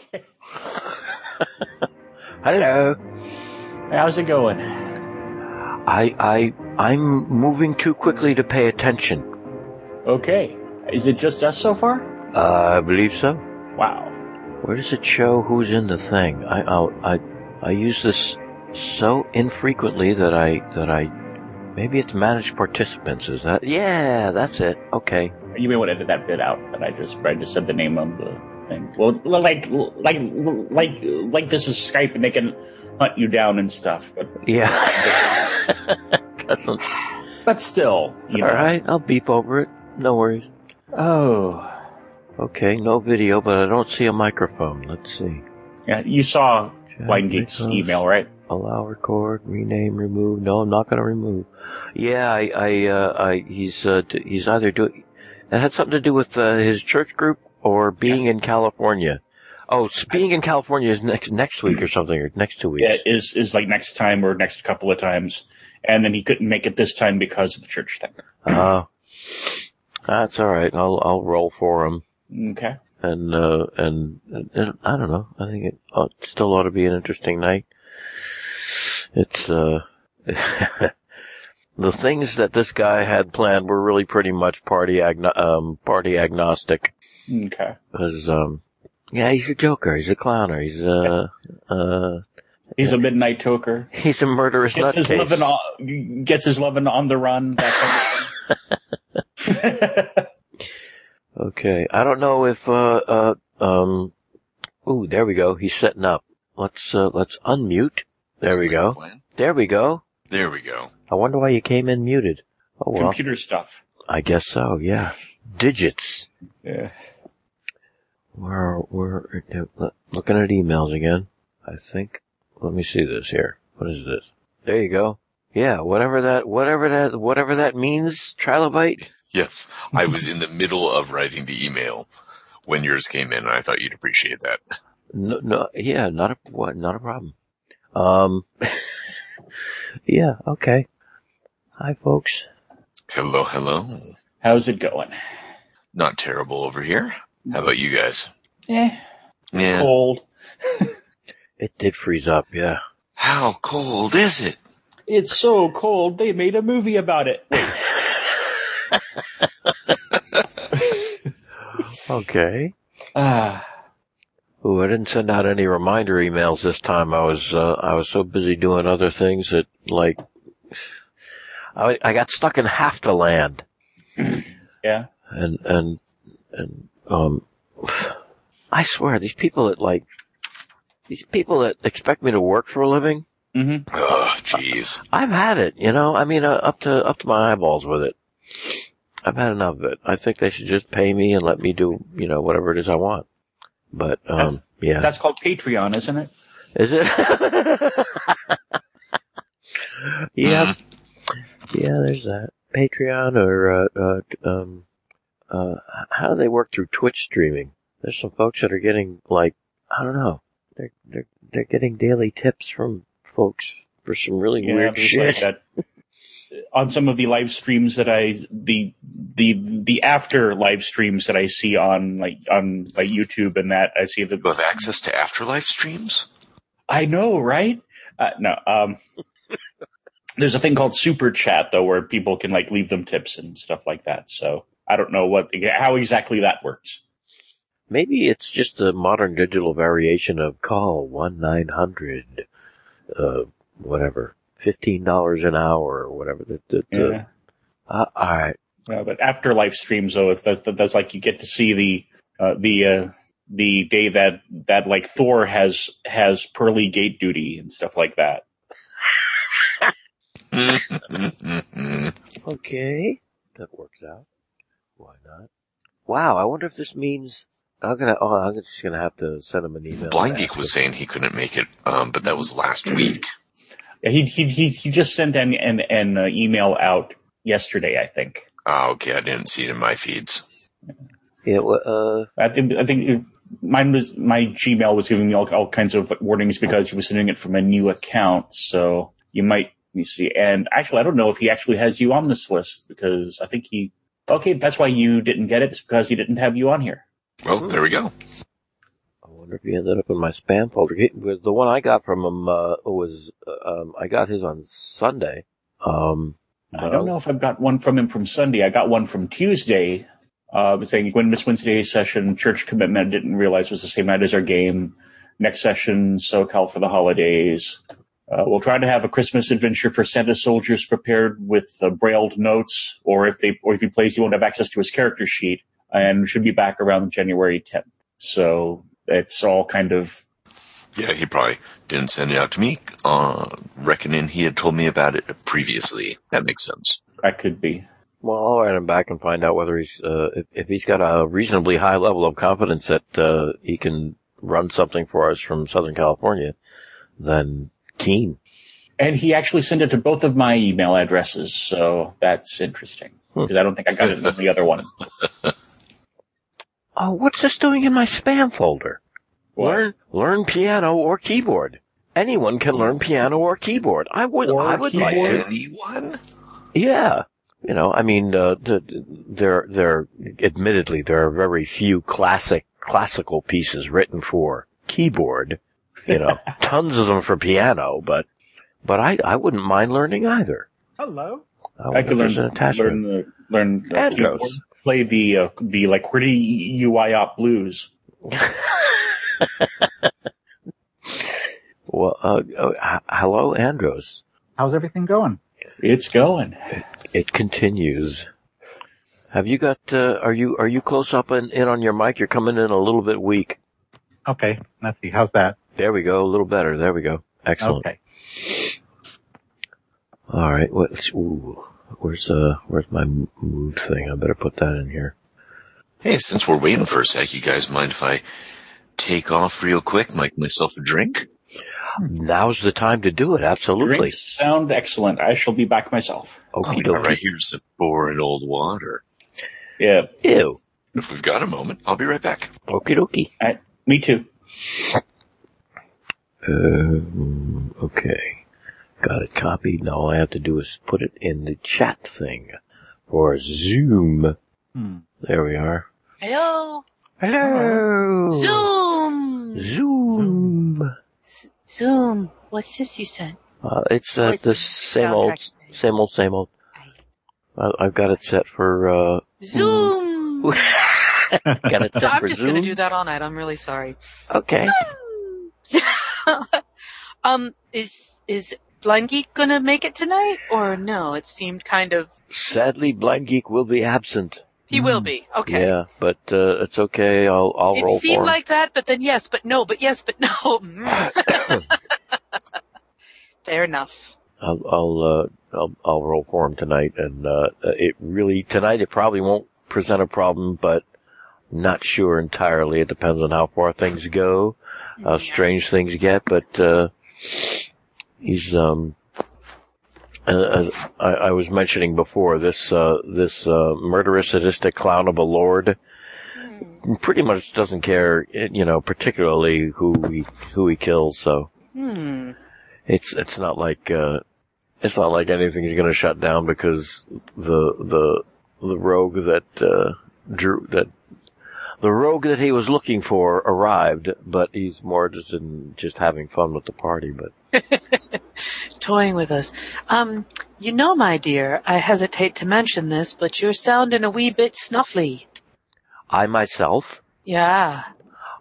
Okay. Hello. How's it going? I I I'm moving too quickly to pay attention. Okay. Is it just us so far? Uh, I believe so. Wow. Where does it show who's in the thing? I I'll, I I use this so infrequently that I that I maybe it's managed participants. Is that? Yeah, that's it. Okay. You may want to edit that bit out that I just I just said the name of the thing. Well, like like like like this is Skype and they can hunt you down and stuff. But Yeah. But still, you All know. right, I'll beep over it. No worries. Oh. Okay, no video, but I don't see a microphone. Let's see. Yeah, you saw Blind Geek's email, right? Allow record, rename, remove. No, I'm not going to remove. Yeah, I, I, uh, I, he's, uh, he's either doing. It had something to do with uh, his church group or being in California. Oh, being in California is next next week or something, or next two weeks. Yeah, is is like next time or next couple of times, and then he couldn't make it this time because of the church thing. Uh, that's all right. I'll I'll roll for him, Okay. and uh, and, and I don't know. I think it ought, still ought to be an interesting night. It's uh, the things that this guy had planned were really pretty much party agno- um party agnostic. Okay. Because um, yeah, he's a joker. He's a clowner. He's a uh, He's a midnight toker. he's a murderous Gets his nutcase. lovin' on, gets his lovin' on the run. That kind of. Okay, I don't know if uh uh um. Ooh, there we go. He's setting up. Let's uh let's unmute. There we Sounds like a go. plan. There we go. There we go. I wonder why you came in muted. Oh well, Computer stuff. I guess so. Yeah, digits. Yeah. We're we're uh, looking at emails again. I think. Let me see this here. What is this? There you go. Yeah, whatever that, whatever that, whatever that means, trilobite. Yes, I was in the middle of writing the email when yours came in, and I thought you'd appreciate that. No, no, yeah, not a what, not a problem. Um, yeah, okay. Hi, folks. Hello, hello. How's it going? Not terrible over here. How about you guys? Eh. Yeah. Cold. It did freeze up, yeah. How cold is it? It's so cold. They made a movie about it. Okay. Ah. Ooh, I didn't send out any reminder emails this time. I was, uh, I was so busy doing other things that, like, I, I got stuck in half the land. yeah. and and and um I swear these people that like these people that expect me to work for a living Mm-hmm. Oh, jeez. I've had it you know? I mean uh, up to up to my eyeballs with it. I've had enough of it. I think they should just pay me and let me do you know whatever it is I want. But um yeah. That's called Patreon, isn't it? is it? Yeah. Yeah there's that. Patreon or uh, uh um uh how do they work through Twitch streaming there's some folks that are getting like I don't know they're they're they're getting daily tips from folks for some really weird shit like that. On some of the live streams that I the the the after live streams that I see on like on like YouTube and that I see the You have access to after live streams? I know, right? Uh, no, um, there's a thing called super chat though, where people can like leave them tips and stuff like that. So I don't know what how exactly that works. maybe it's just a modern digital variation of call one nine hundred uh whatever fifteen dollars an hour or whatever the, the, the Yeah. uh, all right Uh, but after live streams though, it's that's, that's like you get to see the uh, the uh, the day that that like Thor has has pearly gate duty and stuff like that. Okay. That works out. Why not? wow, I wonder if this means I'm gonna. Oh, I'm just gonna have to send him an email. Blind Geek was him. saying he couldn't make it, um, but that was last week. Yeah, he he he he just sent an an, an uh, email out yesterday, I think. Ah, okay, I didn't see it in my feeds. Yeah, well, uh, I think I think it- mine was my Gmail was giving me all, all kinds of warnings because he was sending it from a new account. So you might let me see. And actually, I don't know if he actually has you on this list because I think he. Okay, that's why you didn't get it. It's because he didn't have you on here. Well, there we go. I wonder if he ended up in my spam folder. He, the one I got from him uh, was uh, um, I got his on Sunday. Um, I don't know if I've got one from him from Sunday. I got one from Tuesday, uh, saying when Miss Wednesday's session, church commitment, I didn't realize was the same night as our game. Next session, SoCal for the holidays. Uh, we'll try to have a Christmas adventure for Santa soldiers prepared with uh, brailled notes, or if they, or if he plays, he won't have access to his character sheet, and should be back around January 10th. So it's all kind of Yeah, he probably didn't send it out to me, uh, reckoning he had told me about it previously. That makes sense. that could be. Well, I'll write him back and find out whether he's uh, if, if he's got a reasonably high level of confidence that uh, he can run something for us from Southern California. Then keen. And he actually sent it to both of my email addresses, so that's interesting. Hmm. Because I don't think I got it in the other one. Oh, what's this doing in my spam folder? What? Learn learn piano or keyboard. Anyone can learn piano or keyboard. I would. Or I would By like. to. anyone? Yeah. You know, I mean, uh, there, there, admittedly, there are very few classic, classical pieces written for keyboard. You know, tons of them for piano, but, but I, I wouldn't mind learning either. Hello. I, I could learn an attachment. learn the learn the Andros. keyboard, play the uh, the like QWERTY UI op blues. Well, uh, uh, hello, Andros. How's everything going? It's going. It continues. Have you got? Uh, are you are you close up and in on your mic? You're coming in a little bit weak. Okay, let's see. How's that? There we go. A little better. There we go. Excellent. Okay. All right. What's ooh? Where's uh? Where's my m- move thing? I better put that in here. Hey, since we're waiting for a sec, you guys mind if I take off real quick, make myself a drink? Now's the time to do it. Absolutely. Drinks sound excellent. I shall be back myself. Okie All dokie. right, here's some boring old water. Yeah, Ew. If we've got a moment, I'll be right back. Okie dokie. me too. Um, okay. Got it copied. Now all I have to do is put it in the chat thing for Zoom. Hmm. There we are. Hello. Hello. Zoom. Zoom. Zoom. What's this you sent? Uh, it's uh, the the same old, soundtrack thing? same old, same old. I, I've got it set for. uh Zoom. Got it set I'm for just Zoom. gonna do that all night. I'm really sorry. Okay. Zoom. um, is is Blind Geek gonna make it tonight or no? It seemed kind of. Sadly, Blind Geek will be absent. He will be. Okay. Yeah, but uh, it's okay. I'll I'll roll It for seemed him. like that, but then yes, but no, but yes, but no. Mm. Fair enough. I'll I'll, uh, I'll I'll roll for him tonight, and uh, it really tonight it probably won't present a problem, but not sure entirely. It depends on how far things go, how strange things get. But uh, he's um, as I, I was mentioning before, this uh, this uh, murderous, sadistic clown of a lord Hmm. pretty much doesn't care, you know, particularly who he who he kills. So Hmm. it's it's not like uh, it's not like anything's going to shut down because the the the rogue that uh, drew that the rogue that he was looking for arrived, but he's more just in just having fun with the party. But toying with us. Um, you know, my dear, I hesitate to mention this, but you're sounding a wee bit snuffly. I myself, Yeah.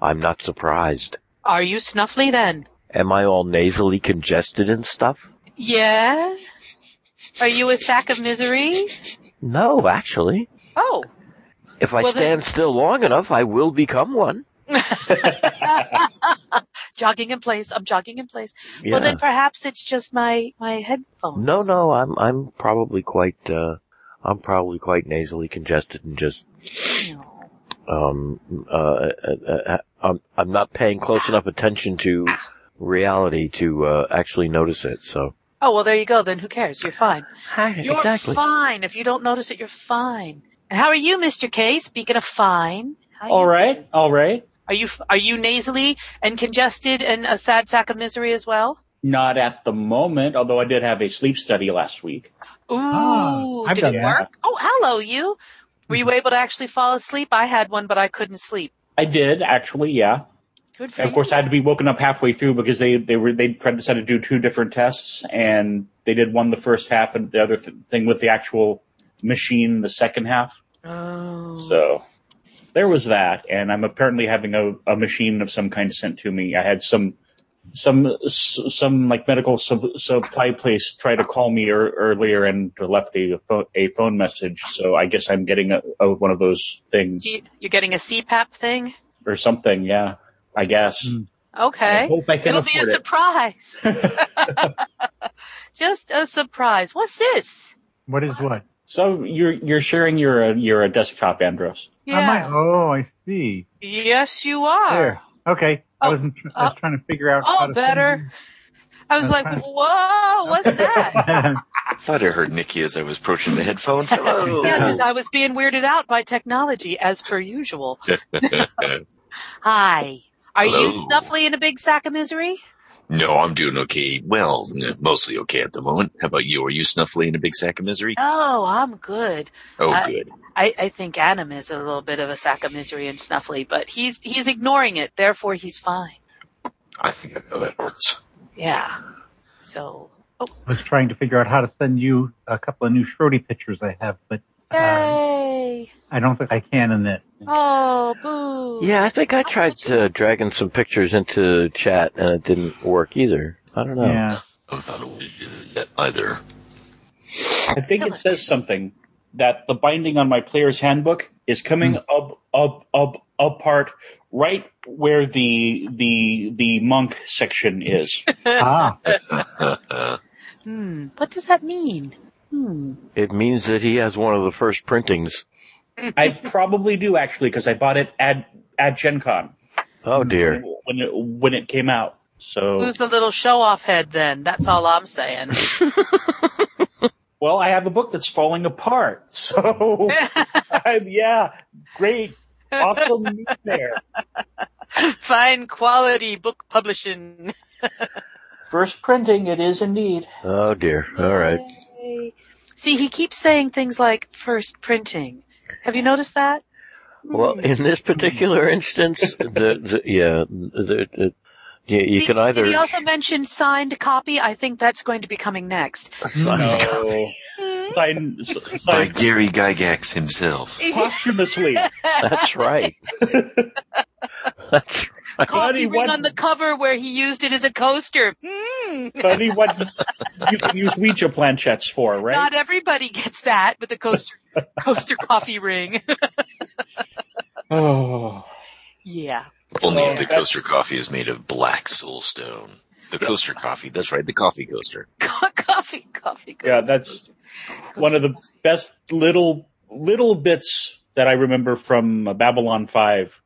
I'm not surprised. Are you snuffly then? Am I all nasally congested and stuff? Yeah. Are you a sack of misery? No, actually. Oh. If I Well, then- stand still long enough, I will become one. jogging in place. I'm jogging in place. Yeah. Well, then perhaps it's just my my headphones. No, no, I'm I'm probably quite uh I'm probably quite nasally congested and just um, uh, uh, uh, I'm, I'm not paying close enough attention to reality to uh, actually notice it. So Oh, well, there you go. Then who cares? You're fine. You're exactly. fine. If you don't notice it, you're fine. And how are you, Mr. K? Speaking of fine. how you All right, all right. Are you are you nasally and congested and a sad sack of misery as well? Not at the moment, although I did have a sleep study last week. Ooh, ah, I've did done it that. work? Oh, hello, you. Were you mm-hmm. able to actually fall asleep? I had one, but I couldn't sleep. I did actually, yeah. Good for And of you. course, I had to be woken up halfway through because they they were they tried to decide to do two different tests, and they did one the first half and the other th- thing with the actual machine the second half. Oh. So there was that, and I'm apparently having a, a machine of some kind sent to me. I had some some some like medical sub, supply place try to call me er, earlier and left a phone, a phone message. So I guess I'm getting a, a, one of those things You- You're getting a CPAP thing? or something. Yeah, I guess. Mm. I Okay. hope I can It'll be a it. surprise. Just a surprise. What's this? What is what? So you're you're sharing your uh, your uh, desktop, Andros. I oh, I see. Yes, you are. There. Okay. I Oh, wasn't. Tr- I was oh. trying to figure out. Oh, how to better. I was like, Okay. whoa, what's that? I thought I heard Nikki as I was approaching the headphones. Hello. Yeah, 'cause I was being weirded out by technology as per usual. Hi. Are you Hello. snuffly in a big sack of misery? No, I'm doing okay. Well, mostly okay at the moment. How about you? Are you snuffly in a big sack of misery? Oh, I'm good. Oh, uh, good. I, I think Adam is a little bit of a sack of misery and snuffly, but he's he's ignoring it, therefore he's fine. I think I know that works. Yeah. So Oh. I was trying to figure out how to send you a couple of new Schrody pictures I have, but uh, Yay. I don't think I can in this. Oh boo. Yeah, I think I tried uh, dragging some pictures into chat and it didn't work either. I don't know. Yeah. I haven't found a way to do that either. I think it says something that the binding on my player's handbook is coming up, up, up, apart right where the the the monk section is. Ah, Hmm. What does that mean? Hmm. It means that he has one of the first printings. I probably do actually because I bought it at at Gen Con Oh dear. when it when it came out. So Who's the little show off head then? That's all I'm saying. well, I have a book that's falling apart. So I'm, yeah, great, awesome news there. Fine quality book publishing. First printing, it is indeed. Oh dear. All right. Yay. See, he keeps saying things like first printing. Have you noticed that? Well, in this particular instance, the, the yeah, the, the, you, you Did- can either he also mentioned signed copy? I think that's going to be coming next. sign a copy. No. Sign, By Gary Gygax himself. posthumously. That's right. That's right. Coffee Buddy, ring what- on the cover where he used it as a coaster. Hmm. Buddy, what you can use Ouija planchettes for, right? Not everybody gets that with the coaster coaster coffee ring. oh. yeah. Only if Oh, the coaster coffee is made of black soulstone. The coaster coffee. That's right. The coffee coaster. coffee, coffee. Coaster. Yeah, that's coaster. one of the best little little bits that I remember from Babylon Five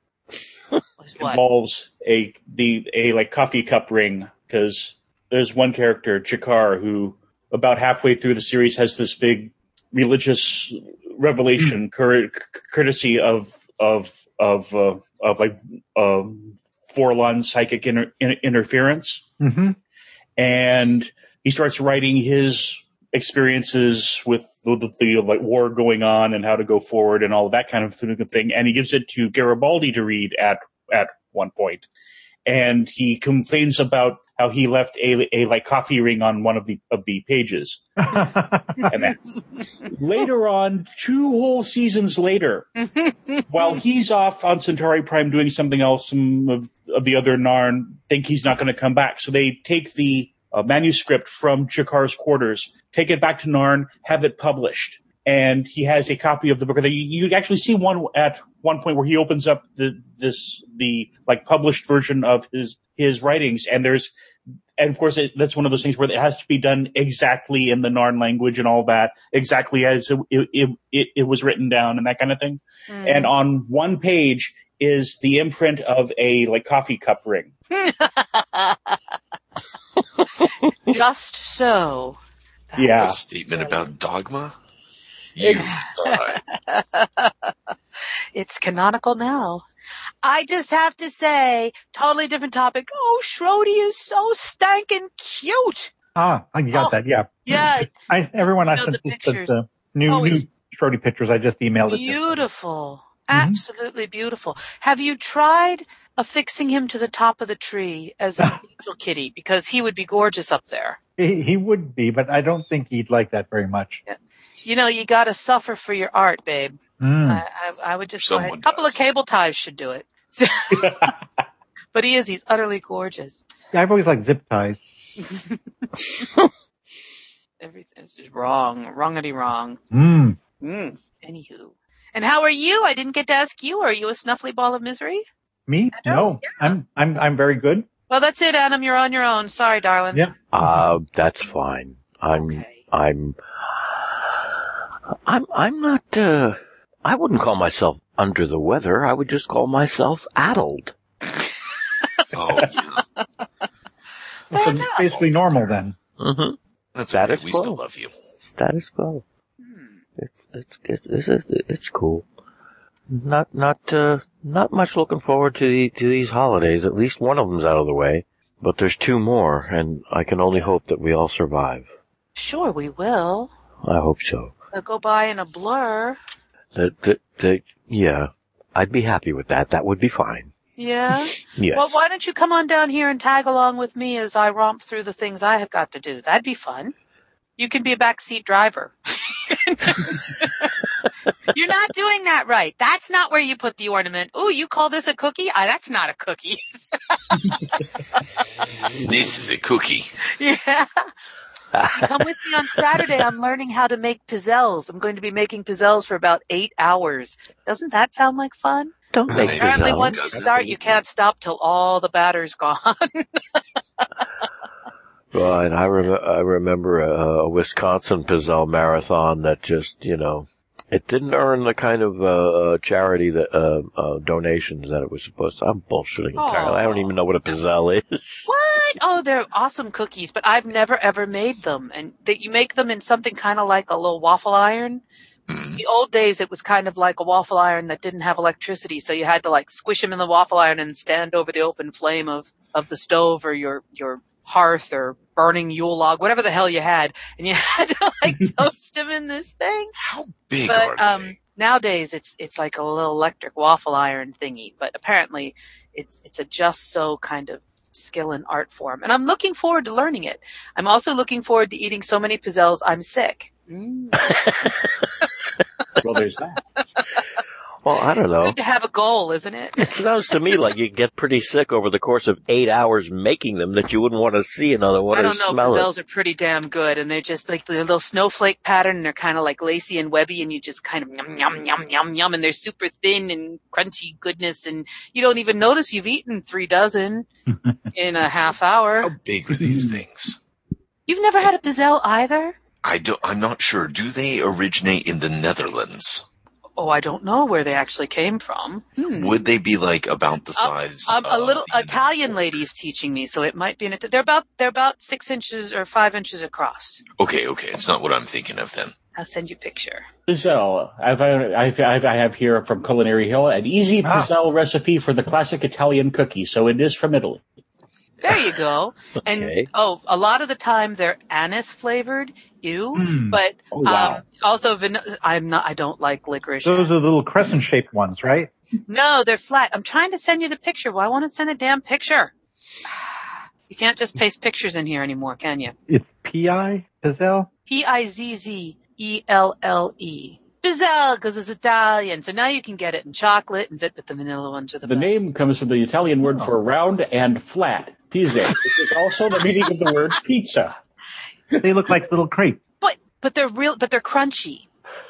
what? involves a the a like coffee cup ring because there's one character G'Kar who about halfway through the series has this big religious revelation cour- courtesy of of of uh, of like um, Vorlon psychic inter- in- interference. Hmm and he starts writing his experiences with the, the, the like war going on and how to go forward and all of that kind of thing. And he gives it to Garibaldi to read at at one point, and he complains about how he left a, a like coffee ring on one of the of the pages. And then later on, two whole seasons later, while he's off on Centauri Prime doing something else, some of, of the other Narn think he's not going to come back. So they take the uh, manuscript from G'Kar's quarters, take it back to Narn, have it published. And he has a copy of the book. You, you actually see one at one point where he opens up the this the like published version of his his writings, and there's and of course, it, that's one of those things where it has to be done exactly in the Narn language and all that, exactly as it, it, it, it was written down and that kind of thing. Mm. And on one page is the imprint of a like coffee cup ring. Just so. Yeah. A statement about dogma? You decide. it's canonical now. I just have to say, totally different topic. Oh, Schrody is so stankin' cute. Ah, I got Oh. that. Yeah. Yeah, I, everyone I know sent the the, pictures. the new, Oh, new it's- Schrody pictures. I just emailed it. to them. beautiful. Absolutely beautiful. Have you tried affixing him to the top of the tree as an angel kitty? Because he would be gorgeous up there. He, he would be, but I don't think he'd like that very much. You know, you gotta suffer for your art, babe. Mm. I, I, I would just go ahead. Someone A couple does. of cable ties should do it. but he is, he's utterly gorgeous. Yeah, I've always liked zip ties. Everything's just wrong. Wrongity wrong. Mm. Mm. Anywho. And how are you? I didn't get to ask you. Are you a snuffly ball of misery? Me? Andros? No. I'm, I'm, I'm very good. Well, that's it, Adam. You're on your own. Sorry, darling. Yeah. Uh, that's fine. I'm, Okay. I'm, I'm, I'm not, uh, I wouldn't call myself under the weather. I would just call myself addled. Oh, yeah. So basically normal then. Mm-hmm. That's Status okay. We quo. still love you. Status quo. Hmm. It's, it's, it's, it's, it's, it's cool. Not, not, uh, not much looking forward to the, to these holidays. At least one of them's out of the way. But there's two more, and I can only hope that we all survive. Sure, we will. I hope so. They'll go by in a blur. That, that, that, yeah. I'd be happy with that. That would be fine. Yeah. Yes. Well, why don't you come on down here and tag along with me as I romp through the things I have got to do? That'd be fun. You can be a backseat driver. You're not doing that right. That's not where you put the ornament. Oh, you call this a cookie? Ah, that's not a cookie. This is a cookie. yeah. Come with me on Saturday. I'm learning how to make pizzelles. I'm going to be making pizzelles for about eight hours. Doesn't that sound like fun? Don't So make Apparently, Pizzelle once you start, you can't stop till all the batter's gone. Right. I, rem- I remember a, a Wisconsin Pizzelle marathon that just, you know, it didn't earn the kind of uh, uh, charity that uh, uh, donations that it was supposed to. I'm bullshitting entirely. I don't even know what a Pizzelle is. What? Oh, they're awesome cookies, but I've never ever made them. And that you make them in something kind of like a little waffle iron. Mm. The old days, it was kind of like a waffle iron that didn't have electricity, so you had to like squish them in the waffle iron and stand over the open flame of of the stove or your your hearth or burning Yule log, whatever the hell you had, and you had to like toast them in this thing. How big are But um, they? nowadays, it's it's like a little electric waffle iron thingy. But apparently, it's it's a just so kind of skill and art form, and I'm looking forward to learning it. I'm also looking forward to eating so many pizzelles I'm sick. Mm. well, there's that. Well, I don't know. Good to have a goal, isn't it? It sounds to me like you get pretty sick over the course of eight hours making them that you wouldn't want to see another one I don't know. smell it. Are pretty damn good, and they're just like the little snowflake pattern. And they're kind of like lacy and webby, and you just kind of yum yum yum yum yum, and they're super thin and crunchy goodness, and you don't even notice you've eaten three dozen in a half hour. How big are these things? You've never had a pizzelle either? I do, I'm not sure. Do they originate in the Netherlands? Oh, I don't know where they actually came from. Hmm. Would they be like about the size? Um, a of little Italian Italian lady's teaching me, so it might be an. They're about they're about six inches or five inches across. Okay, okay. It's not what I'm thinking of then. I'll send you a picture. Pizzelle. I've, I've, I've, I have here from Culinary Hill an easy Ah. pizzelle recipe for the classic Italian cookie. So it is from Italy. There you go. And Okay. oh, a lot of the time they're anise flavored. Ew. Mm. But Oh, wow. um, also, van- I'm not. I don't like licorice. Those are the little crescent shaped ones, right? No, they're flat. I'm trying to send you the picture. Well, won't to send a damn picture. You can't just paste pictures in here anymore, can you? It's P.I. Pizzelle? P I Z Z E L L E. Pizzelle, because it's Italian. So now you can get it in chocolate and fit, but the vanilla ones are the, The best. name comes from the Italian word for round and flat, pizza. This is also the meaning of the word pizza. They look like little crepes. But but they're real. But they're crunchy.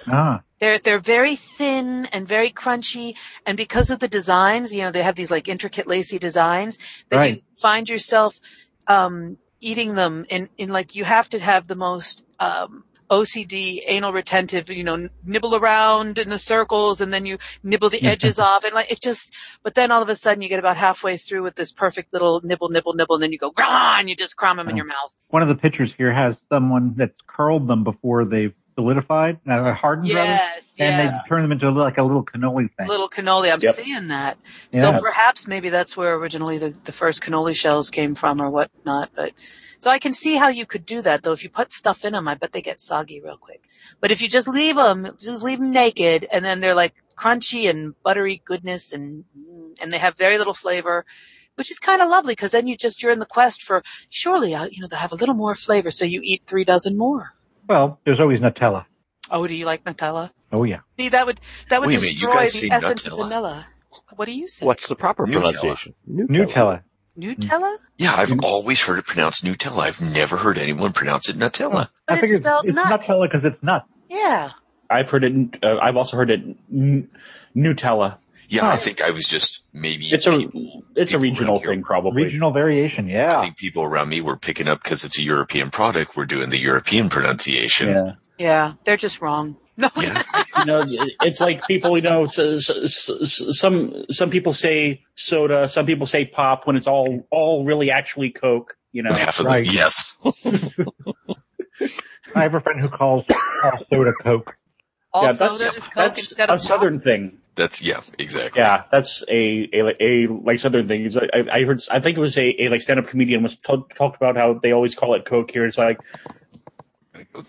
Ah. They're they're very thin and very crunchy, and because of the designs, you know, they have these like intricate lacy designs that you find yourself um, eating them in, in like you have to have the most um, OCD, anal retentive, you know, nibble around in the circles and then you nibble the edges off and like it just, but then all of a sudden you get about halfway through with this perfect little nibble, nibble, nibble, and then you go, Grah! and you just cram them in your mouth. One of the pictures here has someone that's curled them before they've solidified, uh, hardened rather, and yeah. they turn them into like a little cannoli thing. Little cannoli. I'm Yep. seeing that. Yeah. So perhaps maybe that's where originally the, the first cannoli shells came from or whatnot. But so I can see how you could do that though. If you put stuff in them, I bet they get soggy real quick. But if you just leave them, just leave them naked and then they're like crunchy and buttery goodness and, and they have very little flavor. Which is kind of lovely because then you just, you're in the quest for, surely, uh, you know, they'll have a little more flavor. So you eat three dozen more. Well, there's always Nutella. Oh, do you like Nutella? Oh yeah. See, that would, that would Wait a minute, you destroy guys the say essence of vanilla. What do you say? What's the proper Nutella. pronunciation? Nutella. Nutella? Yeah, I've always heard it pronounced Nutella. I've never heard anyone pronounce it Nutella. But I it's spelled it's nut. Nutella because it's nuts. Yeah. I've heard it. Uh, I've also heard it n- Nutella. Yeah, I think I was just maybe. It's a people- it's a regional around here- thing, probably. Regional variation. Yeah, I think people around me were picking up because it's a European product. We're doing the European pronunciation. Yeah. Yeah. They're just wrong. No. Yeah. you know, it's like people, you know, s- s- s- some some people say soda, some people say pop when it's all all really actually Coke. You know, Half of Right. them, yes. I have a friend who calls all soda Coke. All yeah, that's soda is Coke that's instead a of southern thing. That's yeah, exactly. Yeah, that's a a, a like southern thing. I, I heard, I think it was a, a like stand up comedian was t- talked about how they always call it Coke here. It's like,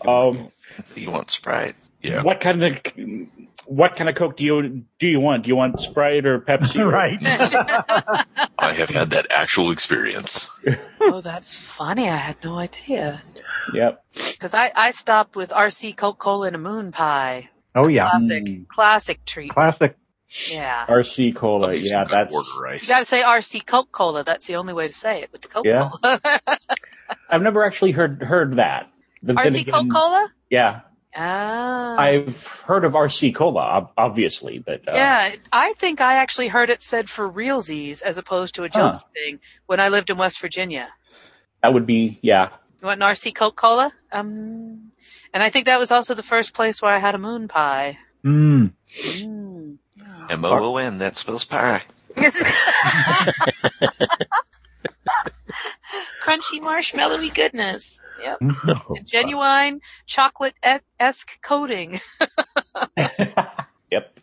um, you want Sprite? Yeah. what kind of what kind of Coke do you do you want? Do you want Sprite or Pepsi? or- right. I have had that actual experience. oh, that's funny. I had no idea. Yep. Because I, I stopped with RC Coca Cola and a moon pie. Oh yeah. Classic, Mm. classic treat. Classic. Yeah. RC Cola. Somebody's Yeah, got that's. order ice. You gotta say RC Coca Cola. That's the only way to say it with the Coca Yeah. Cola. I've never actually heard heard that. But then RC again, Coca Cola? Yeah, Ah. I've heard of RC Cola, obviously, but uh, Yeah, I think I actually heard it said for realsies as opposed to a joke Huh. thing when I lived in West Virginia. that would be yeah. You want an RC Coca Cola? Um, and I think that was also the first place where I had a moon pie. Mm. Mm. yeah. M O O N. That spells pie. Crunchy marshmallowy goodness. Yep. Oh, Genuine chocolate esque coating. Yep.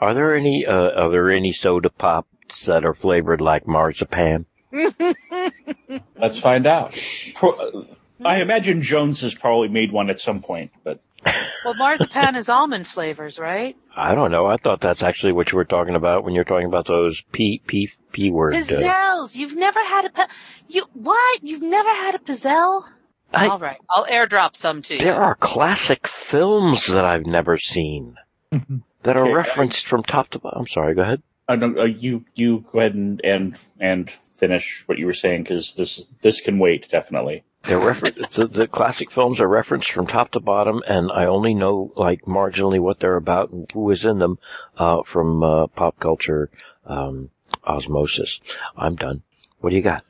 Are there any uh, are there any soda pops that are flavored like marzipan? Let's find out. Pro- I imagine Jones has probably made one at some point, but well, marzipan is almond flavors, right? I don't know. I thought that's actually what you were talking about when you're talking about those p p p word. Uh, Pizzelles. You've never had a pi- you what? You've never had a pizzelle? I- All right, I'll airdrop some to you. there are classic films that I've never seen that are Okay, referenced from top to bottom. I'm sorry. Go ahead. uh, no, uh, you you go ahead and and and finish what you were saying because this this can wait definitely. They're refer- the, the classic films are referenced from top to bottom, and I only know like marginally what they're about and who is in them uh, from uh, pop culture um, osmosis. I'm done. What do you got?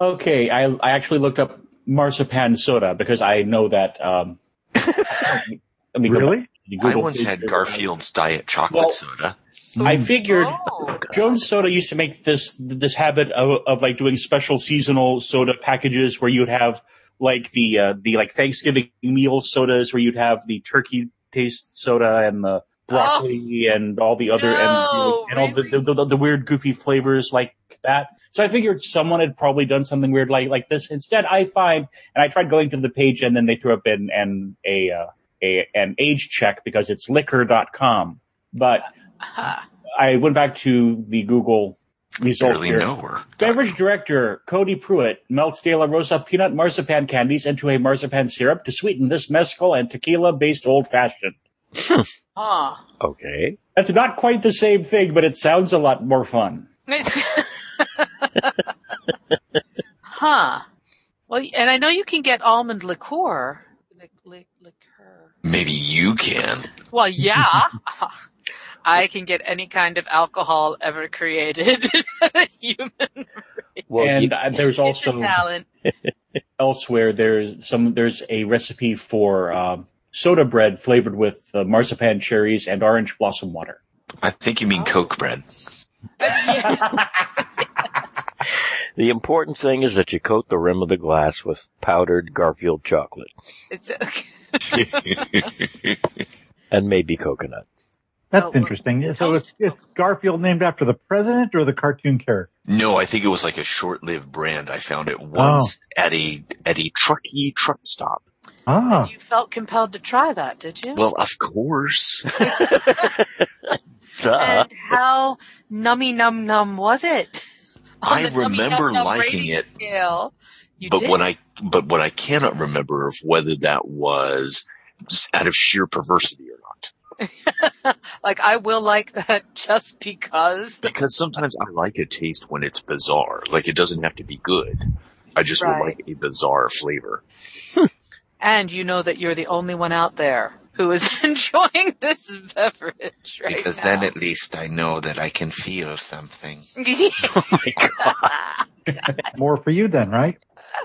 Okay, I I actually looked up marzipan soda because I know that. Um, let me Really? Back to the I once page had here. Garfield's diet chocolate Well- soda. I figured Oh. Jones Soda used to make this this habit of, of like doing special seasonal soda packages where you'd have like the uh, the like Thanksgiving meal sodas where you'd have the turkey taste soda and the broccoli and all the other No, and, and all the, the, the the weird goofy flavors like that. So I figured someone had probably done something weird like like this. Instead, I find and I tried going to the page and then they threw up in and a uh, a an age check because it's liquor.com. But Ha. I went back to the Google result Barely here. know her. Beverage director Cody Pruitt melts De La Rosa peanut marzipan candies into a marzipan syrup to sweeten this mezcal and tequila based old fashioned. Huh. Okay. That's not quite the same thing, but it sounds a lot more fun. huh. Well, and I know you can get almond liqueur. Lic- lic- liqueur. Maybe you can. Well, yeah. I can get any kind of alcohol ever created. Human. Well, and uh, there's It's a also talent. elsewhere there's some there's a recipe for um, soda bread flavored with uh, marzipan cherries and orange blossom water. I think you mean Coke bread. The important thing is that you coat the rim of the glass with powdered Garfield chocolate it's and maybe coconut. That's Oh, well, interesting. So it's, it's Garfield named after the president or the cartoon character? no, I think it was like a short-lived brand. I found it once at a at a trucky truck stop. Ah, you felt compelled to try that, did you? Well, of course. Duh. and how nummy num num was it? On I the nummy remember num num liking rating it. Scale. You but did. when I but what I cannot remember of whether that was out of sheer perversity or not. like I will like that just because. Because sometimes I like a taste when it's bizarre. Like it doesn't have to be good. I just Right. would like a bizarre flavor. And you know that you're the only one out there who is enjoying this beverage right because now. then at least I know that I can feel something. Oh my god! more for you then, right?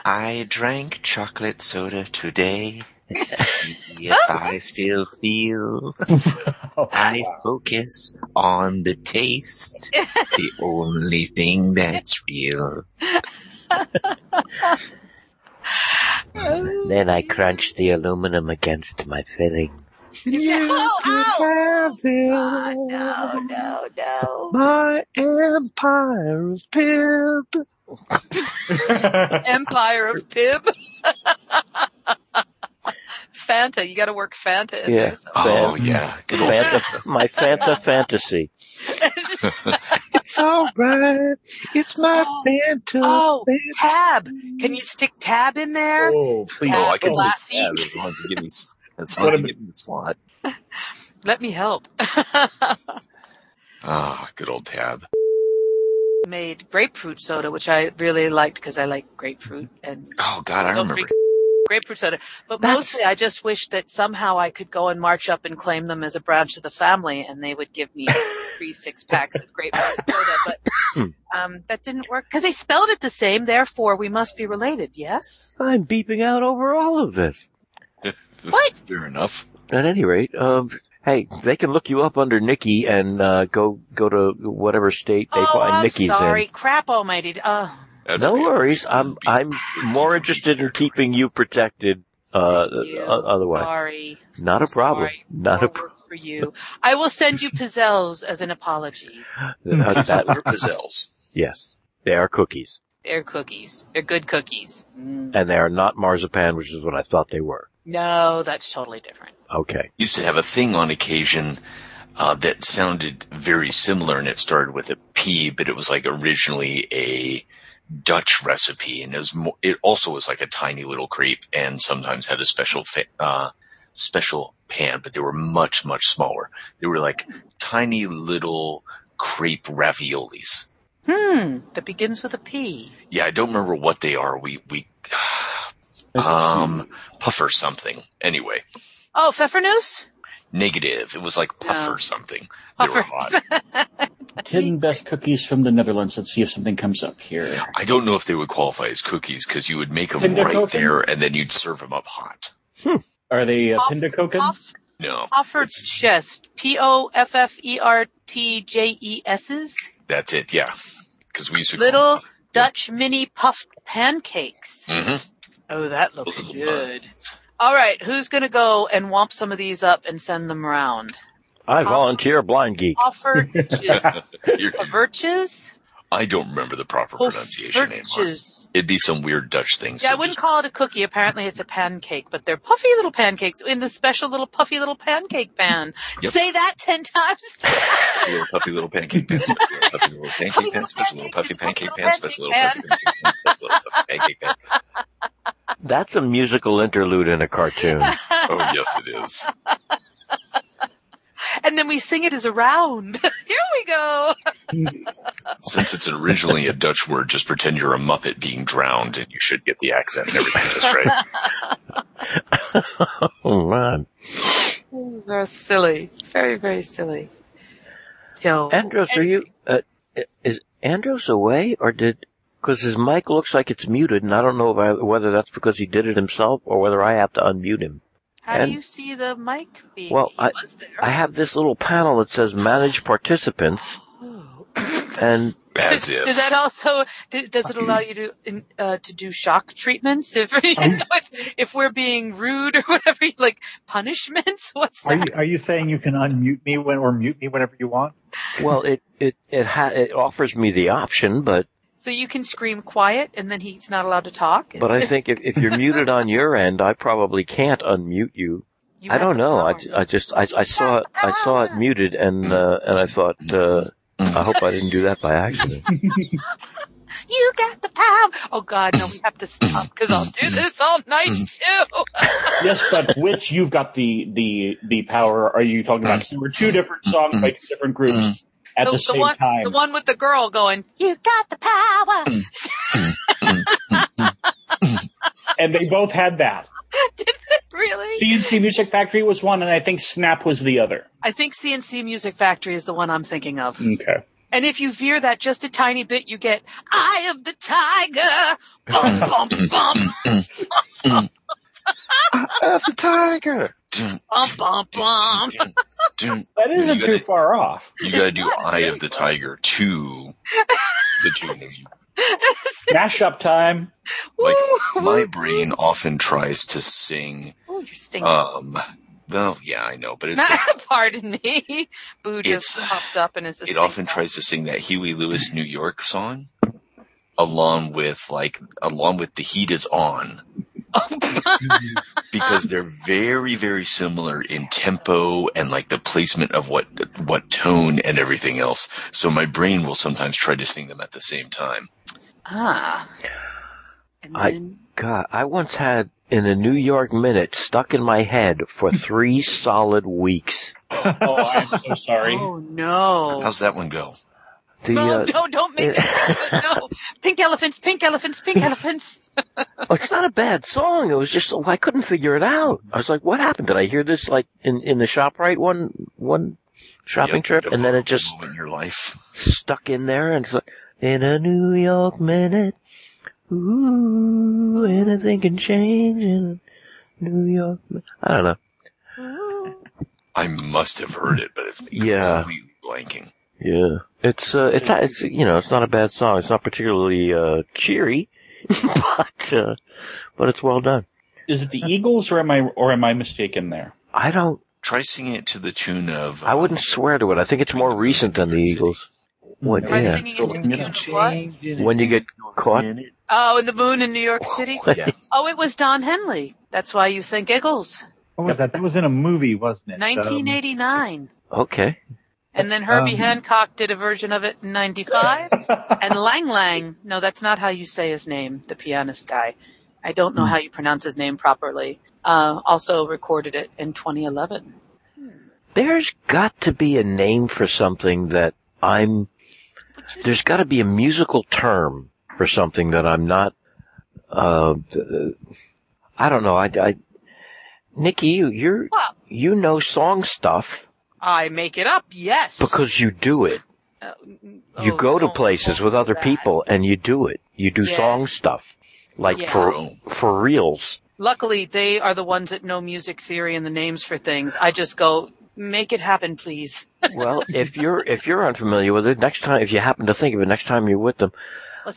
I drank chocolate soda today. if I still feel, I focus on the taste. the only thing that's real. then I crunch the aluminum against my filling. Oh, oh. no, no, no. My empire of pimp. Empire of Pib. Fanta, you got to work Fanta in Yeah. there. So. Oh yeah, good Fanta, my Fanta fantasy. It's alright. It's my Oh. phantom. Oh, tab. Can you stick tab in there? Oh, please. Oh, I can Classy. see tab as long as you give me s- as long as you give me the slot. Let me help. Ah, good old tab. Made grapefruit soda, which I really liked because I like grapefruit and Oh God, I Don't remember. drink grapefruit soda. But That's- mostly I just wish that somehow I could go and march up and claim them as a branch of the family and they would give me free six packs of grapefruit soda. But um, that didn't work because they spelled it the same. Therefore, we must be related. Yes. I'm beeping out over all of this. What? Fair enough. At any rate, um, hey, they can look you up under Nikki and uh, go go to whatever state they oh, find I'm Nikki's sorry. in. Crap almighty. Uh, That's No okay. worries. I'm I'm more interested in keeping you protected. Uh, you. otherwise, Sorry. not a problem. Sorry. Not a problem. for you. I will send you pizzelles as an apology. Uh, that, What are pizzelles? yes, they are cookies, They're cookies. They're good cookies. Mm. and they are not marzipan, which is what I thought they were. No, that's totally different. Okay. Used to have a thing on occasion uh, that sounded very similar, and it started with a P, but it was like originally a Dutch recipe, and it was more, it also was like a tiny little crepe, and sometimes had a special fa- uh, special pan, but they were much much smaller. They were like tiny little crepe raviolis. Hmm. That begins with a P. Yeah, I don't remember what they are. We we um puffer something. Anyway, Oh, Pfeffernuss? negative. It was like puffer No. something. They were Puffer. hot. Ten best cookies from the Netherlands. Let's see if something comes up here. I don't know if they would qualify as cookies because you would make them Kinder right Coken? there and then you'd serve them up hot. Are they uh, Puff- Pindakoken? Puff, No, Puffered it's- chest. P O F F E R T J E S's. that's it. Yeah, because we used to Little Dutch mini puffed pancakes. hmm Oh, that looks Those are the good. All right, who's gonna go and womp some of these up and send them around? I volunteer, blind geek. Offered You're, virtues. I don't remember the proper oh, pronunciation name. Mark. It'd be some weird Dutch thing. Yeah, I wouldn't just- call it a cookie. Apparently, it's a pancake, but they're puffy little pancakes in the special little puffy little pancake pan. Yep. Say that ten times. Special little puffy little pancake pan, little puffy little pancake pan, special little puffy pancake pan, special little puffy pancake pan, special little puffy pancake pan. That's a musical interlude in a cartoon. Oh yes, it is. and then we sing it as a round. Here we go. Since it's originally a Dutch word, just pretend you're a Muppet being drowned, and you should get the accent and everything just right. oh man. They're silly. Very, very silly. So Andros, are you? Uh, is Andros away, or did? Because his mic looks like it's muted, and I don't know if I, whether that's because he did it himself or whether I have to unmute him. How and- do you see the mic being? Well, he I- was there. I have this little panel that says "Manage Participants," Oh. and As Does- if. Does that also does it allow you to uh, to do shock treatments if you know, if, if we're being rude or whatever, like punishments? What's Are that? you are you saying you can unmute me when or mute me whenever you want? well, it it it ha- it offers me the option, but So you can scream quiet and then he's not allowed to talk. but I think if, if you're muted on your end, I probably can't unmute you. You I don't know. I. I just I, I saw it I saw it muted and uh, and I thought uh, I hope I didn't do that by accident. you got the power. Oh God, no, we have to stop because I'll do this all night too. yes, but which you've got the the the power? Are you talking about? 'Cause there were two different songs by two different groups at the, the, the same one, time. the one with the girl going, "You got the power." Mm. and they both had that. Did it really? C+C Music Factory was one, and I think Snap was the other. I think C+C Music Factory is the one I'm thinking of. Okay. And if you veer that just a tiny bit, you get "Eye of the Tiger." Bum, bum, bum, Of the tiger. Bum, bum, bum. That isn't too gotta- far off. You gotta do Eye of the far. Tiger too. the tune of you. Mashup time. Like my brain often tries to sing. woo. Ooh, you're stinking. Um, well, yeah, I know, but it's Pardon me. Boo just popped up and is a it often stink tries to sing that Huey Lewis New York song, along with like along with the heat is on, because they're very very similar in tempo and like the placement of what what tone and everything else. So my brain will sometimes try to sing them at the same time. Ah. And I- then, God, I once had in a New York minute stuck in my head for three solid weeks. Oh, I'm so sorry. oh no. How's that one go? The no, uh, no, don't make it. no. Pink elephants, pink elephants, pink elephants. oh, it's not a bad song. It was just I couldn't figure it out. I was like, "What happened? Did I hear this like in in the shop right one one shopping Yep, trip?" And then it just moment in your life. stuck in there, and it's like, "In a New York minute, ooh, anything can change in New York." Minute. I don't know. I must have heard it, but it's Yeah. blanking. Yeah, it's uh, it's not- it's you know, it's not a bad song. It's not particularly uh cheery, but uh, but it's well done. Is it the Eagles or am I or am I mistaken there? I don't. Try singing it to the tune of. I wouldn't swear to it. I think it's more recent than the Eagles. What? Am I Yeah. singing it to the tune of what? When you get caught. Oh, in the moon in New York City? Yeah. Oh, it was Don Henley. That's why you think Eagles. What was that? That was in a movie, wasn't it? Um, 1989. Okay. And then Herbie Um, Hancock did a version of it in 95. and Lang Lang, no, that's not how you say his name, the pianist guy. I don't know how you pronounce his name properly. Uh, also recorded it in 2011. There's got to be a name for something that I'm. There's got to be a musical term for something that I'm not. Uh, I don't know. I, I Nikki, you you're What? you know song stuff I make it up, yes. because you do it. Uh, You oh, go to places with other that. people and you do it. You do Yeah. song stuff. Like Yeah. for for reals. Luckily, they are the ones that know music theory and the names for things. I just go, make it happen, please. Well, if you're if you're unfamiliar with it, next time if you happen to think of it next time you're with them?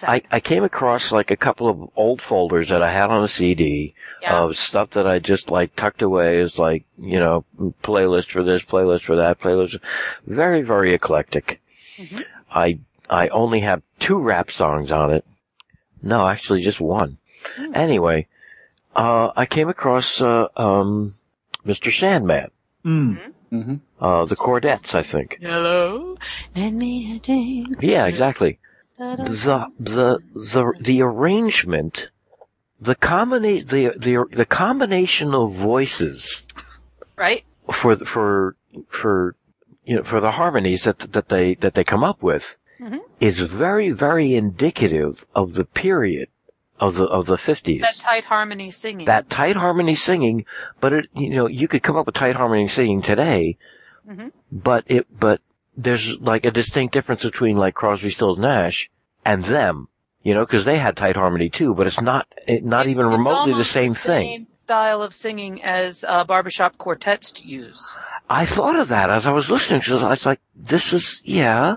I, I came across like a couple of old folders that I had on a CD yeah. of stuff that I just like tucked away as like, you know, playlist for this, playlist for that, playlist. Very, very eclectic. Mhm. I, I only have two rap songs on it. No, actually just one. Hmm. Anyway, uh, I came across, uh, um, Mr. Sandman, Mm. hmm uh, the Chordettes, I think. Hello? Lend me a drink. Yeah, exactly. The the the the arrangement, the combina- the the the combination of voices Right? for for for you know for the harmonies that that they that they come up with Mhm. is very very indicative of the period of the of the fifties. That tight harmony singing. That tight harmony singing, but it you know you could come up with tight harmony singing today, Mhm. but it but there's like a distinct difference between like Crosby, Stills, Nash and them, you know, because they had tight harmony too, but it's not it, not It's- even it's remotely the almost same thing. same style of singing as uh, barbershop quartets use. I thought of that as I was listening to this. I was like, this is yeah.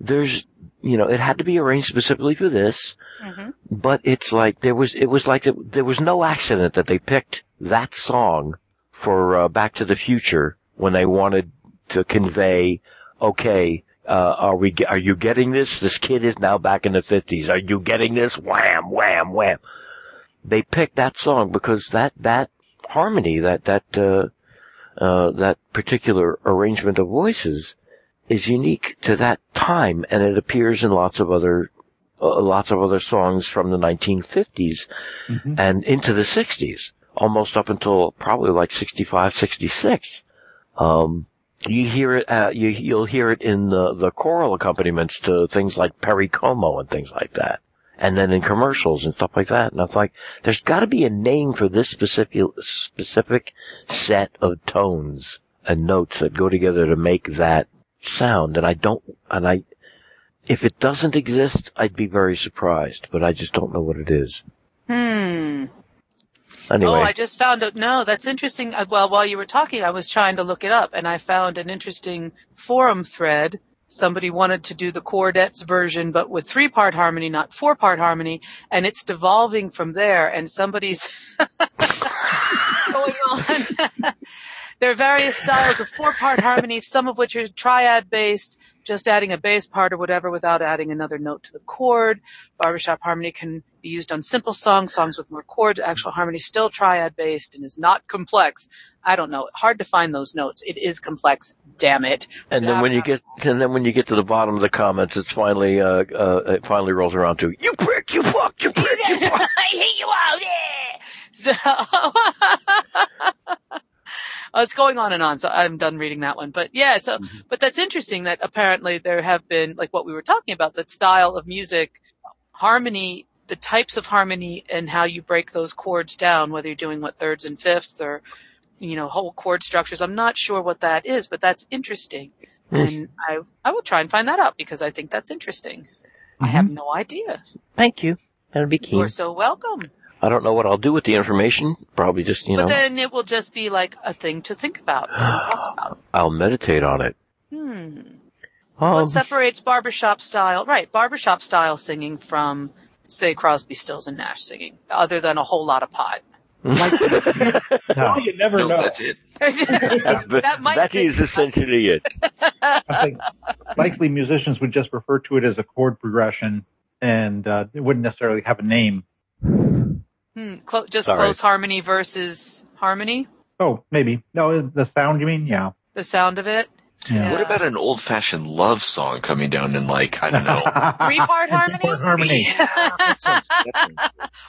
There's you know, it had to be arranged specifically for this. hmm but it's like there was it was like it, there was no accident that they picked that song for uh, Back to the Future when they wanted to convey, okay, uh, are we are you getting this? This kid is now back in the fifties. Are you getting this? Wham, wham, wham. They picked that song because that that harmony, that that uh, uh, that particular arrangement of voices is unique to that time, and it appears in lots of other uh, lots of other songs from the 1950s Mhm. and into the 60s, almost up until probably like 65, 66. Um, you hear it, uh, you, you'll hear it in the, the choral accompaniments to things like Perry Como and things like that. And then in commercials and stuff like that. And I was like, there's gotta be a name for this specific, specific set of tones and notes that go together to make that sound. And I don't, and I, if it doesn't exist, I'd be very surprised, but I just don't know what it is. Hmm. Anyway, Oh, I just found out. No, that's interesting. Uh, Well, while you were talking, I was trying to look it up, and I found an interesting forum thread. Somebody wanted to do the Chordettes version, but with three-part harmony, not four-part harmony, and it's devolving from there. And somebody's going on. there are various styles of four-part harmony, some of which are triad-based, just adding a bass part or whatever without adding another note to the chord. Barbershop harmony can be used on simple songs, songs with more chords. Actual harmony still triad based and is not complex. I don't know. Hard to find those notes. It is complex. Damn it. and then when you get, and then when you get to the bottom of the comments, it's finally, uh, uh, it finally rolls around to, you prick, you fuck, you prick, you fuck. I hate you all. Yeah. So, Oh, it's going on and on. So I'm done reading that one. But yeah, so, but that's interesting that apparently there have been, like what we were talking about, that style of music, harmony, the types of harmony and how you break those chords down, whether you're doing what thirds and fifths or, you know, whole chord structures. I'm not sure what that is, but that's interesting. And I, I will try and find that out because I think that's interesting. I have no idea. Thank you. That'd be keen. You're so welcome. I don't know what I'll do with the information. Probably just, you But know, then it will just be like a thing to think about. and talk about. I'll meditate on it. Hmm. Um, What separates barbershop style, right, barbershop style singing from, say, Crosby, Stills, and Nash singing, other than a whole lot of pot? Yeah. Well, you never No, know. that's it. that might that be- is essentially it. I think likely musicians would just refer to it as a chord progression and uh, it wouldn't necessarily have a name. Hmm, clo- just Sorry. close harmony versus harmony, Oh, maybe. No, the sound you mean? Yeah. the sound of it. Yeah. What about an old fashioned love song coming down in like, I don't know. Three part harmony? Three-part harmony. Yeah, that sounds- that sounds-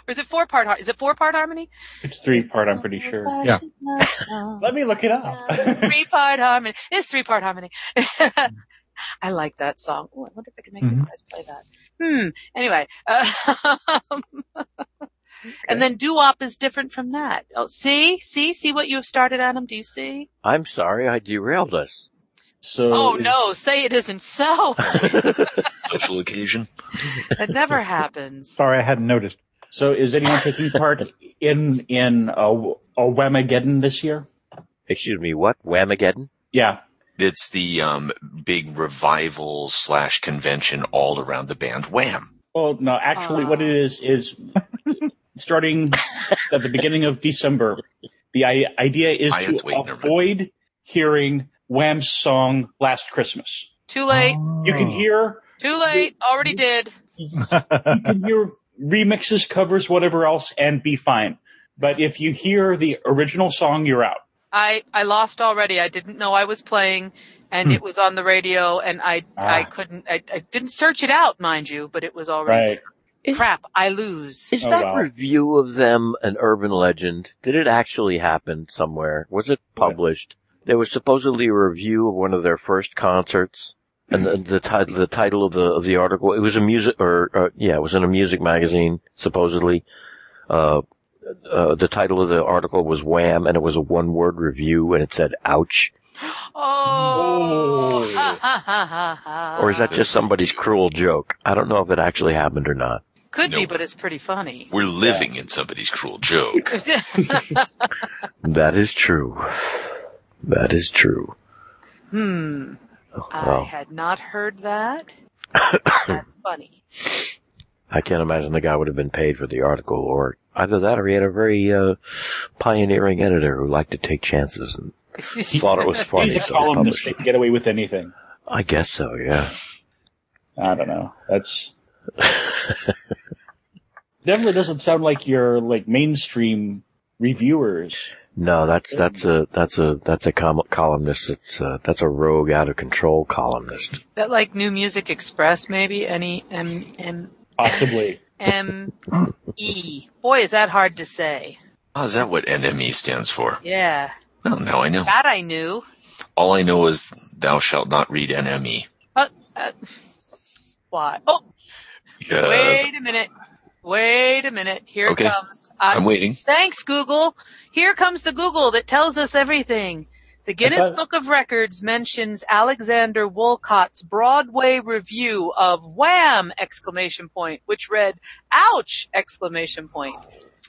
Or is it four part? Har- is it four part harmony? It's three part, I'm pretty sure. Yeah. Let me look it up. three part harmony. It's three part harmony. I like that song. Ooh, I wonder if I can make Mhm. the guys play that. Hmm. Anyway, uh, and then doo wop is different from that. Oh, see, see, see what you have started, Adam. Do you see? I'm sorry, I derailed us. So Oh no, say it isn't so. Social occasion. That never happens. Sorry, I hadn't noticed. So is anyone taking part in in a, a Whamageddon this year? Excuse me, what? Whamageddon? Yeah. It's the um, big revival slash convention all around the band Wham. Well, no, actually, what it is is starting at the beginning of December. The I- idea is I to to wait, avoid hearing Wham's song "Last Christmas." Too late. You can Oh. hear Too late. Already did. you can hear remixes, covers, whatever else, and be fine. But if you hear the original song, you're out. I I lost already. I didn't know I was playing, and Hmm. it was on the radio, and I I Ah. couldn't. I, I didn't search it out, mind you, but it was already Right. Is, crap. I lose. is Oh, that wow. review of them an urban legend? Did it actually happen somewhere? Was it published? There was supposedly a review of one of their first concerts, and the, the title the title of the of the article it was a music or uh, yeah it was in a music magazine supposedly. Uh, uh, the title of the article was Wham, and it was a one word review, and it said "Ouch." Oh. ha ha ha ha. Or is that just somebody's cruel joke? I don't know if it actually happened or not. Could be, but it's pretty funny. We're living in somebody's cruel joke. That is true. That is true. hmm. I had not heard that. That's funny. I can't imagine the guy would have been paid for the article, or either that, or he had a very uh, pioneering editor who liked to take chances and thought it was funny. He's a so he columnist. They can get away with anything. I guess so. Yeah. I don't know. That's definitely doesn't sound like your like mainstream reviewers. No, that's that's a that's a that's a com- columnist. It's uh, that's a rogue, out of control columnist. that like New Music Express, maybe? Any M M Possibly. M E. Boy, is that hard to say. Oh, is that what NME stands for? Yeah, Well, now I know. that I knew. All I know is thou shalt not read NME. Uh, uh, why? Oh, Yes. wait a minute. Wait a minute. Here Okay. it comes. Uh, I'm waiting. Thanks, Google. Here comes the Google that tells us everything. The Guinness thought- Book of Records mentions Alexander Woollcott's Broadway review of Wham! exclamation point, which read, ouch! exclamation point.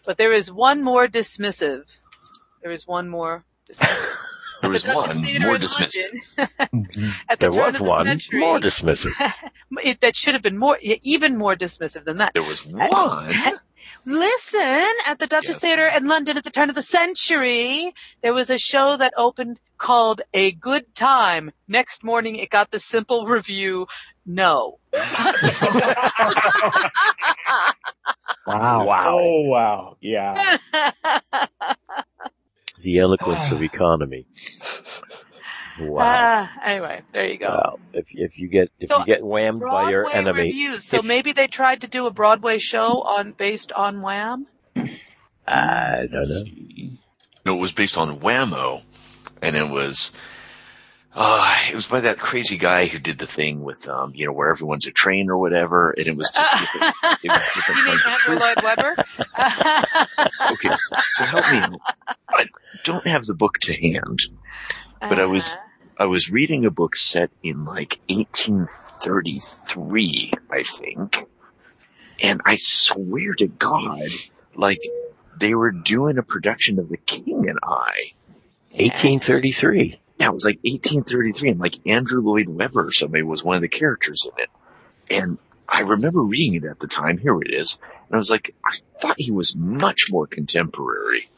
But there is one more dismissive. There is one more dismissive. Mm-hmm. There was the one more dismissive. The There was of the one century, more dismissive. it, that should have been more, even more dismissive than that. There was uh, one. Listen, at the Duchess Yes. Theatre in London at the turn of the century, there was a show that opened called A Good Time. Next morning, it got the simple review, no. Wow. Wow. Oh wow. Yeah. The eloquence of economy. Wow. Ah, anyway, there you go. Wow. If if you get if So, you get whammed by your enemy, review. So maybe they tried to do a Broadway show on based on Wham. I don't know. No, it was based on Whammo, and it was, uh, it was by that crazy guy who did the thing with, um, you know, where everyone's a train or whatever, and it was just different, it was different you mean kinds of Andrew Lloyd Webber? Okay, so help me. I don't have the book to hand. But I was- Uh-huh. I was reading a book set in like 1833, I think. And I swear to God, like, they were doing a production of The King and I. 1833. Yeah, it was like 1833, and like Andrew Lloyd Webber or somebody was one of the characters in it. And I remember reading it at the time. Here it is. And I was like, I thought he was much more contemporary.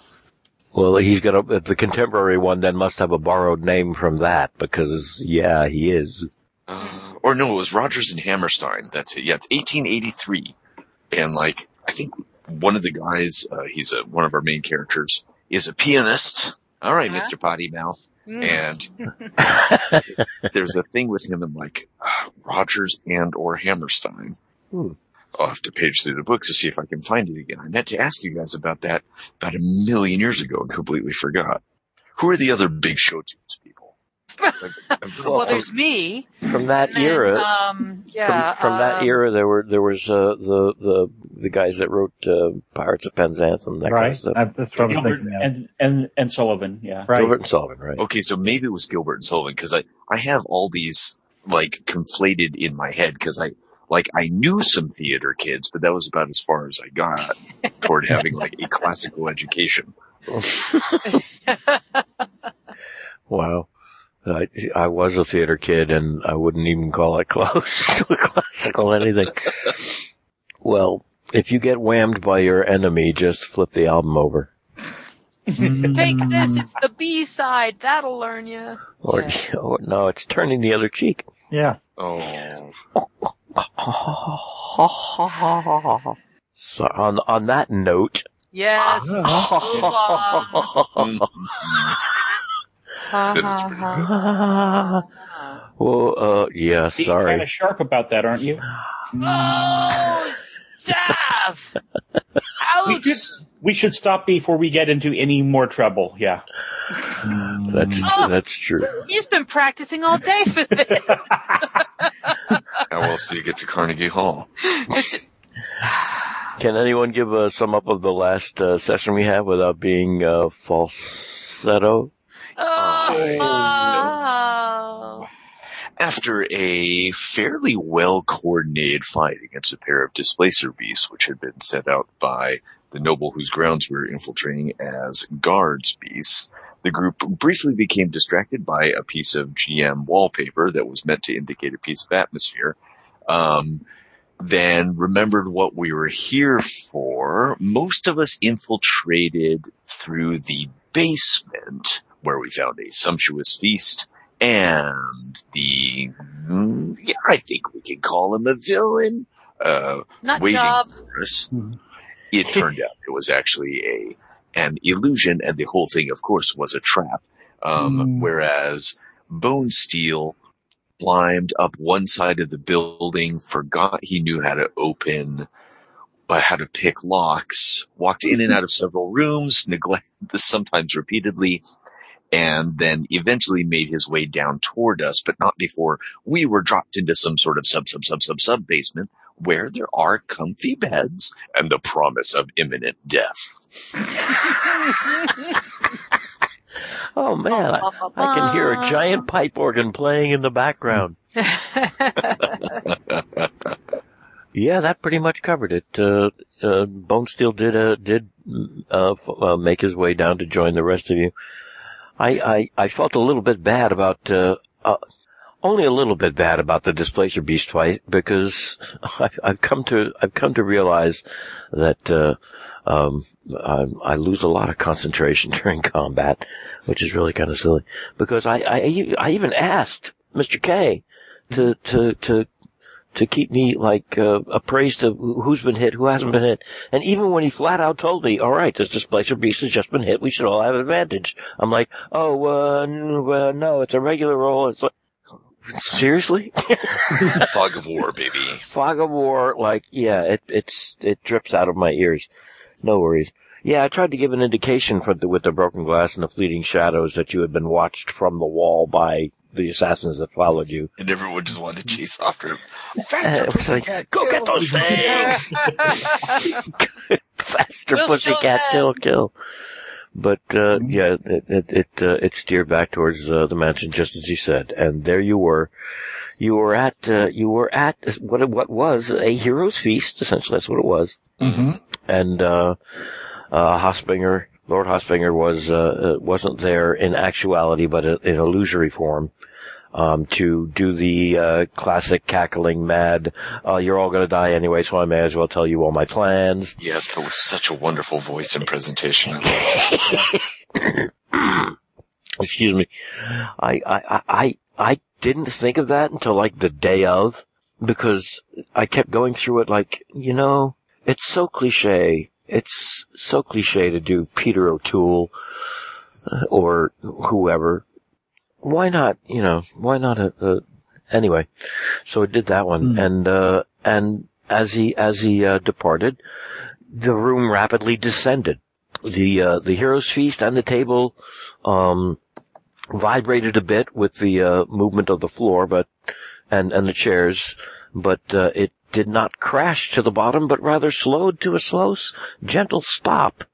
Well, he's got a, the contemporary one then must have a borrowed name from that because yeah, he is. Uh, or no, it was Rodgers and Hammerstein. That's it. Yeah, it's 1883. And like, I think one of the guys, uh, he's a, one of our main characters, is a pianist. All right, Uh-huh. Mr. Potty Mouth. Mm. And there's a thing with him. I'm like, uh, Rodgers and or Hammerstein. Hmm. I'll have to page through the books to see if I can find it again. I meant to ask you guys about that about a million years ago and completely forgot. Who are the other big show tunes? Like, I've done a well, lot- there's me. From that then, era, Um, yeah. from, from that um, era, there were there was uh, the the the guys that wrote uh, Pirates of Penzance and that kind of stuff. I, that's what I was Gilbert thinking of. and and and Sullivan. Yeah. Right. Gilbert and Sullivan, right? Okay, so maybe it was Gilbert and Sullivan because I I have all these like conflated in my head because I like I knew some theater kids, but that was about as far as I got toward having like a classical education. Wow. I, I was a theater kid and I wouldn't even call it close to a classical anything. Well, if you get whammed by your enemy, just flip the album over. Mm. Take this. It's the B side. That'll learn you. Or, Yeah. or no, it's turning the other cheek. Yeah. Oh, So on on that note, Yes. well, uh, yeah, Being kind of sharp about that, aren't you? Oh, staff! We Ouch! should, we should stop before we get into any more trouble. Yeah. That's Oh. that's true. He's been practicing all day for this. how else do you get to Carnegie Hall? Can anyone give a sum up of the last uh, session we had without being uh, falsetto? Oh. after a fairly well coordinated fight against a pair of displacer beasts, which had been set out by the noble whose grounds we were infiltrating as guards beasts, the group briefly became distracted by a piece of GM wallpaper that was meant to indicate a piece of atmosphere. Um, then remembered what we were here for. Most of us infiltrated through the basement where we found a sumptuous feast and the, yeah, I think we can call him a villain, uh, Nut waiting job. for us. It turned out it was actually a an illusion, and the whole thing, of course, was a trap. Um, Mm. Whereas Bonesteele climbed up one side of the building, forgot he knew how to open, uh, how to pick locks, walked in and out of several rooms, neglected this sometimes repeatedly, and then eventually made his way down toward us, but not before we were dropped into some sort of sub sub sub sub sub basement where there are comfy beds and the promise of imminent death. Oh man, I, I can hear a giant pipe organ playing in the background. Yeah, that pretty much covered it. Uh, uh, Bonesteele did uh, did uh, f- uh, make his way down to join the rest of you. I I, I felt a little bit bad about uh, uh, only a little bit bad about the Displacer Beast fight because I've, I've come to I've come to realize that uh, um, I, I lose a lot of concentration during combat, which is really kind of silly. Because I, I, I even asked Mr. K to to to to keep me like uh, appraised of who's been hit, who hasn't been hit, and even when he flat out told me, "All right, this displacer beast has just been hit, we should all have an advantage," I'm like, "Oh, uh, uh, no, it's a regular roll." It's like, seriously, Fog of War, baby. fog of war, like, yeah, it it's it drips out of my ears. No worries. Yeah, I tried to give an indication for the, with the broken glass and the fleeting shadows that you had been watched from the wall by the assassins that followed you. And everyone just wanted to chase after him. Uh, Faster, it was like, go get those things! Faster, We'll pussycat, kill, kill. But uh, yeah, it it it, uh, it steered back towards uh, the mansion just as you said, and there you were. You were at uh, you were at what what was a hero's feast. Essentially, that's what it was. Mm-hmm. And uh, uh, Hossbinger, Lord Hossbinger was uh, uh, wasn't there in actuality, but in illusory form. Um, to do the uh, classic cackling mad, uh, you're all gonna die anyway, so I may as well tell you all my plans. Yes, but with such a wonderful voice and presentation. excuse me, I, I, I I didn't think of that until like the day of, because I kept going through it like, you know, it's so cliche. It's so cliche to do Peter O'Toole uh, or whoever. Why not, you know, why not a, a anyway, so I did that one Hmm. and, uh, and as he, as he, uh, departed, the room rapidly descended. The, uh, the hero's feast and the table, um, vibrated a bit with the uh, movement of the floor, but and and the chairs, but uh, it did not crash to the bottom, but rather slowed to a slow, gentle stop,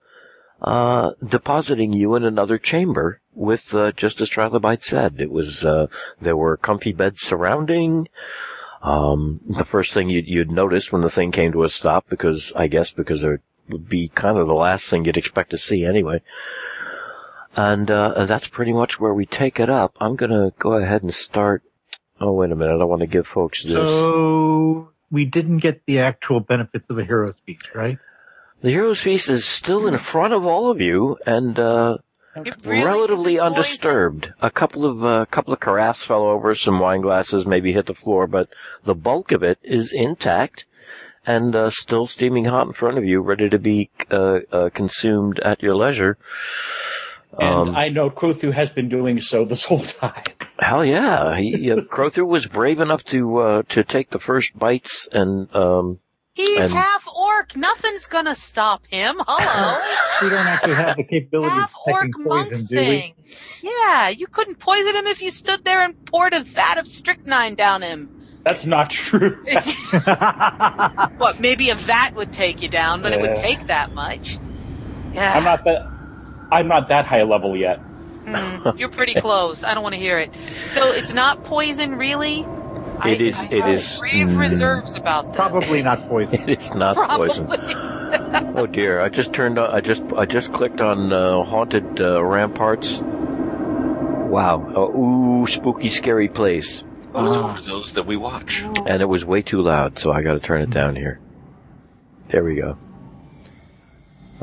uh, depositing you in another chamber with uh, just as Trilobite said. It was uh, there were comfy beds surrounding. Um, the first thing you'd, you'd notice when the thing came to a stop, because I guess because it would be kind of the last thing you'd expect to see anyway. And uh, that's pretty much where we take it up. I'm gonna go ahead and start. Oh wait a minute! I want to give folks this. So we didn't get the actual benefits of a hero's feast, right? the Hero's Feast is still in front of all of you, and uh, really relatively undisturbed. A couple of uh, couple of carafes fell over, some wine glasses maybe hit the floor, but the bulk of it is intact and uh, still steaming hot in front of you, ready to be uh, uh, consumed at your leisure. And Um, I know Crothu has been doing so this whole time. Hell yeah! He, uh, Crothu was brave enough to uh, to take the first bites, and um, He's And- half orc. Nothing's gonna stop him. Hello. We don't actually have the capability of half orc detecting monk poison, do we? thing. Yeah, you couldn't poison him if you stood there and poured a vat of strychnine down him. That's not true. what? Maybe a vat would take you down, but it would take that much. Yeah. I'm not that. I'm not that high level yet. Hmm, you're pretty close. I don't want to hear it. So it's not poison, really? It I, is- I it have grave mm. reserves about that. Probably not poison. It is not Probably. poison. Oh dear! I just turned on. I just I just clicked on uh, haunted uh, ramparts. Wow! Uh, ooh, spooky, scary place. Those are for those that we watch. And it was way too loud, so I got to turn it down here. There we go.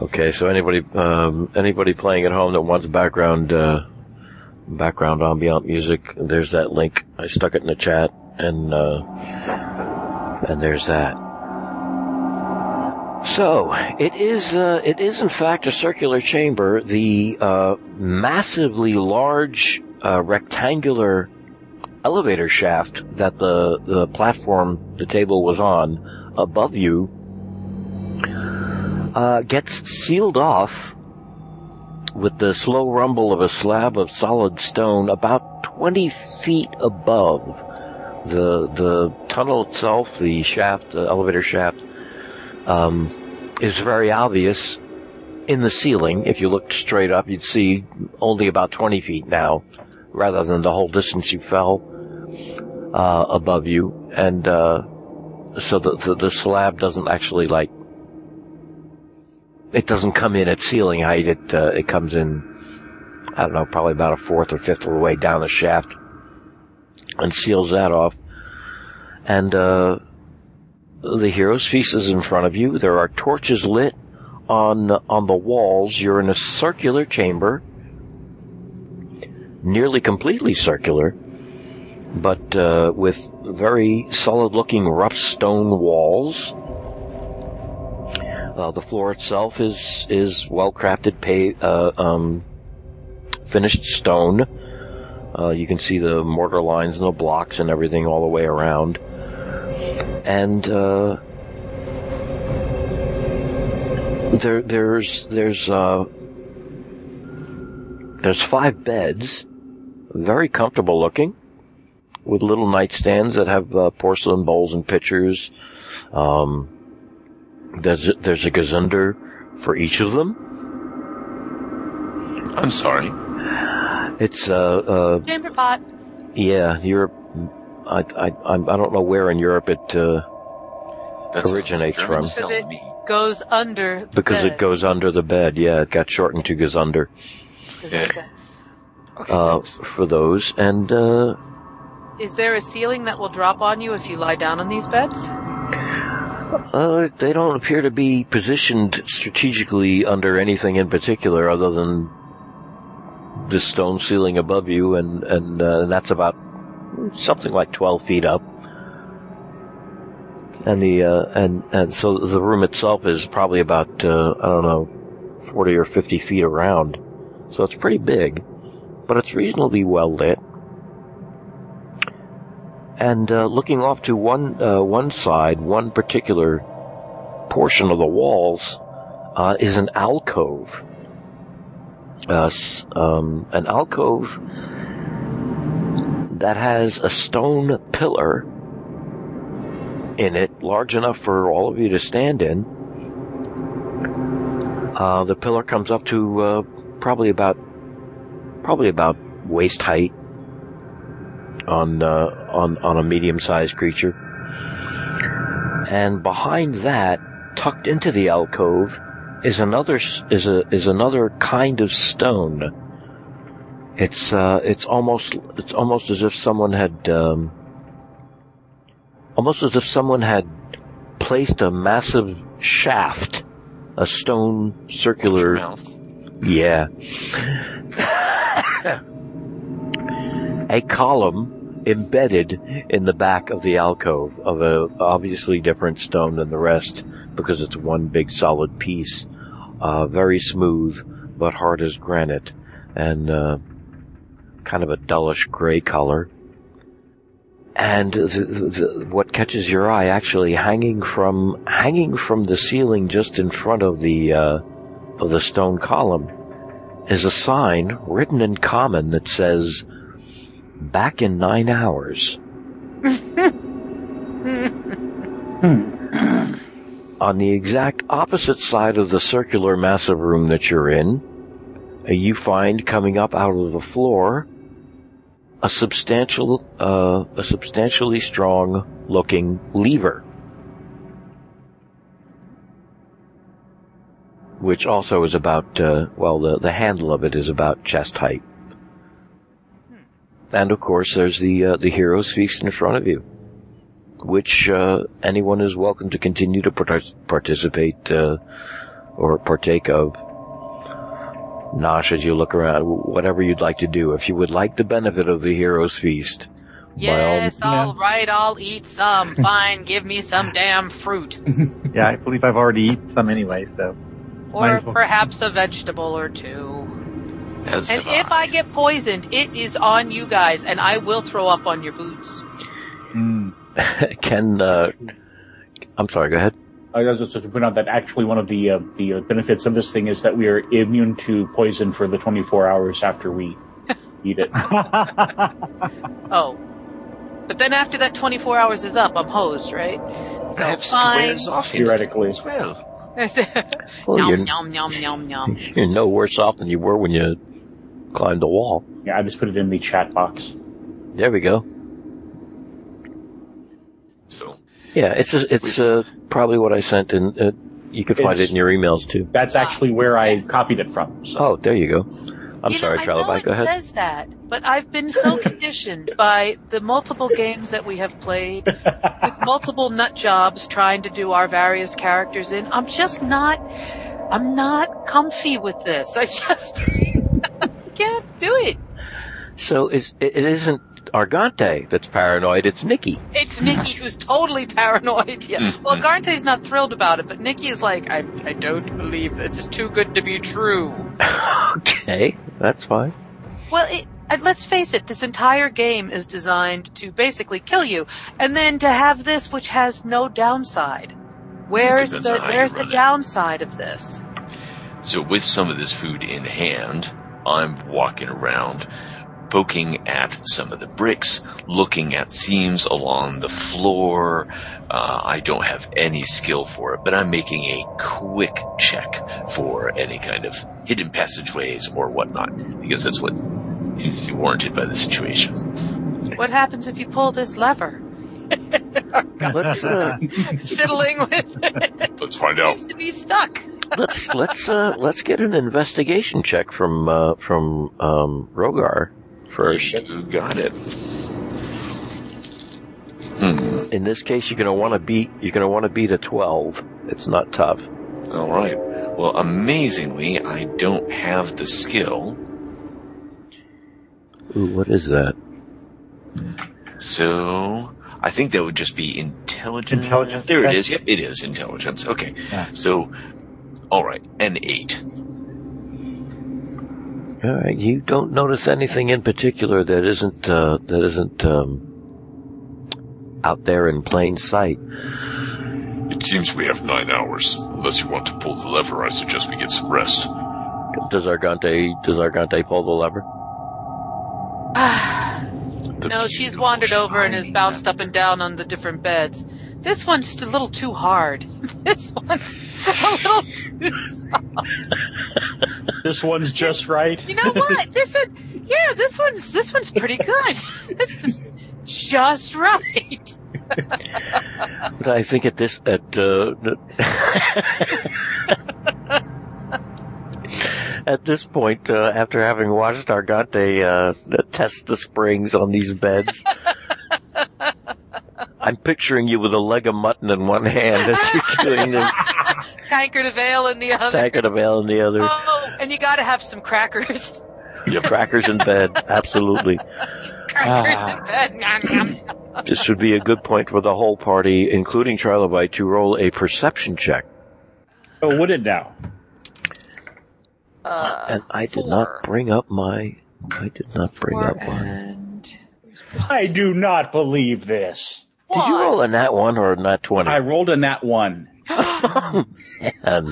Okay, so anybody um, anybody playing at home that wants background uh, background ambient music, there's that link. I stuck it in the chat, and uh, and there's that. So it is uh, it is in fact a circular chamber. The uh, massively large uh, rectangular elevator shaft that the, the platform the table was on above you uh, gets sealed off with the slow rumble of a slab of solid stone about 20 feet above the the tunnel itself the shaft the elevator shaft um, is very obvious in the ceiling. If you looked straight up you'd see only about 20 feet now rather than the whole distance you fell uh, above you, and uh, so the, the the slab doesn't actually like it doesn't come in at ceiling height. It uh, it comes in, I don't know, probably about a fourth or fifth of the way down the shaft, and seals that off. And uh, the hero's feast is in front of you. There are torches lit on on the walls. You're in a circular chamber, nearly completely circular but uh, with very solid-looking rough stone walls. Uh, the floor itself is is well-crafted, pa- uh, um, finished stone. Uh, you can see the mortar lines and the blocks and everything all the way around. And uh, there there's there's uh, there's five beds, very comfortable looking with little nightstands that have uh, porcelain bowls and pitchers. Um, there's a, there's a gazunder for each of them. I'm sorry. It's uh, uh Chamber pot. yeah Europe. I I I'm- don't know where in Europe it uh, That's Originates from. Because it goes under the because bed. it goes under the bed. Yeah, it got shortened to gazunder Gazunda. Okay, uh, for those. And uh, Is there a ceiling that will drop on you if you lie down on these beds? Uh, they don't appear to be positioned strategically under anything in particular other than the stone ceiling above you, and and, uh, and that's about something like twelve feet up. And the uh, and and so the room itself is probably about uh, I don't know forty or fifty feet around, so it's pretty big, but it's reasonably well lit. And uh, looking off to one uh, one side, one particular portion of the walls uh, is an alcove. Uh, um, an alcove that has a stone pillar in it, large enough for all of you to stand in. Uh, the pillar comes up to uh, probably about probably about waist height on uh, on on a medium-sized creature. And behind that, tucked into the alcove, is another is a is another kind of stone. It's uh it's almost it's almost as if someone had um, almost as if someone had placed a massive shaft, a stone circular yeah. A column embedded in the back of the alcove of a obviously different stone than the rest because it's one big solid piece. Uh, very smooth, but hard as granite and, uh, kind of a dullish gray color. And the, the, what catches your eye actually hanging from, hanging from the ceiling just in front of the, uh, of the stone column is a sign written in common that says, back in nine hours. On the exact opposite side of the circular massive room that you're in, uh, you find coming up out of the floor a substantial, uh, a substantially strong looking lever. Which also is about, uh, well, the, the handle of it is about chest height. And of course, there's the uh, the hero's feast in front of you, which uh, anyone is welcome to continue to partic- participate uh, or partake of. Nosh, as you look around, whatever you'd like to do. If you would like the benefit of the hero's feast, Yes, by all, all right, I'll eat some. Fine, give me some damn fruit. Yeah, I believe I've already eaten some anyway, so. Or well. perhaps a vegetable or two. As And have if I get poisoned, it is on you guys, and I will throw up on your boots. Mm. can uh, I'm sorry. Go ahead. I was just to point out that actually one of the uh, the uh, benefits of this thing is that we are immune to poison for the 24 hours after we eat it. Oh. But then after that 24 hours is up, I'm hosed, right? So Perhaps fine. wears off Theoretically. as well. Well, yum, you're, yum, yum, yum, yum. you're no worse off than you were when you climbed the wall. Yeah, I just put it in the chat box. There we go. So Yeah, it's a, it's uh, probably what I sent, and uh, you could find it in your emails too. That's actually where I copied it from. So. Oh, there you go. I'm You sorry, know, I Charlie. Go ahead. says that, but I've been so conditioned by the multiple games that we have played with multiple nut jobs trying to do our various characters in. I'm just not, I'm not comfy with this. I just can't do it. So it's, it, isn't Argante that's paranoid. It's Nikki. It's Nikki who's totally paranoid. Yeah. Mm-hmm. Well, Garnte's not thrilled about it, but Nikki is like, I, I don't believe it's too good to be true. okay, that's fine. Well, it, let's face it, this entire game is designed to basically kill you, and then to have this which has no downside. Where's the on how you where's the it. downside of this? So with some of this food in hand, I'm walking around, poking at some of the bricks, looking at seams along the floor. Uh, I don't have any skill for it, but I'm making a quick check for any kind of hidden passageways or whatnot, because that's what is warranted by the situation. What happens if you pull this lever? Let's uh, Fiddling with it Let's find out. seems to be stuck. Let's let's uh, let's get an investigation check from uh, from um, Rhogar first. You got it. Hmm. In this case, you're gonna want to beat you're gonna want to beat a twelve. It's not tough. All right. Well, amazingly, I don't have the skill, Ooh, what is that? so I think that would just be intelligence. Intelligence, There it is. Yep, it is intelligence. Okay. Yeah. So, all right, an eight. All right, you don't notice anything in particular that isn't uh, that isn't um, out there in plain sight. It seems we have nine hours. Unless you want to pull the lever, I suggest we get some rest. Does Argante does Argante pull the lever? The no, she's wandered over and has shining- bounced up and down on the different beds. This one's just a little too hard. This one's a little too soft. This one's just right. You know what? This is yeah, this one's this one's pretty good. This is just right. But I think at this at uh, at this point, uh, after having watched Argante uh, test the springs on these beds, I'm picturing you with a leg of mutton in one hand as you're doing this, Tankard of ale in the other. tankard of ale in the other, Oh, and you got to have some crackers. crackers in bed. Absolutely. Crackers Ah. in bed. Nom, nom. This would be a good point for the whole party, including Trilobite, to roll a perception check. Oh, would it now? Uh, And I did four. not bring up my. I did not bring Four up my. I do not believe this. Did you roll a nat one or a nat twenty? I rolled a nat one. Oh,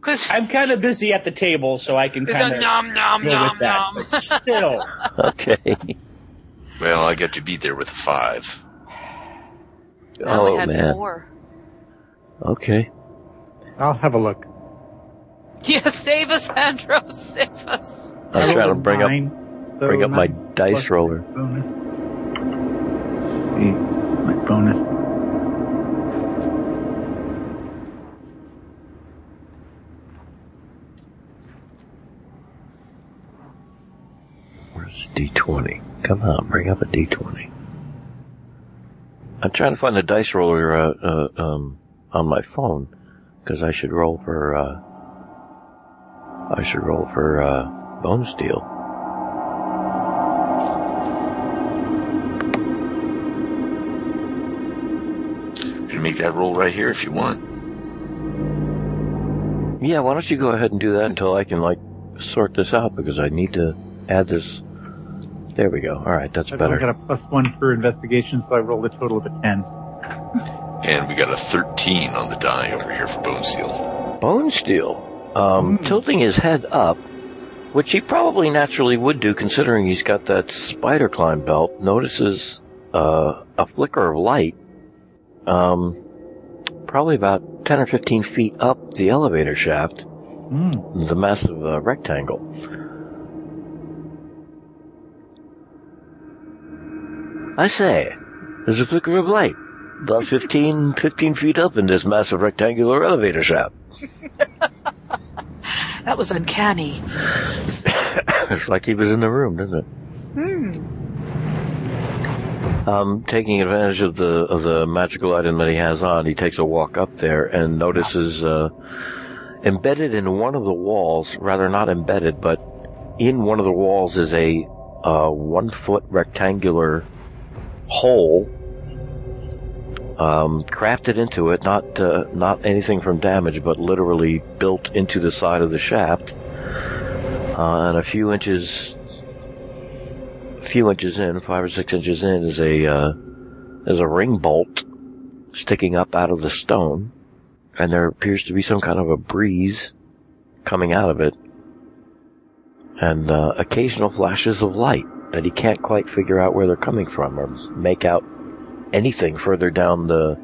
because I'm kind of busy at the table, so I can kind of nom nom nom nom. But still, okay. Well, I got to be there with a five. I only oh had man. four. Okay. I'll have a look. Yeah, save us, Andros, save us. I'm trying to bring up nine, so bring up my dice plus roller. Bonus. Bonus. Where's D20? Come on, bring up a D20. I'm trying to find the dice roller uh, uh, um, on my phone because I should roll for uh, I should roll for uh, bone that roll right here if you want. Yeah, why don't you go ahead and do that until I can like sort this out because I need to add this. There we go. All right, that's better. I've only better. got a plus one for investigation, so I rolled a total of a ten. And we got a 13 on the die over here for Bonesteele. Bone steel, um, Hmm. tilting his head up, which he probably naturally would do considering he's got that spider climb belt, notices uh, a flicker of light, um, probably about 10 or 15 feet up the elevator shaft, Mm. the massive uh, rectangle. I say, there's a flicker of light. About 15, 15 feet up in this massive rectangular elevator shaft. That was uncanny. it's like he was in the room, doesn't it? Hmm. Um, taking advantage of the of the magical item that he has on, he takes a walk up there and notices uh, embedded in one of the walls, rather not embedded, but in one of the walls is a uh, one foot rectangular hole um, crafted into it, not uh, not anything from damage, but literally built into the side of the shaft, uh, and a few inches few inches in, five or six inches in, is a uh, is a ring bolt sticking up out of the stone, and there appears to be some kind of a breeze coming out of it, and uh, occasional flashes of light that he can't quite figure out where they're coming from or make out anything further down the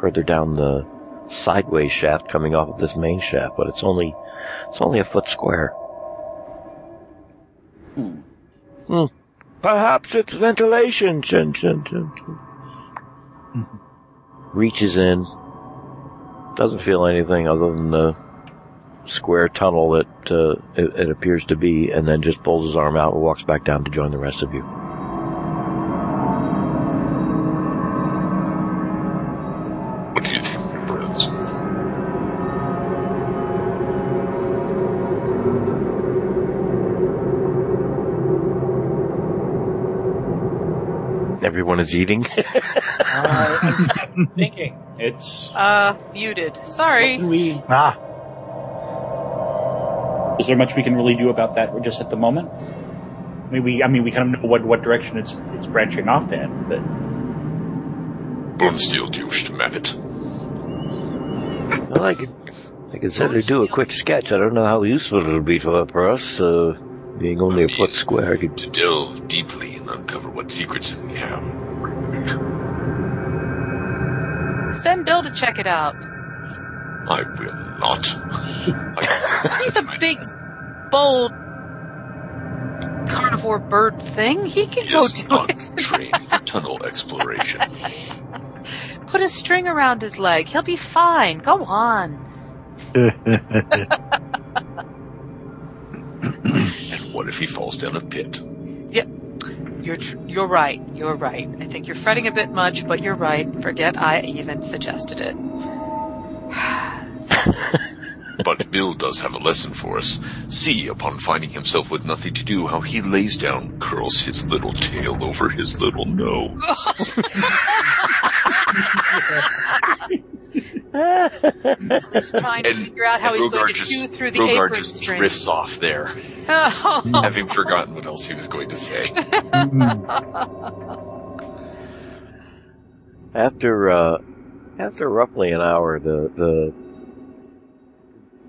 further down the sideways shaft coming off of this main shaft, but it's only it's only a foot square. Hmm. Perhaps it's ventilation. Reaches in. Doesn't feel anything other than the square tunnel that uh, it, it appears to be, and then just pulls his arm out and walks back down to join the rest of you. Everyone is eating. Uh, I'm thinking it's Uh, muted. Sorry. we. Ah, Is there much we can really do about that just at the moment? I mean, we I mean we kind of know what what direction it's it's branching off in, but Bonesteele, do you wish to map it? well, I could, I could certainly do a quick sketch. I don't know how useful it'll be for, for us, uh, being only a foot square. I could To delve deeply and uncover what secrets we have. Send Bill to check it out. I will not. I- He's a big, bold carnivore bird thing. He can He go is do not it. trained for tunnel exploration. Put a string around his leg. He'll be fine. Go on. And what if he falls down a pit? You're tr- you're right. You're right. I think you're fretting a bit much, but you're right. Forget I even suggested it. But Bill does have a lesson for us. See, upon finding himself with nothing to do, how he lays down, curls his little tail over his little nose. He's trying to And- figure out how and he's going Rhogar to just, chew through the Rhogar apron just string. drifts off there, Oh. having forgotten what else he was going to say. After uh, after roughly an hour, the the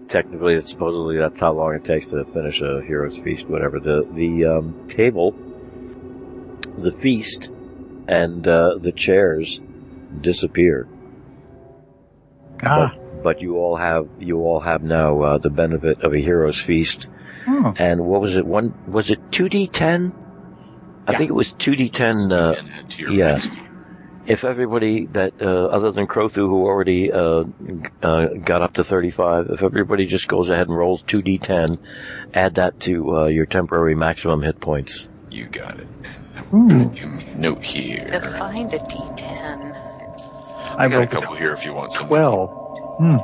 technically, supposedly that's how long it takes to finish a hero's feast. Whatever the the um, table, the feast, and uh, the chairs disappear. Ah, but you all have you all have now uh, the benefit of a hero's feast. Oh, And what was it? One was it two d ten? I Yeah. think it was two d ten. Uh, And to your yeah. next- if everybody that uh, other than Crothu who already uh, uh, got up to 35, if everybody just goes ahead and rolls 2d10, add that to uh, your temporary maximum hit points. You got it. Ooh. You note here. To find a D10. I I got a couple here if you want some. twelve. Hmm.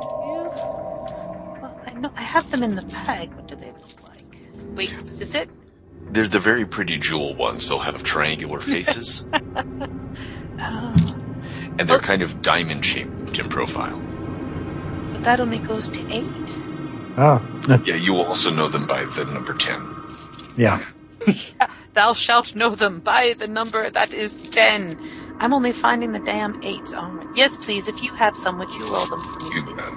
Well, I know I have them in the bag. What do they look like? Wait, is this it? They're the very pretty jewel ones. They'll have triangular faces, Oh, and they're kind of diamond shaped in profile. but that only goes to eight. Oh, Yeah, you will also know them by the number 10. yeah. Thou shalt know them by the number that is ten. I'm only finding the damn eights. All right. Yes, please. If you have some, would you roll them for me? You please? got.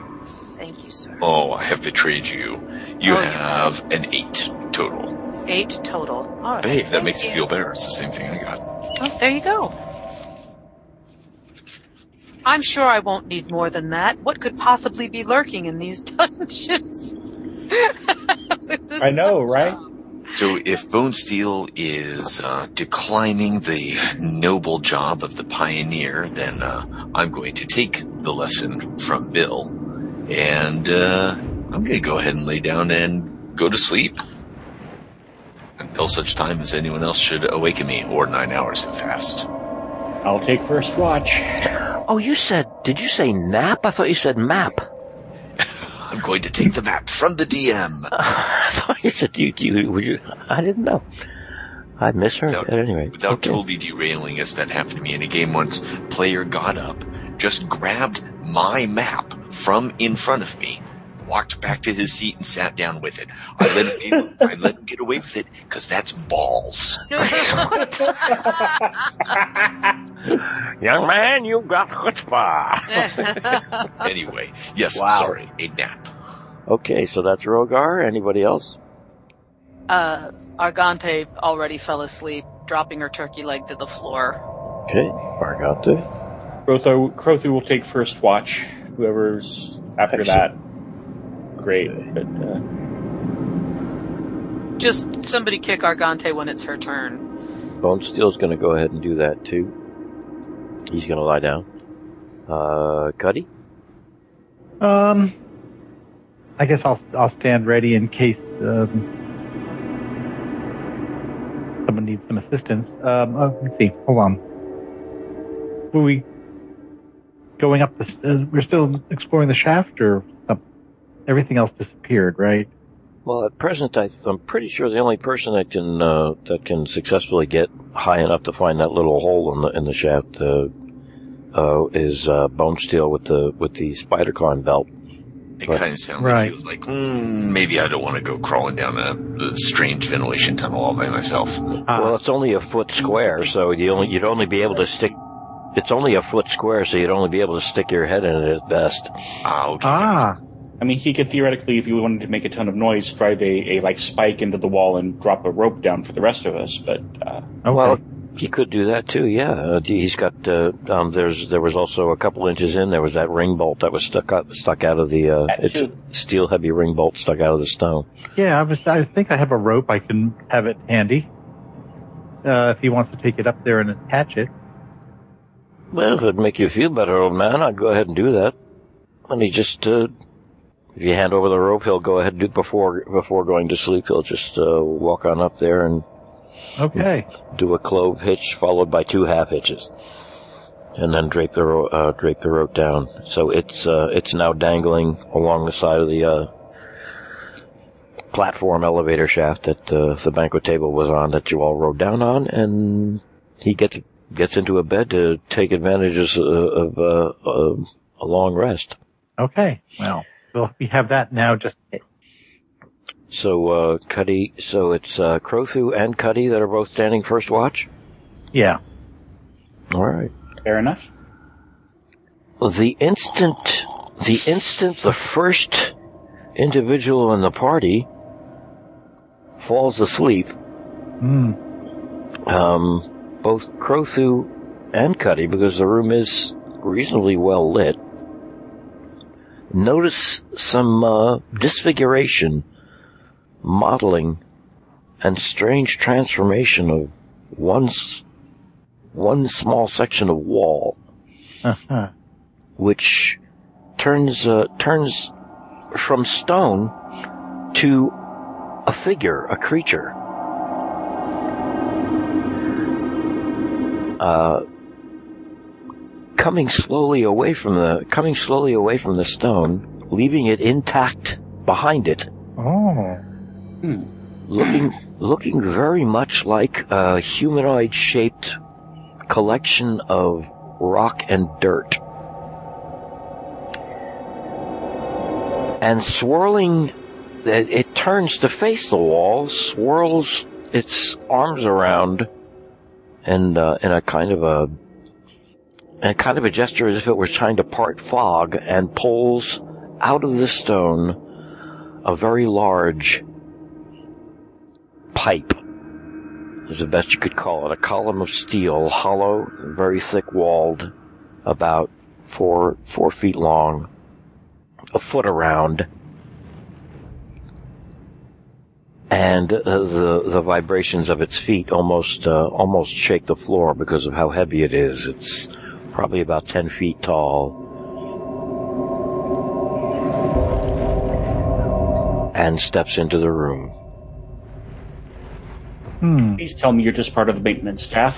Thank you, sir. Oh, I have betrayed you. You Oh, yeah. have an 8 total. Eight total. All right. Hey, that thank makes you feel better. It's the same thing I got. Oh, there you go. I'm sure I won't need more than that. What could possibly be lurking in these dungeons? With this I know, right? job. So if Bonesteele is uh, declining the noble job of the pioneer, then uh, I'm going to take the lesson from Bill, and uh, I'm going to go ahead and lay down and go to sleep until such time as anyone else should awaken me, or nine hours if fast. I'll take first watch. Oh, you said, did you say nap? I thought you said map. I'm going to take the map from the DM. I thought you said you, you, would you, I didn't know. I misheard Without- at any rate. Without Okay. totally derailing us, that happened to me in a game once. Player got up, just grabbed my map from in front of me, walked back to his seat and sat down with it. I let him, I let him get away with it because that's balls. Young man, you got chutzpah. Anyway, yes, Wow. sorry, a nap. okay, so that's Rhogar. Anybody else? uh, Argante already fell asleep, dropping her turkey leg to the floor. Okay, Bargante. Crothu, Crothu will take first watch. Whoever's after that, great. But uh, Just somebody kick Argante when it's her turn. Bonesteele's gonna go ahead and do that too. He's gonna lie down. Uh, Cuddy? Um, I guess I'll I'll stand ready in case um, someone needs some assistance. Um, uh, let's see. Hold on. Were we going up the? Uh, we're still exploring the shaft, or everything else disappeared, right? Well, at present, I, I'm pretty sure the only person that can uh, that can successfully get high enough to find that little hole in the in the shaft uh, uh, is uh, Bonesteele with the with the spider climb belt. It Right. kind of sounded like Right. he was like, mm, maybe I don't want to go crawling down a, a strange ventilation tunnel all by myself. Ah, Well, it's only a foot square, so you only you'd only be able to stick. It's only a foot square, so you'd only be able to stick your head in it at best. Ah, okay. ah, I mean, he could theoretically, if he wanted to make a ton of noise, drive a, a like spike into the wall and drop a rope down for the rest of us. But uh, okay. Well, he could do that too. Yeah, uh, he's got. Uh, um, there's there was also a couple inches in. There was that ring bolt that was stuck out stuck out of the. Uh, it's steel heavy ring bolt stuck out of the stone. yeah, I was. I think I have a rope. I can have it handy. Uh, if he wants to take it up there and attach it. Well, if it'd make you feel better, old man, I'd go ahead and do that. And he just, uh, if you hand over the rope, he'll go ahead and do it before, before going to sleep. He'll just, uh, walk on up there and Okay. do a clove hitch followed by two half hitches. And then drape the, ro- uh, drape the rope down. So it's, uh, it's now dangling along the side of the, uh, platform elevator shaft that, uh, the banquet table was on that you all rode down on and he gets, gets into a bed to take advantages uh, of, uh, uh, a long rest. Okay. Well, well, we have that now. Just So, uh, Cuddy, so it's, uh, Crothu and Cuddy that are both standing first watch? yeah. Alright. fair enough. The instant, the instant the first individual in the party falls asleep, Hmm. um, both Crothu and Cuddy, because the room is reasonably well lit, notice some uh, disfiguration, modeling, and strange transformation of one one small section of wall, Uh-huh. which turns uh, turns from stone to a figure, a creature. Uh, coming slowly away from the coming slowly away from the stone, leaving it intact behind it, Oh. looking looking very much like a humanoid shaped collection of rock and dirt. And swirling it, it turns to face the wall, swirls its arms around and uh, in a kind of a in a kind of a gesture as if it were trying to part fog and pulls out of the stone a very large pipe is the best you could call it. A column of steel, hollow, very thick walled, about four four feet long, a foot around, and uh, the the vibrations of its feet almost uh, almost shake the floor because of how heavy it is. It's probably about ten feet tall. And steps into the room. Hmm. Please tell me you're just part of the maintenance staff.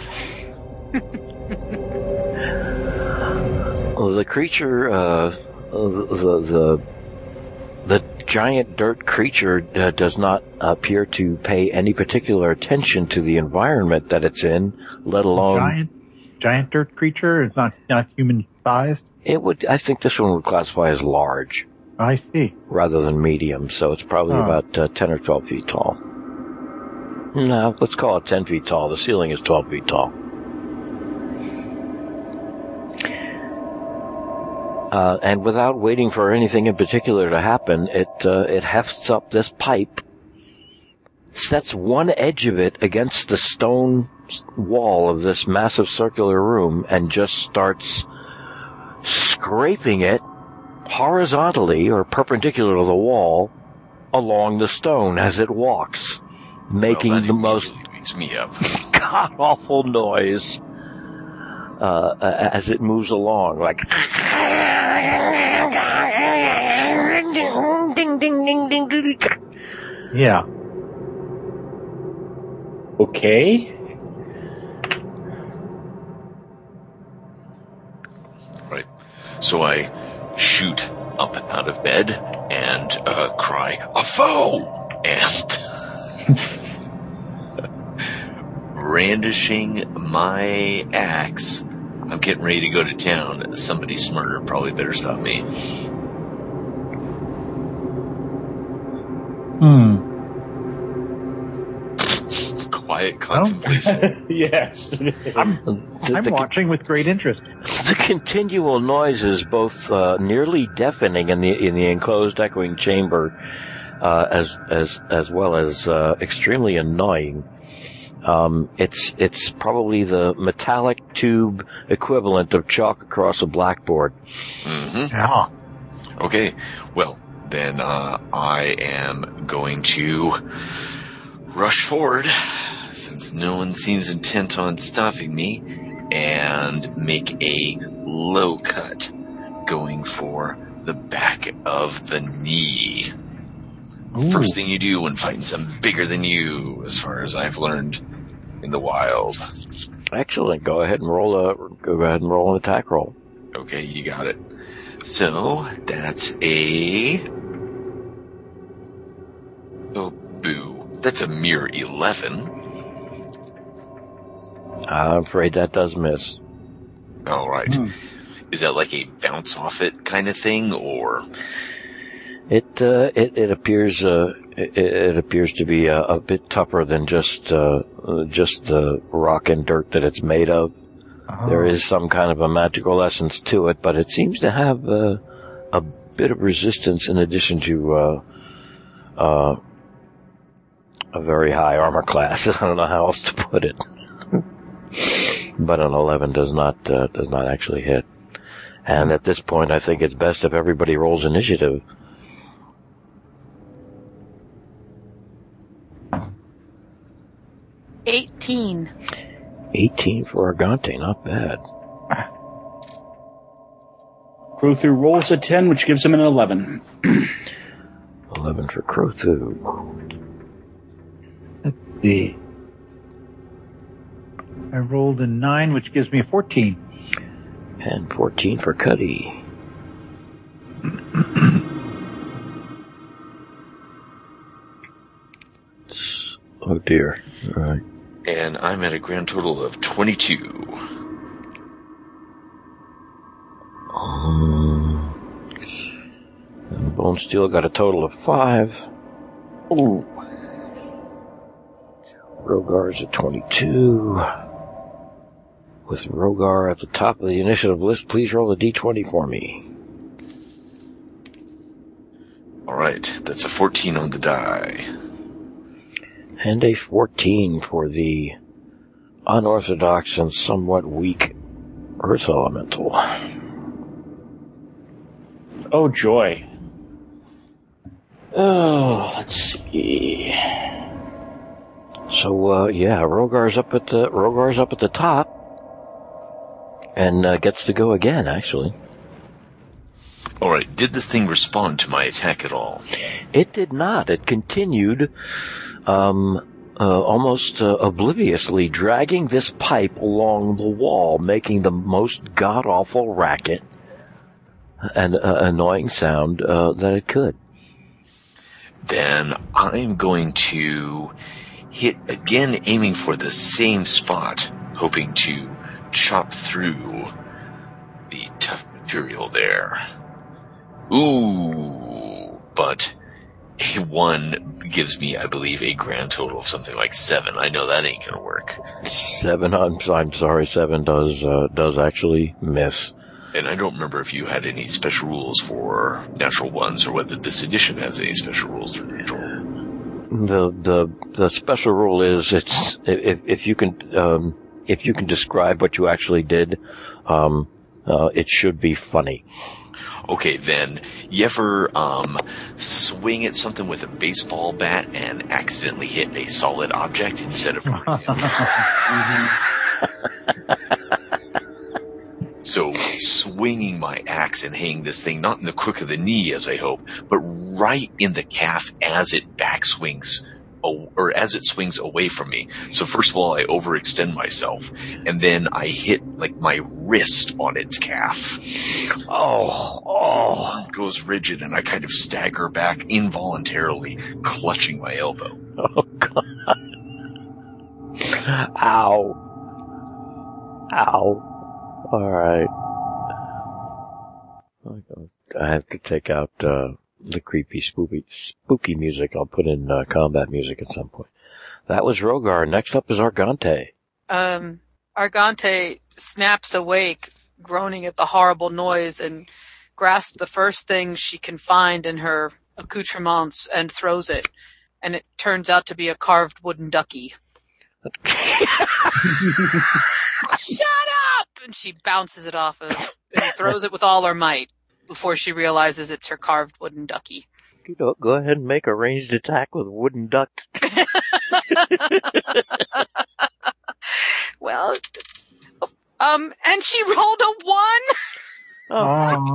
Well, the creature, uh, the the the giant dirt creature uh, does not appear to pay any particular attention to the environment that it's in, let alone giant, dirt creature. It's not not human sized. it would. I think this one would classify as large I see. rather than medium, so it's probably Oh. about uh, ten or twelve feet tall. No, let's call it ten feet tall. The ceiling is twelve feet tall. Uh, and without waiting for anything in particular to happen, it uh, it hefts up this pipe, sets one edge of it against the stone wall of this massive circular room, and just starts scraping it horizontally or perpendicular to the wall along the stone as it walks, making Well, the most wakes me up. god awful noise uh, as it moves along, like ding ding ding ding ding. Yeah. Okay. So I shoot up out of bed and uh, cry, "A foe!" and brandishing my axe. I'm getting ready to go to town. Somebody smarter probably better stop me. Hmm. Quiet contemplation. yes. I'm The, I'm the, watching with great interest. the continual noise is both uh, nearly deafening in the in the enclosed echoing chamber, uh, as as as well as uh, extremely annoying. Um, it's it's probably the metallic tube equivalent of chalk across a blackboard. hmm Yeah. Okay, well, then uh, I am going to rush forward, since no one seems intent on stopping me, and make a low cut, going for the back of the knee. Ooh. First thing you do when fighting something bigger than you, as far as I've learned in the wild. Excellent. Go ahead and roll a go ahead and roll an attack roll. Okay, you got it. So that's a oh boo. That's a mere eleven. I'm afraid that does miss. All right. Hmm. Is that like a bounce off it kind of thing, or It uh, it, it appears uh, it, it appears to be a, a bit tougher than just uh, uh, just the rock and dirt that it's made of. Oh. There is some kind of a magical essence to it, but it seems to have uh, a bit of resistance in addition to uh, uh, a very high armor class. I don't know how else to put it. But an 11 does not uh, does not actually hit. And at this point, I think it's best if everybody rolls initiative. Eighteen. 18 for Argante, not bad. Crothu rolls a 10, which gives him an 11. 11 for Crothu. Let's see. I rolled a nine, which gives me a 14. And 14 for Cuddy. oh dear. Alright. And I'm at a grand total of 22. Um, and Bonesteele got a total of five. Ooh. Rhogar's at 22. With Rhogar at the top of the initiative list, please roll a d20 for me. Alright, that's a 14 on the die. And a 14 for the unorthodox and somewhat weak Earth Elemental. Oh, joy. Oh, let's see. So, uh, yeah, Rhogar's up at the, Rhogar's up at the top. And, uh, gets to go again, actually. Alright, did this thing respond to my attack at all? It did not. It continued, um, uh, almost uh, obliviously dragging this pipe along the wall, making the most god awful racket and uh, annoying sound uh, that it could. Then I'm going to hit again, aiming for the same spot, hoping to chop through the tough material there. Ooh, but a one gives me, I believe, a grand total of something like seven. I know that ain't gonna work. Seven. I'm, I'm sorry. Seven does uh, does actually miss. And I don't remember if you had any special rules for natural ones or whether this edition has any special rules for natural. The the the special rule is it's if if you can um, if you can describe what you actually did, um, uh, it should be funny. Okay, then, you ever um, swing at something with a baseball bat and accidentally hit a solid object instead of, So swinging my axe and hitting this thing not in the crook of the knee as I hope, but right in the calf as it backswings or as it swings away from me. So first of all, I overextend myself and then I hit like my wrist on its calf. Oh, oh, It goes rigid and I kind of stagger back involuntarily, clutching my elbow. oh God! Ow! Ow! All right. I have to take out uh, the creepy, spooky, spooky music. I'll put in uh, combat music at some point. That was Rhogar. Next up is Argante. Um, Argante snaps awake, groaning at the horrible noise, and grasps the first thing she can find in her accoutrements and throws it. And it turns out to be a carved wooden ducky. Shut up! And she bounces it off of, and throws it with all her might before she realizes it's her carved wooden ducky. You know, go ahead and make a ranged attack with wooden duck. Well, um, and she rolled a one. Oh,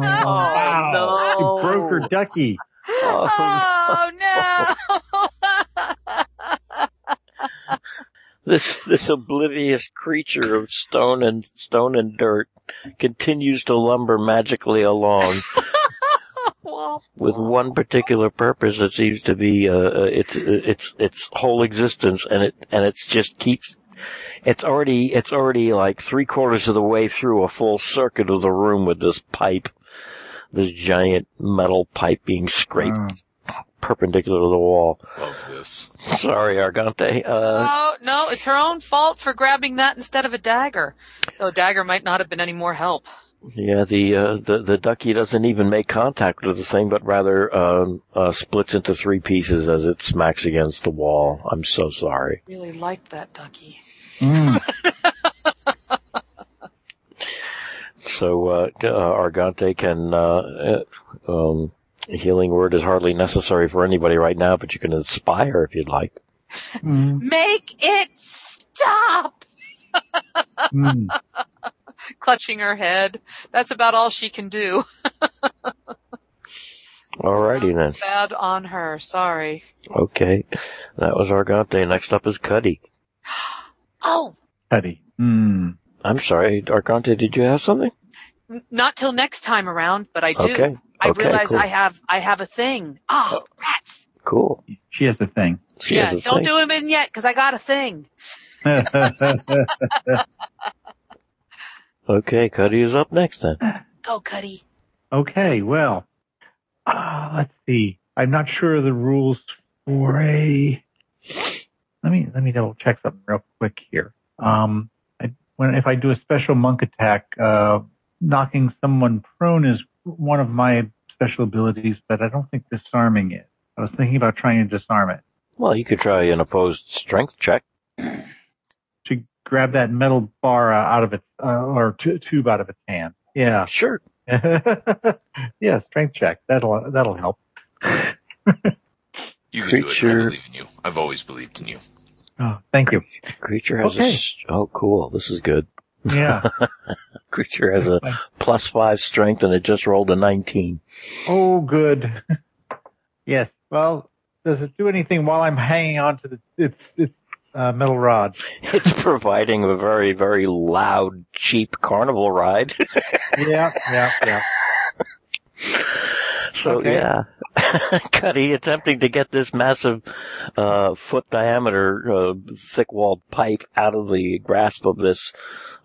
wow. no. She broke her ducky. Oh no! This this oblivious creature of stone and stone and dirt continues to lumber magically along with one particular purpose that seems to be uh, uh, its its its whole existence, and it and it's just keeps. It's already it's already like three quarters of the way through a full circuit of the room with this pipe, this giant metal pipe being scraped Mm. perpendicular to the wall. Love this. Sorry, Argante. Uh, no, no, it's her own fault for grabbing that instead of a dagger. Though dagger might not have been any more help. Yeah, the uh, the the ducky doesn't even make contact with the thing, but rather um, uh, splits into three pieces as it smacks against the wall. I'm so sorry. Really liked that ducky. Mm. so uh, uh, Argante can. Uh, uh, um, healing word is hardly necessary for anybody right now, but you can inspire if you'd like. Mm, Make it stop! Mm. Clutching her head. That's about all she can do. Alrighty then. Bad on her. Sorry. Okay, that was Argante. Next up is Cuddy. Oh, Petty. Mm. I'm sorry, Argante. Did you have something? n- not till next time around, but I do. Okay. I okay, realize cool. I have I have a thing. Oh, rats. Cool. She has the thing. She yeah, has a don't thing. do him in yet because I got a thing. Okay, Cuddy is up next then. Go, Cuddy. okay, well, uh, let's see. I'm not sure of the rules for a. Let me let me double check something real quick here. Um, I, when if I do a special monk attack, uh, knocking someone prone is one of my special abilities, but I don't think disarming is. I was thinking about trying to disarm it. Well, you could try an opposed strength check. To grab that metal bar uh, out of its uh, or t- tube out of its hand. Yeah. Sure. yeah, strength check. That'll that'll help. You can do it. I Creature- believe in you. I've always believed in you. Oh, thank you. Creature has a. Okay. s- Oh, cool. This is good. Yeah. Creature has a plus five strength and it just rolled a 19. oh, good. yes. Well, does it do anything while I'm hanging on to the its its uh, metal rod? It's providing a very, very loud, cheap carnival ride. yeah, yeah, yeah. So Okay. yeah, Cuddy attempting to get this massive, uh, foot diameter, uh, thick walled pipe out of the grasp of this,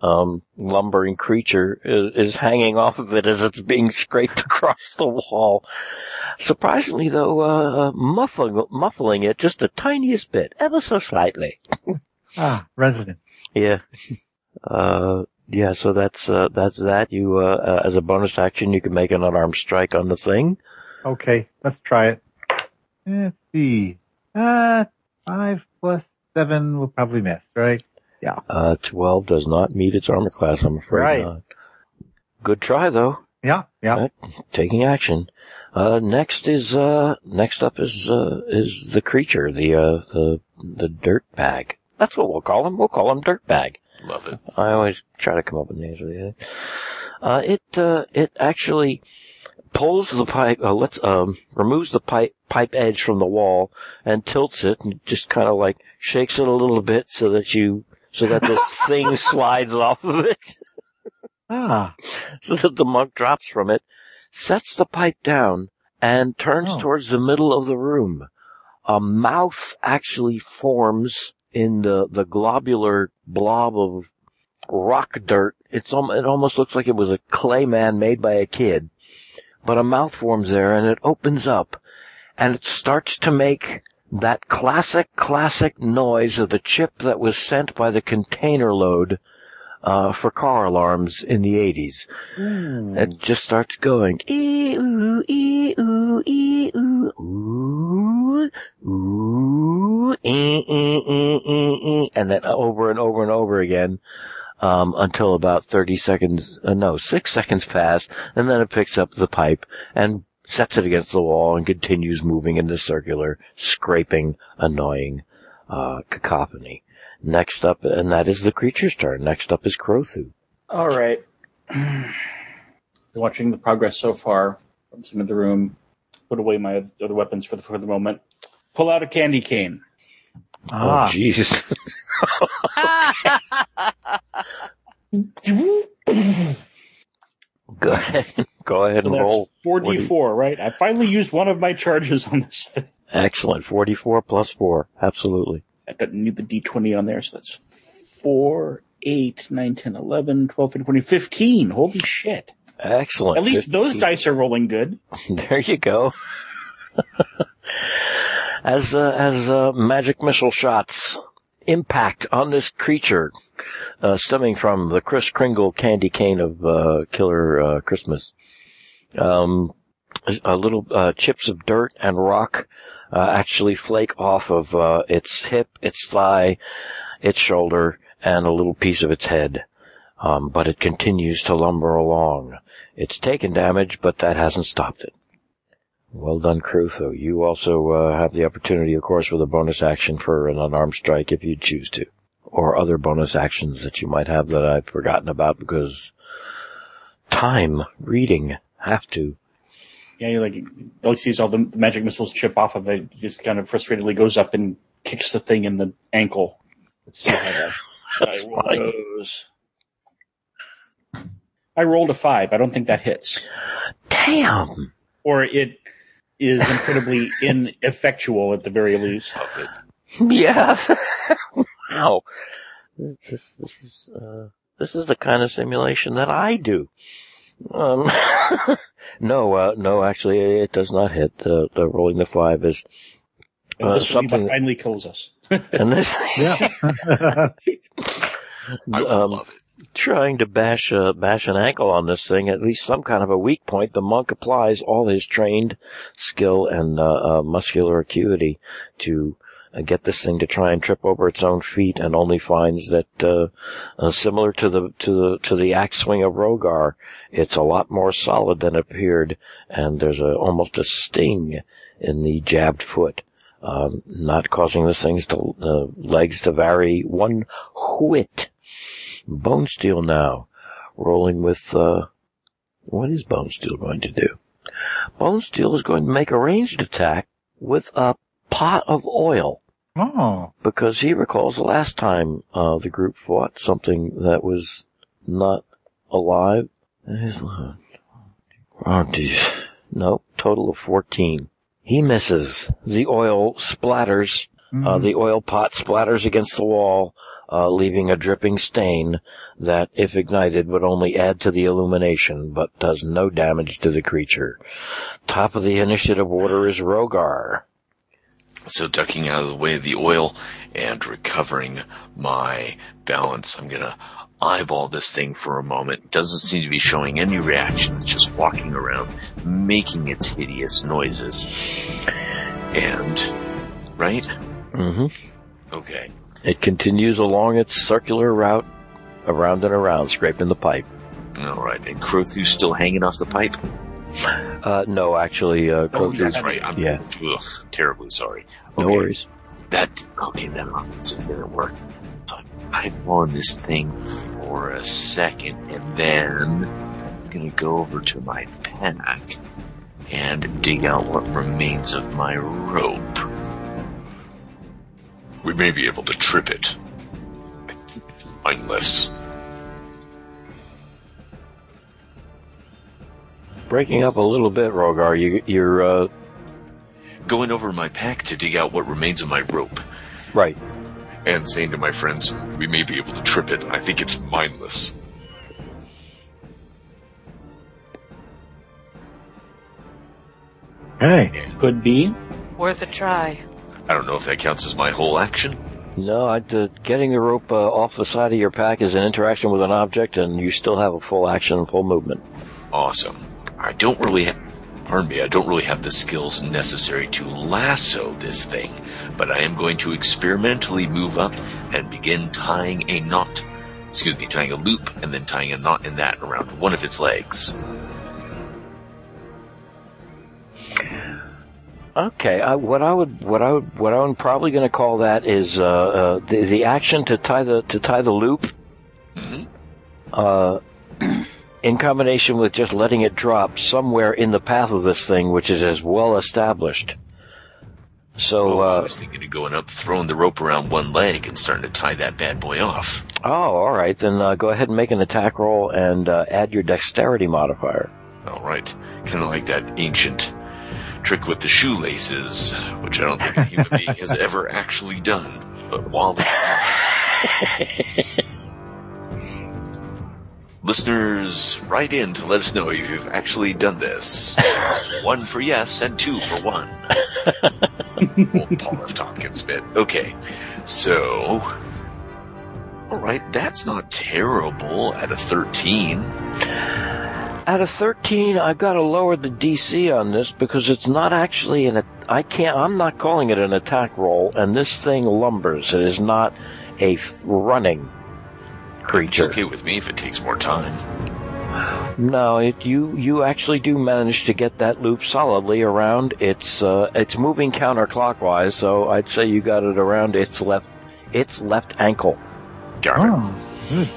um, lumbering creature is, is hanging off of it as it's being scraped across the wall. Surprisingly though, uh, uh, muffling, muffling it just the tiniest bit, ever so slightly. Ah, resident. Yeah. Uh, yeah, so that's, uh, that's that. You, uh, uh, as a bonus action, you can make an unarmed strike on the thing. Okay, let's try it. Let's see. Uh, five plus seven will probably miss, right? Yeah. Uh, 12 does not meet its armor class, I'm afraid Right. not. Good try though, Yeah, yeah. taking action. Uh, next is, uh, next up is, uh, is the creature, the, uh, the, the dirt bag. That's what we'll call him. We'll call him dirt bag. Love it. I always try to come up with names for these. Uh, it, uh, it actually pulls the pipe, uh, let's, um, removes the pipe, pipe edge from the wall and tilts it and just kind of like shakes it a little bit so that you, so that this thing slides off of it. Ah, so that the monk drops from it, sets the pipe down, and turns Oh. towards the middle of the room. A mouth actually forms in the, the globular blob of rock dirt. It's al- it almost looks like it was a clay man made by a kid. But a mouth forms there and it opens up and it starts to make that classic, classic noise of the chip that was sent by the container load uh, for car alarms in the 80s. It just starts going. Ee ooh, ee ooh, and then over and over and over again, um, until about 30 seconds, uh, no, six seconds pass, and then it picks up the pipe and sets it against the wall and continues moving in the circular, scraping, annoying, uh, cacophony. Next up, and that is the creature's turn. Next up is Crothu. All right. Watching the progress so far from some of the room. Put away my other weapons for the for the moment. Pull out a candy cane. Oh, ah. jeez. Go ahead. Go ahead and that's roll. 4d4, right? I finally used one of my charges on this thing. Excellent. 44 plus 4. Absolutely. I didn't need the d20 on there, so that's 4, 8, 9, 10, 11, 12, 13, 14, 15. Holy shit. Excellent. At least those dice are rolling good. There you go. as uh, as uh, magic missile shots impact on this creature, uh, stemming from the Kris Kringle candy cane of uh, Killer uh, Christmas. Um, a little uh, chips of dirt and rock actually flake off of its hip, its thigh, its shoulder, and a little piece of its head. Um, but it continues to lumber along. It's taken damage, but that hasn't stopped it. Well done, Crothu. You also uh, have the opportunity, of course, with a bonus action for an unarmed strike if you choose to. Or other bonus actions that you might have that I've forgotten about because time, reading, have to. Yeah, you like he sees all the magic missiles chip off of it. He just kind of frustratedly goes up and kicks the thing in the ankle. Let's see how that, That's that goes. I rolled a five. I don't think that hits. Damn! Or it is incredibly ineffectual at the very least. Yeah. wow. This, this is, uh, this is the kind of simulation that I do. Um, no, uh, no, actually, it does not hit. The, the rolling the five is, And Uh, this one something- finally kills us. and this, Yeah. I um, love it. Trying to bash uh, bash an ankle on this thing, at least some kind of a weak point, the monk applies all his trained skill and uh, uh, muscular acuity to uh, get this thing to try and trip over its own feet, and only finds that uh, uh, similar to the to the to the axe swing of Rhogar, it's a lot more solid than appeared, and there's a almost a sting in the jabbed foot. Um, not causing the thing's to, uh, legs to vary one whit. Bonesteele now, rolling with, uh, what is Bonesteele going to do? Bonesteele is going to make a ranged attack with a pot of oil, oh. because he recalls the last time, uh, the group fought something that was not alive. Oh, geez. Nope, total of 14. He misses. The oil splatters uh, Mhm. the oil pot splatters against the wall, uh, leaving a dripping stain that, if ignited, would only add to the illumination, but does no damage to the creature. Top of the initiative order is Rhogar. So ducking out of the way of the oil and recovering my balance, I'm gonna eyeball this thing for a moment. Doesn't seem to be showing any reaction. It's just walking around, making its hideous noises. And, right? Mm hmm Okay. It continues along its circular route, around and around, scraping the pipe. Alright. And Crothu's still hanging off the pipe? Uh, no, actually, uh, Oh, that's right. I'm Yeah. ugh, terribly sorry. no Okay. worries. That okay, then it didn't gonna work. I'm on this thing for a second, and then I'm gonna go over to my pack and dig out what remains of my rope. We may be able to trip it. Mindless. Breaking up a little bit, Rhogar, you, you're, uh, going over my pack to dig out what remains of my rope right. and saying to my friends, we may be able to trip it. I think it's mindless. Hey. Could be. Worth a try. I don't know if that counts as my whole action. No, I, uh, getting the rope uh, off the side of your pack is an interaction with an object, and you still have a full action and full movement. Awesome. I don't really, ha- pardon me, I don't really have the skills necessary to lasso this thing, but I am going to experimentally move up and begin tying a knot. Excuse me, tying a loop and then tying a knot in that around one of its legs. Okay, I, what I would, what I would, what I'm probably going to call that is uh, uh, the the action to tie the to tie the loop, Mhm. uh, in combination with just letting it drop somewhere in the path of this thing, which is as well established. So, Oh, I uh, was thinking of going up, throwing the rope around one leg and starting to tie that bad boy off. oh, all right, then uh, go ahead and make an attack roll and uh, add your dexterity modifier. All right, kind of like that ancient trick with the shoelaces, which I don't think a human being has ever actually done. But while it's listeners, write in to let us know if you've actually done this. one for yes and two for one. Old Paul F. Tompkins bit. Okay, so. Alright, that's not terrible at a 13. At a 13, I've got to lower the DC on this because it's not actually an. I can't. I'm not calling it an attack roll, and this thing lumbers. It is not a running It's creature. okay with me if it takes more time. No, it, you you actually do manage to get that loop solidly around its uh, it's moving counterclockwise, so I'd say you got it around its left its left ankle. Got it. Oh, good.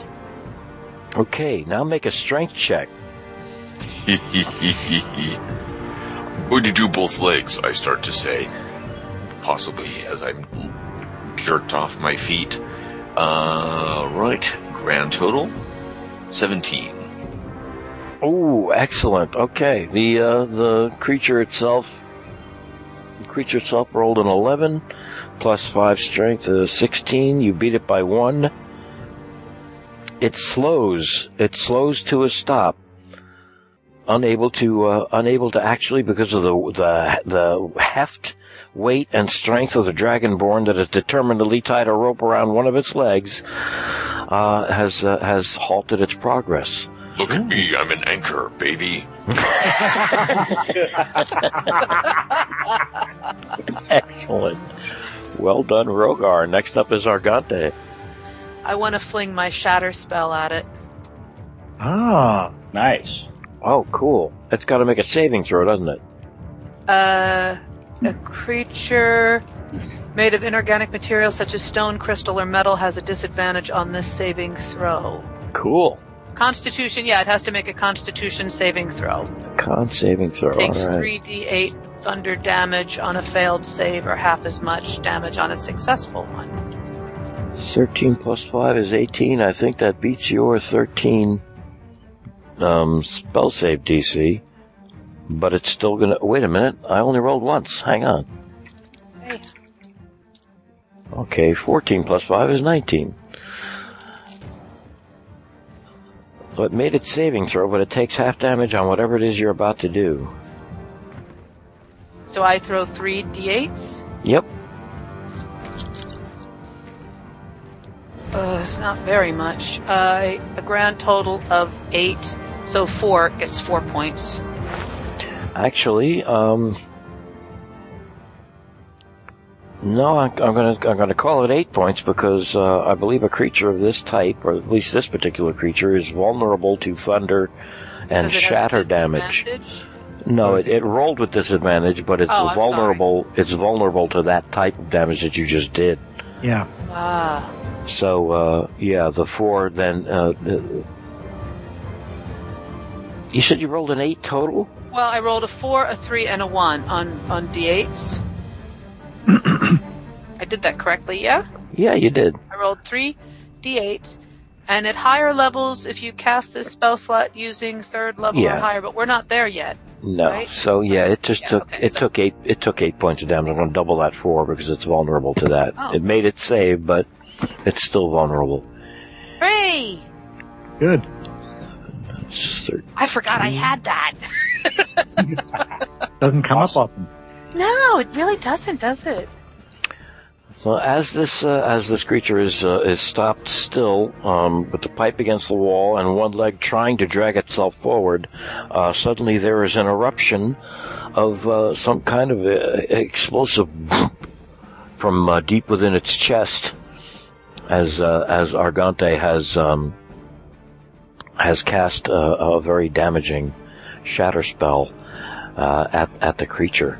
Okay, now make a strength check. Going to do both legs, I start to say. Possibly as I'm jerked off my feet. Uh, right. Grand total 17. Oh, excellent. Okay, the uh, the creature itself, the creature itself rolled an eleven, plus five strength is sixteen. You beat it by one. It slows. It slows to a stop. Unable to uh, unable to actually because of the the the heft, weight, and strength of the dragonborn that is determinedly tied a rope around one of its legs, uh, has uh, has halted its progress. Look at me, I'm an anchor, baby. Excellent. Well done, Rhogar. Next up is Argante. I want to fling my shatter spell at it. Ah, Nice. Oh, cool. It's got to make a saving throw, doesn't it? Uh, a creature made of inorganic material such as stone, crystal, or metal has a disadvantage on this saving throw. Cool. Constitution, yeah, it has to make a Constitution saving throw. Con saving throw. Takes All right. 3d8 thunder damage on a failed save, or half as much damage on a successful one. 13 plus 5 is 18. I think that beats your 13 um, spell save DC. But it's still gonna. Wait a minute. I only rolled once. Hang on. Hey. Okay, 14 plus 5 is 19. So it made its saving throw, but it takes half damage on whatever it is you're about to do. So I throw 3d8s. Yep. Uh, it's not very much. Uh, a grand total of 8. So 4 gets 4 points. Actually, um, no, I'm, I'm gonna I'm gonna call it eight points because uh, I believe a creature of this type, or at least this particular creature, is vulnerable to thunder and Because it has a shatter damage. No, it, it rolled with disadvantage, but it's Oh, I'm vulnerable. It's vulnerable to that type of damage that you just did. yeah. Ah. So uh, yeah, the four then. Uh, uh, you said you rolled an eight total. Well, I rolled a 4, a 3, and a 1 on, on d8s. I did that correctly, yeah? Yeah, you did. I rolled 3 d8s. And at higher levels, if you cast this spell slot using third level Yeah. or higher, but we're not there yet. No. Right? So yeah, it just Yeah, took okay, it so- took eight it took eight points of damage. I'm going to double that four because it's vulnerable to that. Oh. It made it save, but it's still vulnerable. Hooray! Good. It's I forgot I had that. Doesn't come Awesome. up often. no, it really doesn't, does it? Well, as this uh, as this creature is uh, is stopped still um, with the pipe against the wall and one leg trying to drag itself forward, uh, suddenly there is an eruption of uh, some kind of uh, explosive from uh, deep within its chest, as uh, as Argante has um, has cast a, a very damaging shatter spell uh, at at the creature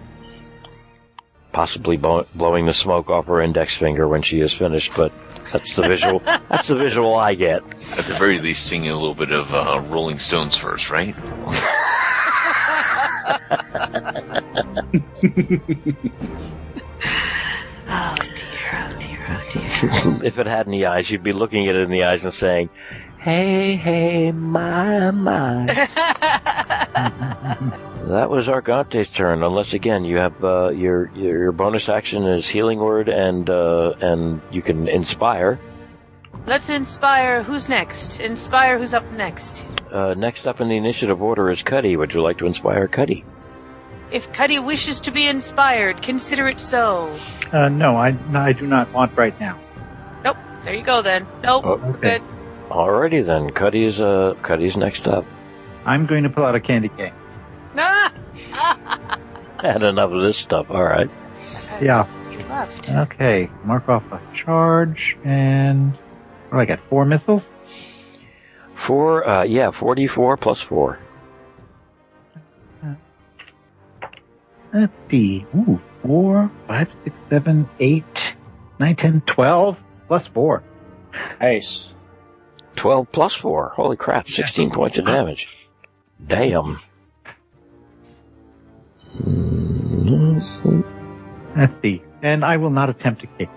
possibly blow, blowing the smoke off her index finger when she is finished, but that's the visual. that's the visual I get. At the very least, singing a little bit of uh, Rolling Stones first, right? Oh dear, oh dear, oh dear. if it had any eyes, you'd be looking at it in the eyes and saying, "Hey, hey, my, my." that was Argante's turn. Unless again, you have uh, your, your your bonus action is healing word, and uh, and you can inspire. Let's inspire. Who's next? Inspire. Who's up next? Uh, next up in the initiative order is Cuddy. Would you like to inspire Cuddy? If Cuddy wishes to be inspired, consider it so. Uh, no, I, I do not want right now. Nope. There you go then. Nope. Oh, okay. good. Alrighty then, Cuddy's uh, Cuddy's next up. I'm going to pull out a candy cane. Had enough of this stuff. All right. Yeah. You left. Okay, mark off a charge, and what do I got? Four missiles. Four, uh, yeah, 44 plus four. Let's see. Ooh, four, five, six, seven, eight, nine, ten, twelve, plus four. Nice. 12 plus four. Holy crap, 16 points of damage. Damn. Let's see. And I will not attempt to kick.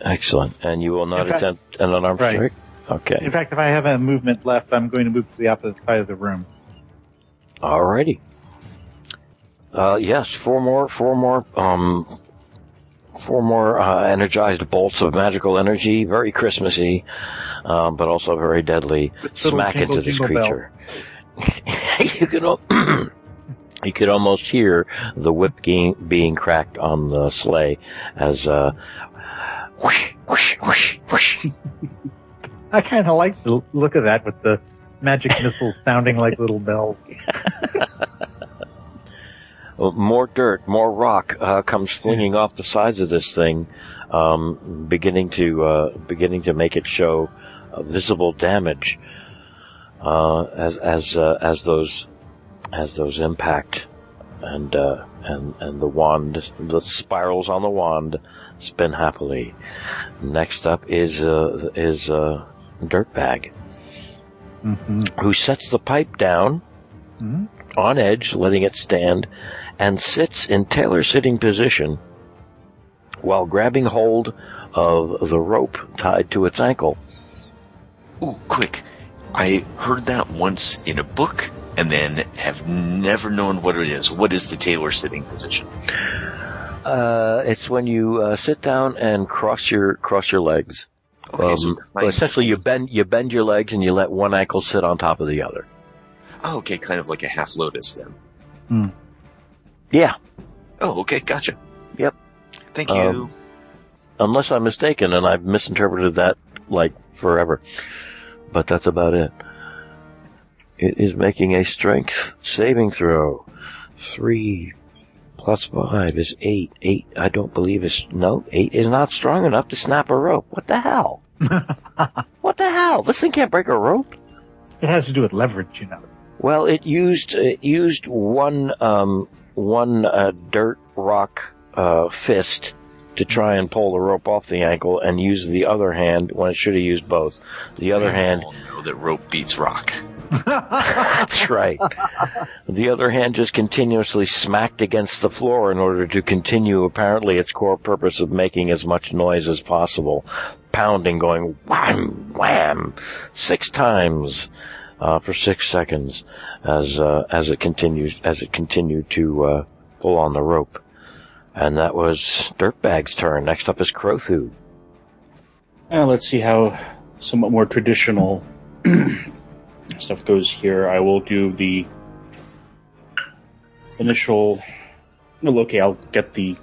Excellent. And you will not fact- attempt an unarmed Right. strike? Okay. In fact, if I have a movement left, I'm going to move to the opposite side of the room. Alrighty. Uh, yes, four more, four more, um, four more, uh, energized bolts of magical energy, very Christmassy, um, but also very deadly, Little smack jingle, into this creature. you can, al- you could almost hear the whip being, being cracked on the sleigh as, uh, whoosh, whoosh, whoosh, whoosh. I kind of like the look of that with the magic missiles sounding like little bells. Uh, more dirt, more rock uh, comes flinging off the sides of this thing, um, beginning to uh, beginning to make it show uh, visible damage uh, as as uh, as those as those impact, and uh, and and the wand, the spirals on the wand spin happily. Next up is uh, is uh, Dirtbag, hmm who sets the pipe down hmm on edge, letting it stand, and sits in tailor sitting position while grabbing hold of the rope tied to its ankle. Ooh, quick. I heard that once in a book and then have never known what it is. What is the tailor sitting position? Uh, it's when you uh, sit down and cross your cross your legs. Okay, so Um, kind- essentially, you bend you bend your legs and you let one ankle sit on top of the other. Oh, okay, kind of like a half lotus then. Yeah, Oh, okay, gotcha. Yep. Thank you. Um, unless I'm mistaken, and I've misinterpreted that like forever. But that's about it. It is making a strength saving throw. Three plus five is eight. Eight, I don't believe is, no, eight is not strong enough to snap a rope. What the hell? What the hell? This thing can't break a rope? It has to do with leverage, you know. Well, it used, it used one, um, one, uh, dirt rock, uh, fist to try and pull the rope off the ankle and use the other hand when it should have used both. The other We hand all know that rope beats rock. That's right. The other hand just continuously smacked against the floor in order to continue apparently its core purpose of making as much noise as possible. Pounding, going wham, wham, six times, uh, for six seconds as, uh, as it continued, as it continued to, uh, pull on the rope. And that was Dirtbag's turn. Next up is Crothu. Uh, let's see how somewhat more traditional stuff goes here. I will do the initial. Well, okay, I'll get the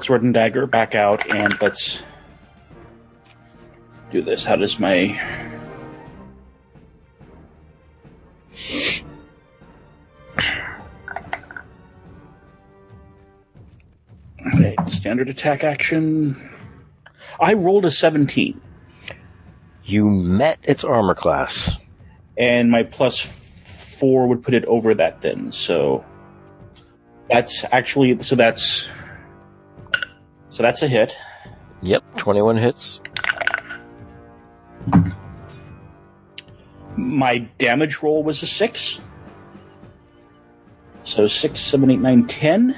sword and dagger back out, and let's do this. How does my Okay, standard attack action. I rolled a 17, You met its armor class. and my plus four would put it over that then. So that's actually so that's so that's a hit. Yep, 21 hits. My damage roll was a six. So six, seven, eight, nine, ten.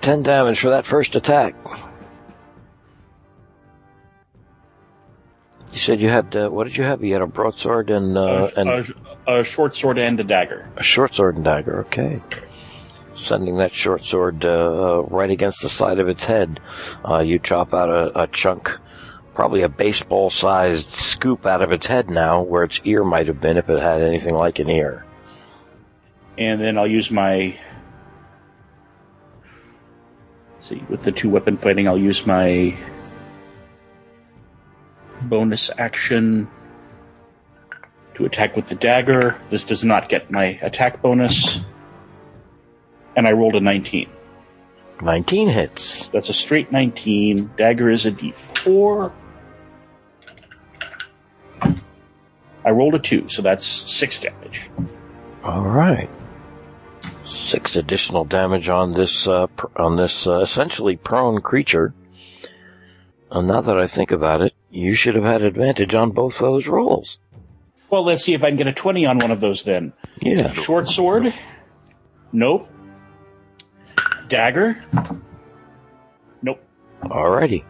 10 damage for that first attack. You said you had, uh, what did you have? You had a broadsword and, uh, a, and a, a short sword and a dagger. a short sword and dagger. Okay. Sending that short sword, uh, uh, right against the side of its head. Uh, you chop out a, a chunk, probably a baseball sized scoop out of its head now, where its ear might have been if it had anything like an ear. and then I'll use my. see, with the two weapon fighting, I'll use my bonus action to attack with the dagger. This does not get my attack bonus, and I rolled a 19. 19 hits. That's a straight 19. Dagger is a d4. I rolled a 2, so that's 6 damage. All right. Six additional damage on this uh, pr- on this uh, essentially prone creature. And now that I think about it, you should have had advantage on both those rolls. Well, let's see if I can get a 20 on one of those then. Yeah. Short sword? Nope. Dagger? Nope. Alrighty.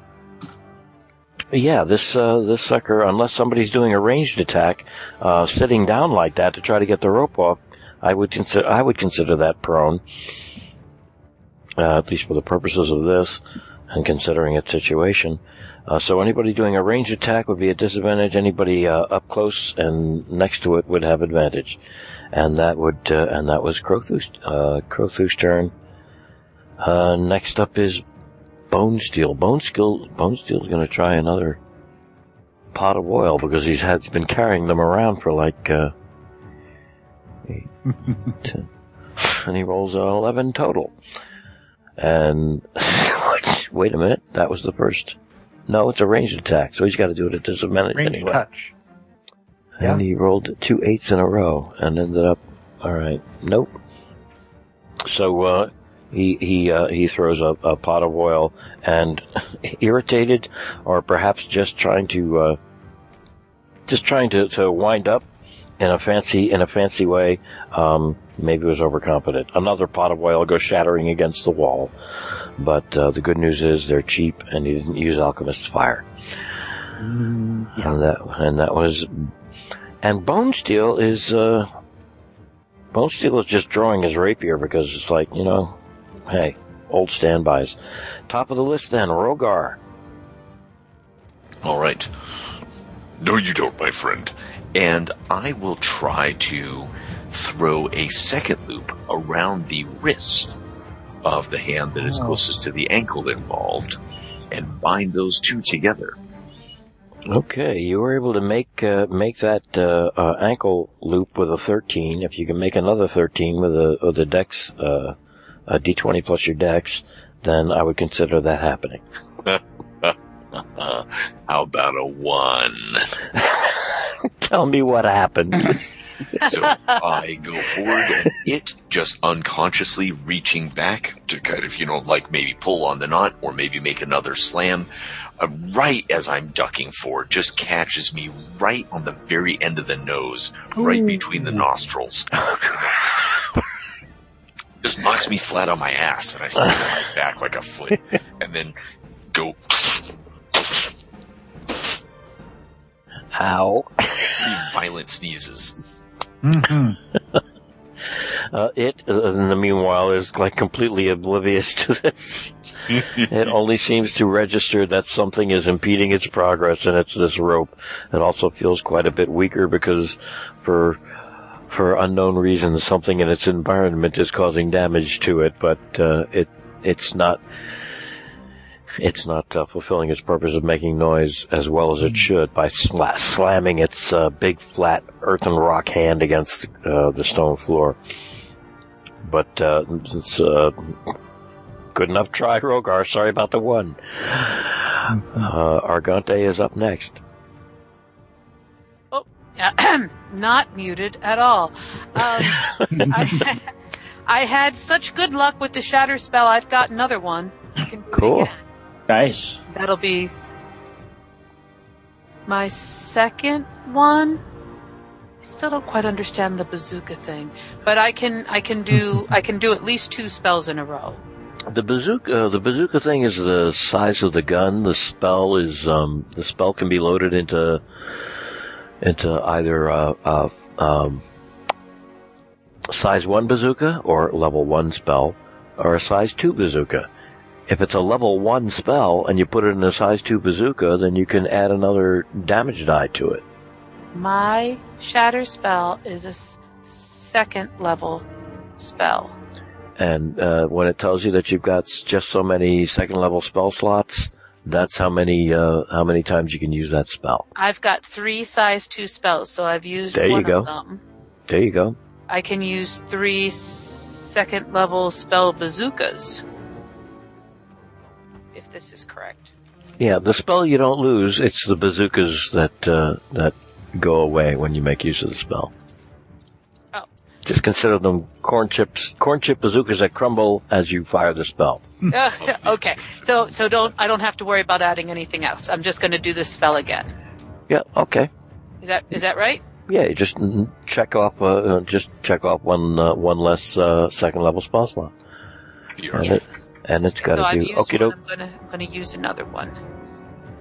Yeah, this uh, this sucker, unless somebody's doing a ranged attack, uh, sitting down like that to try to get the rope off, I would consider I would consider that prone. Uh, at least for the purposes of this, and considering its situation. Uh, so anybody doing a ranged attack would be at disadvantage. Anybody uh, up close and next to it would have advantage, and that would uh, and that was Crothu's uh, Crothu's turn. Uh, next up is Bonesteele. Bone Steel. Bonesteele's going to try another pot of oil because he's had been carrying them around for like uh, eight, ten, and he rolls an eleven total. And wait a minute, that was the first. No, it's a ranged attack, so he's got to do it at disadvantage Range anyway. touch. And he rolled two eights in a row and ended up. All right, nope. So uh, he he uh, he throws a, a pot of oil and irritated, or perhaps just trying to uh, just trying to, to wind up in a fancy in a fancy way. Um, maybe was overconfident. Another pot of oil goes shattering against the wall. But uh, the good news is they're cheap, and he didn't use alchemist's fire. And that and that was and Bonesteele is uh Bonesteele is just drawing his rapier because it's like, you know, hey, old standbys. Top of the list then, Rhogar. All right. No, you don't, my friend. And I will try to throw a second loop around the wrist of the hand that is Oh. closest to the ankle involved and bind those two together. Okay, you were able to make uh, make that uh, uh, ankle loop with a 13. If you can make another 13 with a with a dex uh, a d20 plus your dex, then I would consider that happening. How about a one? Tell me what happened. So I go forward and it just unconsciously reaching back to kind of, if you know, like maybe pull on the knot or maybe make another slam. Uh, right as I'm ducking forward, just catches me right on the very end of the nose, right between the nostrils. Just knocks me flat on my ass and I sit on my back like a foot and then go Ow. three violent sneezes. hmm Uh, it, uh, in the meanwhile, is like completely oblivious to this. it only seems to register that something is impeding its progress, and it's this rope. It also feels quite a bit weaker because, for for unknown reasons, something in its environment is causing damage to it. But uh, it it's not it's not uh, fulfilling its purpose of making noise as well as it should by sla- slamming its uh, big flat earthen rock hand against uh, the stone floor. But uh, it's uh, good enough try, Rhogar. Sorry about the one. Uh, Argante is up next. Not muted at all. Um, I, I had such good luck with the shatter spell. I've got another one. I can Cool. Nice. That'll be my second one. I still don't quite understand the bazooka thing, but I can I can do I can do at least two spells in a row. The bazooka, uh, the bazooka thing is the size of the gun. The spell is, um, the spell can be loaded into, into either, a, uh, um, size one bazooka or level one spell or a size two bazooka. If it's a level one spell and you put it in a size two bazooka, then you can add another damage die to it. My shatter spell is a s- second level spell. And, uh, when it tells you that you've got just so many second level spell slots, that's how many, uh, how many times you can use that spell. I've got three size two spells, so I've used There you one go. of them. There you go. I can use three second level spell bazookas. If this is correct. Yeah, the spell you don't lose. It's the bazookas that uh, that go away when you make use of the spell. Just consider them corn chips, corn chip bazookas that crumble as you fire the spell. Uh, okay, so so don't I don't have to worry about adding anything else. I'm just going to do this spell again. Yeah. Okay. Is that is that right? Yeah, you just check off. Uh, uh, just check off one uh, one less uh, second level spell slot, You're- and, it, and it's got no, to I've do. Okay, one. I'm gonna I'm gonna use another one.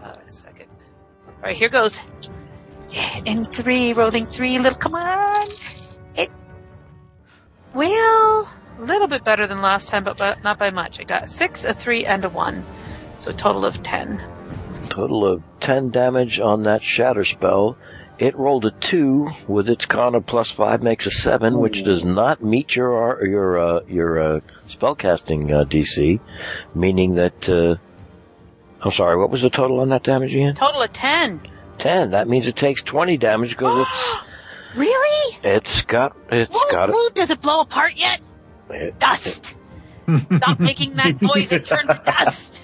Uh, a second. All right, here goes. And three, rolling three. Little, come on. It. Well, a little bit better than last time, but, but not by much. I got a six, a three, and a one, so a total of ten. Total of ten damage on that shatter spell. It rolled a two with its con of plus five makes a seven, which does not meet your your uh, your uh, spellcasting uh, DC, meaning that. Uh, I'm sorry. What was the total on that damage again? Total of ten. Ten. That means it takes twenty damage because it's really? it's got it's Woo, got woo, does it blow apart yet? it, Dust. Stop making that noise. It turned to dust.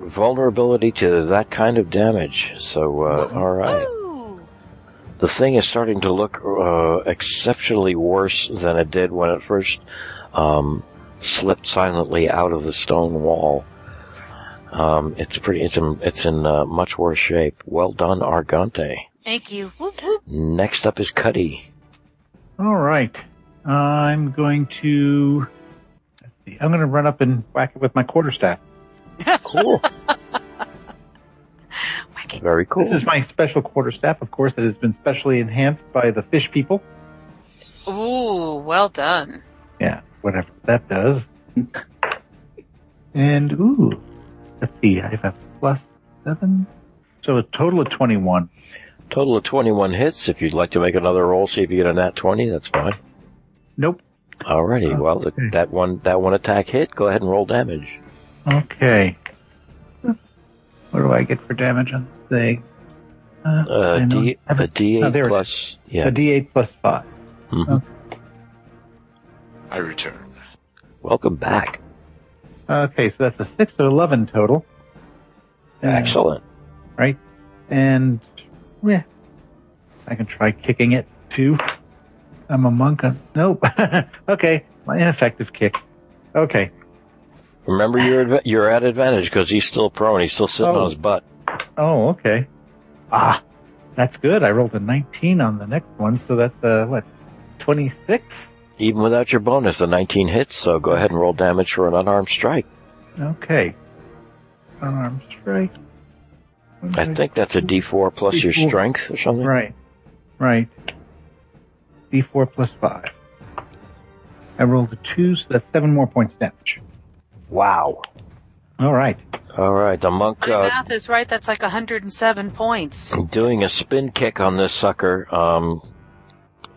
vulnerability to that kind of damage. So uh, all right. Woo. the thing is starting to look uh, exceptionally worse than it did when it first um, slipped silently out of the stone wall. Um, it's pretty. It's in. It's in uh, much worse shape. Well done, Argante. Thank you. Whoop. Next up is Cuddy. All right. I'm going to. Let's see. I'm going to run up and whack it with my quarterstaff. Cool. Whack. Very cool. This is my special quarterstaff, of course, that has been specially enhanced by the fish people. Ooh, well done. Yeah, whatever that does. and ooh, let's see. I have a plus seven, so a total of twenty-one. Total of 21 hits. If you'd like to make another roll, see if you get a nat 20, that's fine. Nope. Alrighty. Well, th- Okay. that one that one attack hit. Go ahead and roll damage. Okay. What do I get for damage on the thing? Uh, Uh, I know- D, I have a a- D8 oh, there it is. plus. Yeah. A D8 plus five. mhm. I return. Welcome back. Okay, so that's a six to eleven total. Uh, Excellent. Right, and yeah, I can try kicking it too. I'm a monk. Nope. okay, my ineffective kick. Okay. Remember, you're adva- you're at advantage because he's still prone. He's still sitting Oh. on his butt. Oh, okay. Ah, that's good. I rolled a 19 on the next one, so that's uh what, 26? Even without your bonus, the 19 hits. So go ahead and roll damage for an unarmed strike. Okay. Unarmed strike. I think that's a D4 plus your D4. strength or something. Right. Right. D4 plus 5. I rolled a 2, so that's 7 more points damage. Wow. All right. All right, the monk My uh, math is right. That's like 107 points. doing a spin kick on this sucker um,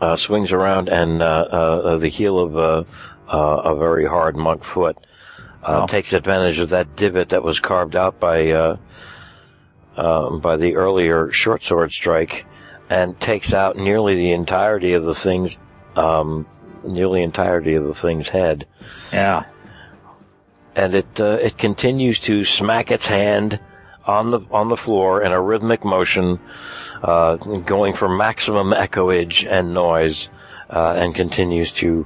uh, swings around and uh, uh, the heel of uh, uh, a very hard monk foot uh, Oh. takes advantage of that divot that was carved out by uh, um, by the earlier short sword strike and takes out nearly the entirety of the thing's um, nearly entirety of the thing's head Yeah. and it uh, it continues to smack its hand on the on the floor in a rhythmic motion, uh, going for maximum echoage and noise, uh, and continues to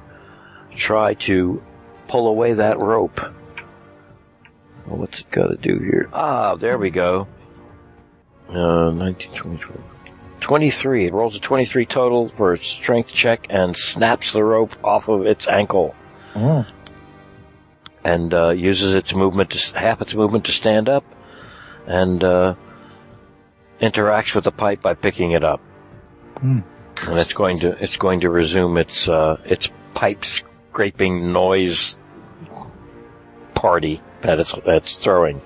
try to pull away that rope. What's it got to do here? Ah, there we go. Uh, 19, 20, 20, 23. It rolls a 23 total for its strength check and snaps the rope off of its ankle Oh. and uh, uses its movement to half its movement to stand up, and uh, interacts with the pipe by picking it up. Hmm. And it's going to it's going to resume its uh, its pipe scraping noise party that it's that's throwing.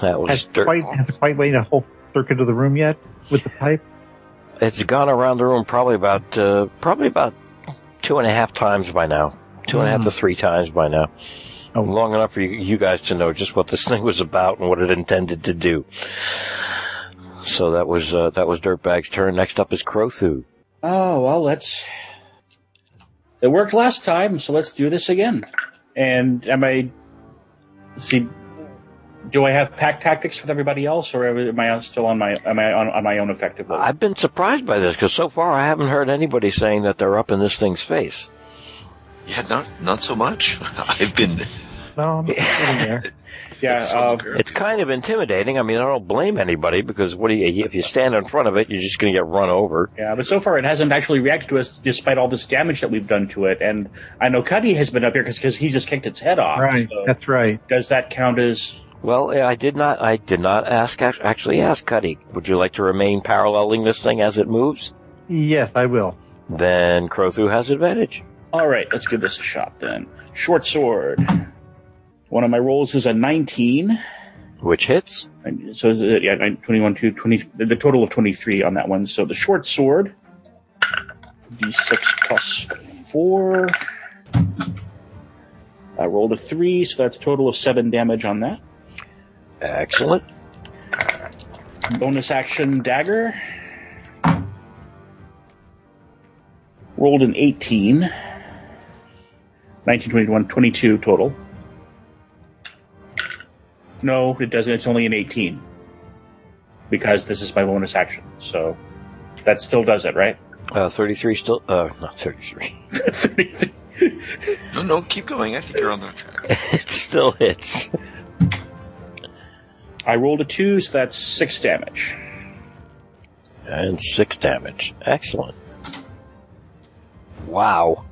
That was Has dirt. quite, has quite a whole circuit of the room yet with the pipe? It's gone around the room probably about uh, probably about two and a half times by now. Two and a half Hmm. to three times by now. Oh. Long enough for you, you guys to know just what this thing was about and what it intended to do. So that was uh, that was Dirtbag's turn. Next up is Crothu. Oh, well, let's. It worked last time, so let's do this again. And am I. See, do I have pack tactics with everybody else, or am I still on my am I on, on my own effectively? I've been surprised by this because so far I haven't heard anybody saying that they're up in this thing's face. Yeah, not not so much. I've been No, I'm sitting there. yeah, from uh. It's kind of intimidating. I mean, I don't blame anybody because what do you, if you stand in front of it, you're just going to get run over. yeah. But so far, it hasn't actually reacted to us, despite all this damage that we've done to it. And I know Cuddy has been up here because he just kicked its head off. Right, So that's right. does that count as? Well, I did not. I did not ask. Actually, ask Cuddy. Would you like to remain paralleling this thing as it moves? Yes, I will. Then Crothu has advantage. All right, let's give this a shot then. Short sword. One of my rolls is a 19. Which hits? And So is it, yeah, 21, 2, 20, the total of 23 on that one. So the short sword, d6 plus 4. I rolled a 3, so that's a total of 7 damage on that. Excellent. Bonus action dagger. Rolled an 18. 19, 21, 22 total. No, it doesn't. It's only an 18. Because this is my bonus action. So that still does it, right? Uh, 33 still, uh, not 33. no, no, keep going. I think you're on the track. it still hits. I rolled a 2, so that's 6 damage. And six damage. Excellent. Wow.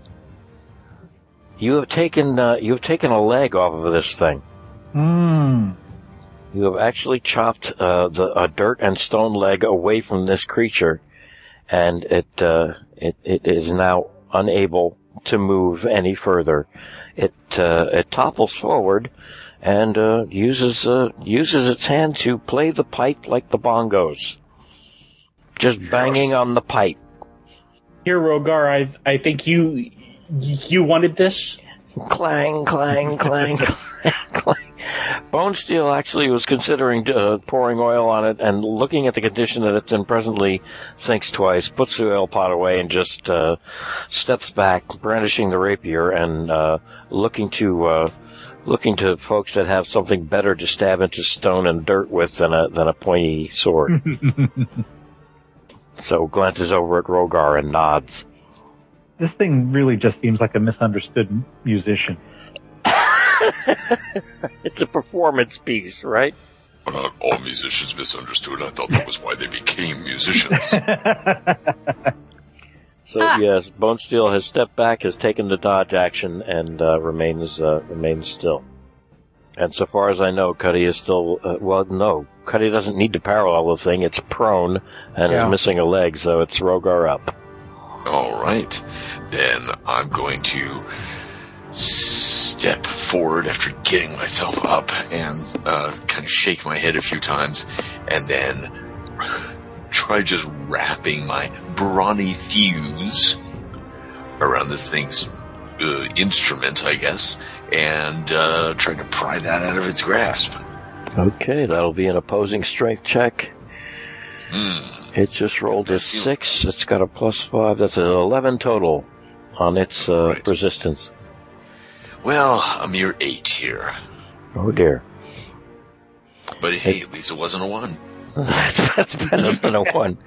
You have taken, uh, you have taken a leg off of this thing. Hmm. You have actually chopped uh, the a dirt and stone leg away from this creature, and it uh, it it is now unable to move any further. It uh, it topples forward and uh, uses uh, uses its hand to play the pipe like the bongos, just banging on the pipe. Here, Rhogar, I I think you you wanted this. Clang, clang, clang, clang, clang. Bonesteele actually was considering uh, pouring oil on it and looking at the condition that it's in presently, thinks twice, puts the oil pot away and just uh, steps back, brandishing the rapier and uh, looking to uh, looking to folks that have something better to stab into stone and dirt with than a than a pointy sword. so glances over at Rhogar and nods. This thing really just seems like a misunderstood musician. it's a performance piece, right? Are not all musicians misunderstood? I thought that was why they became musicians. So Ah. yes, Bonesteele has stepped back, has taken the dodge action, and uh, remains uh, remains still. And so far as I know, Cuddy is still. Uh, well, no, Cuddy doesn't need to parallel the thing. It's prone and Yeah. is missing a leg, so it's Rhogar up. All right. Then I'm going to step forward after getting myself up and uh, kind of shake my head a few times and then try just wrapping my brawny thews around this thing's uh, instrument, I guess, and uh, try to pry that out of its grasp. Okay, that'll be an opposing strength check. Hmm. It just rolled a six. It's got a plus five. That's an eleven total on its uh, Right. resistance. Well, a mere eight here. Oh dear. But hey, at least it wasn't a one. That's better than a one.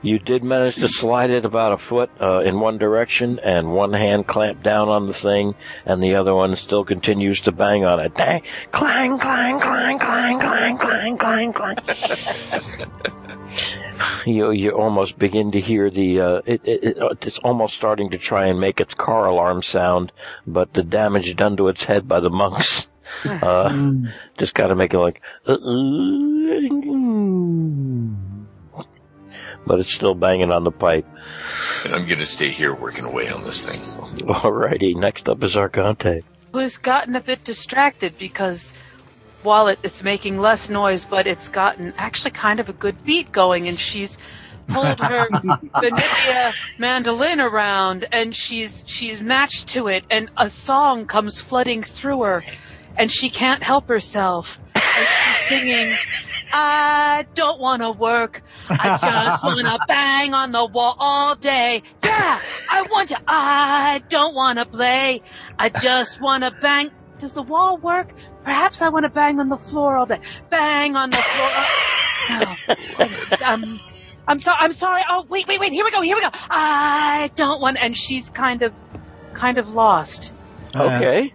You did manage to slide it about a foot uh, in one direction, and one hand clamped down on the thing, and the other one still continues to bang on it. Dang, clang, clang, clang, clang, clang, clang, clang, clang. you you almost begin to hear the uh, it, it, it it's almost starting to try and make its car alarm sound, but the damage done to its head by the monks. Uh, just gotta make it like, uh, but it's still banging on the pipe. And I'm gonna stay here working away on this thing. Alrighty, next up is Argante. Who's gotten a bit distracted because while it, it's making less noise, but it's gotten actually kind of a good beat going, and she's pulled her Benivia mandolin around, and she's she's matched to it, and a song comes flooding through her, and she can't help herself. And she's singing, I don't want to work. I just want to bang on the wall all day. Yeah, I want to. I don't want to play. I just want to bang. Does the wall work? perhaps I want to bang on the floor all day. Bang on the floor. No. um, I'm sorry. I'm sorry. Oh, wait, wait, wait. Here we go. Here we go. I don't want. And she's kind of, kind of lost. Okay.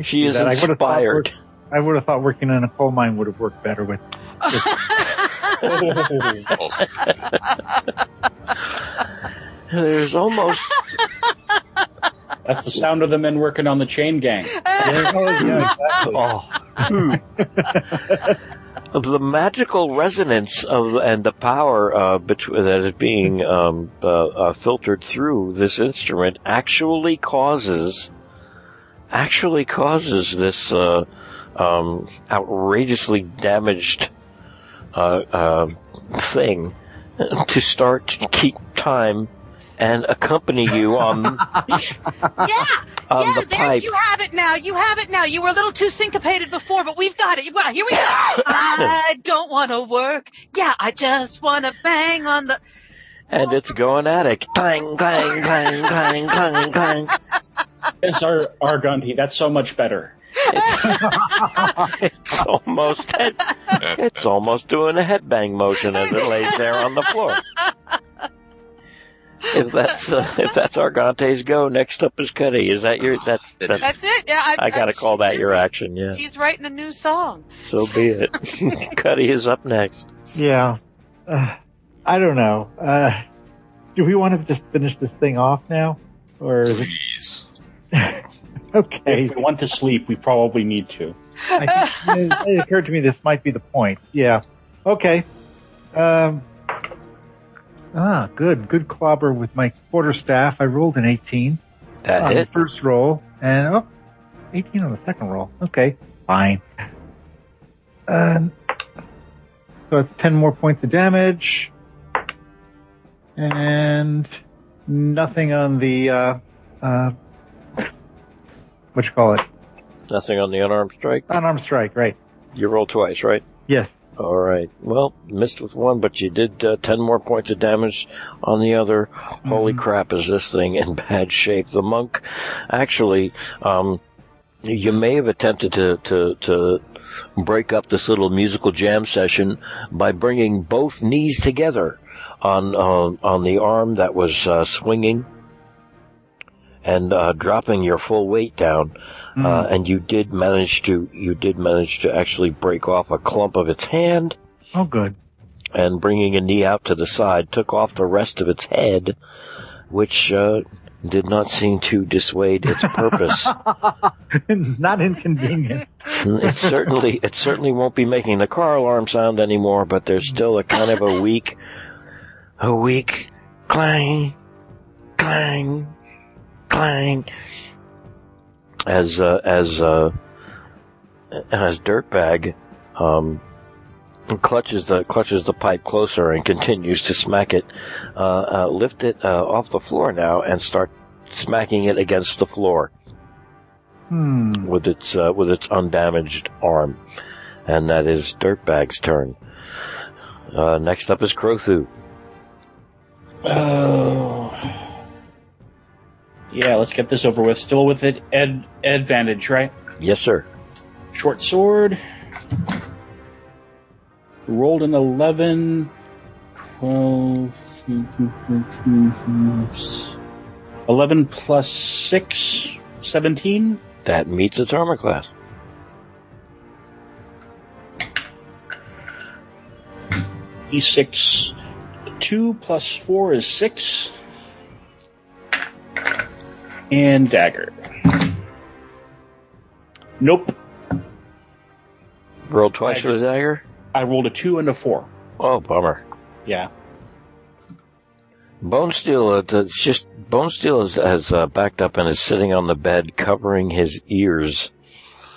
She is That I would've thought inspired. Work- I would have thought working in a coal mine would have worked better with. There's almost That's the sound of the men working on the chain gang. yeah, exactly. oh, the magical resonance of and the power uh, between that is being um, uh, uh, filtered through this instrument actually causes actually causes this uh, um, outrageously damaged uh, uh, thing to start to keep time and accompany you on yeah. on yeah, the there pipe. you have it now. You have it now. You were a little too syncopated before, but we've got it. Well, here we go. I don't want to work. Yeah, I just want to bang on the. And it's going at it. Clang, clang, clang, clang, clang, clang. It's our Argante. That's so much better. It's, it's almost head, it's almost doing a headbang motion as it lays there on the floor. If that's uh, if that's Argante's go, next up is Cuddy. Is that your? That's that's. That's it. Yeah, I, I gotta call that your action. Yeah, She's writing a new song. so be it. Cuddy is up next. Yeah. Uh, I don't know. Uh, do we want to just finish this thing off now? Or is it, Please. okay. If we want to sleep, we probably need to. I think, it, it occurred to me this might be the point. Yeah. Okay. Um, ah, good. Good clobber with my quarterstaff. I rolled an 18 That on hit. the first roll, and oh, 18 on the second roll. Okay, fine. Um, so it's 10 more points of damage, and nothing on the uh, uh, what you call it? Nothing on the unarmed strike. Unarmed strike, right? You roll twice, right? Yes. All right. Well, missed with one, but you did uh, ten more points of damage on the other. Holy Mhm. crap! Is this thing in bad shape? The monk, actually, um, you may have attempted to to to break up this little musical jam session by bringing both knees together on uh, on the arm that was uh, swinging and uh, dropping your full weight down Mm. uh, and you did manage to you did manage to actually break off a clump of its hand oh, good. and bringing a knee out to the side took off the rest of its head which uh, did not seem to dissuade its purpose Not inconvenient. it certainly it certainly won't be making the car alarm sound anymore but there's still a kind of a weak a weak clang clang clang as uh, as uh, as dirtbag um, clutches the clutches the pipe closer and continues to smack it uh, uh, lift it uh, off the floor now and start smacking it against the floor Hmm. with its uh, with its undamaged arm, and that is Dirtbag's turn. Uh, next up is Crothu. Oh. Yeah, let's get this over with. Still with it, ed, advantage, right? Yes, sir. Short sword. Rolled an 11, 12, 11 plus 6, 17. That meets its armor class. D6. 2 plus 4 is 6. And dagger. Nope. Roll twice for the dagger. I rolled a 2 and a 4. Oh, bummer. Yeah. Bonesteele, uh, it's just Bonesteele is, has uh, backed up and is sitting on the bed, covering his ears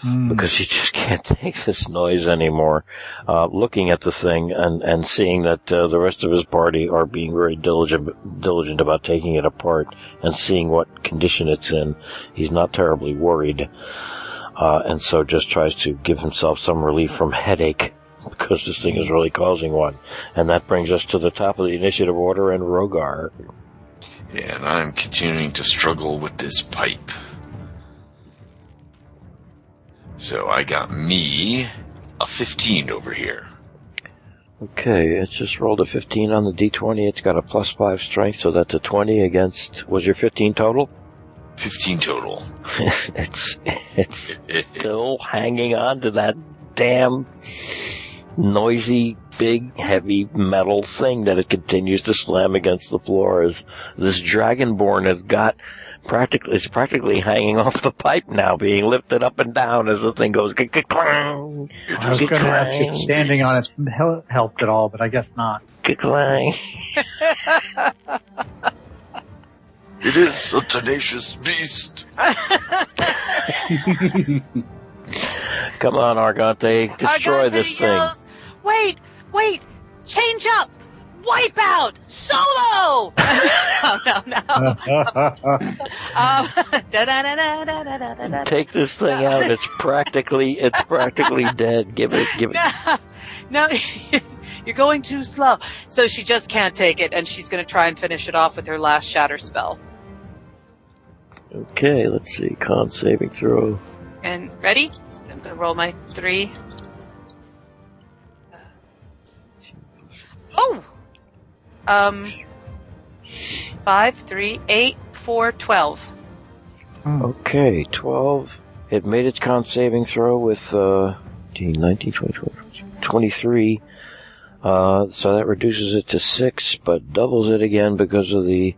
Hmm. because he just can't take this noise anymore. Uh, looking at the thing and and seeing that uh, the rest of his party are being very diligent diligent about taking it apart and seeing what condition it's in, he's not terribly worried, uh, and so just tries to give himself some relief from headache. Because this thing is really causing one. And that brings us to the top of the initiative order and Rhogar. Yeah, and I'm continuing to struggle with this pipe. So I got me a 15 over here. Okay, it's just rolled a 15 on the d20. It's got a plus 5 strength, so that's a 20 against. Was your 15 total? 15 total. it's it's still hanging on to that damn noisy, big, heavy metal thing that it continues to slam against the floor as this dragonborn has got practically, it's practically hanging off the pipe now, being lifted up and down as the thing goes clang, I was going to ask if standing on it hel- helped at all, but I guess not. clang. It is a tenacious beast. Come on, Argante, destroy Argante this thing. yells, Wait, wait, change up, wipe out, solo. no, no, no. Take this thing out. It's practically, it's practically dead. Give it, give it. No, no, you're going too slow. So she just can't take it, and she's going to try and finish it off with her last shatter spell. Okay, let's see. Con saving throw. And ready? I'm going to roll my three. Oh! Um, five, three, eight, four, twelve. Okay, 12. It made its con saving throw with, uh, 18, 19, 20, 20, 23. Uh, so that reduces it to 6, but doubles it again because of the,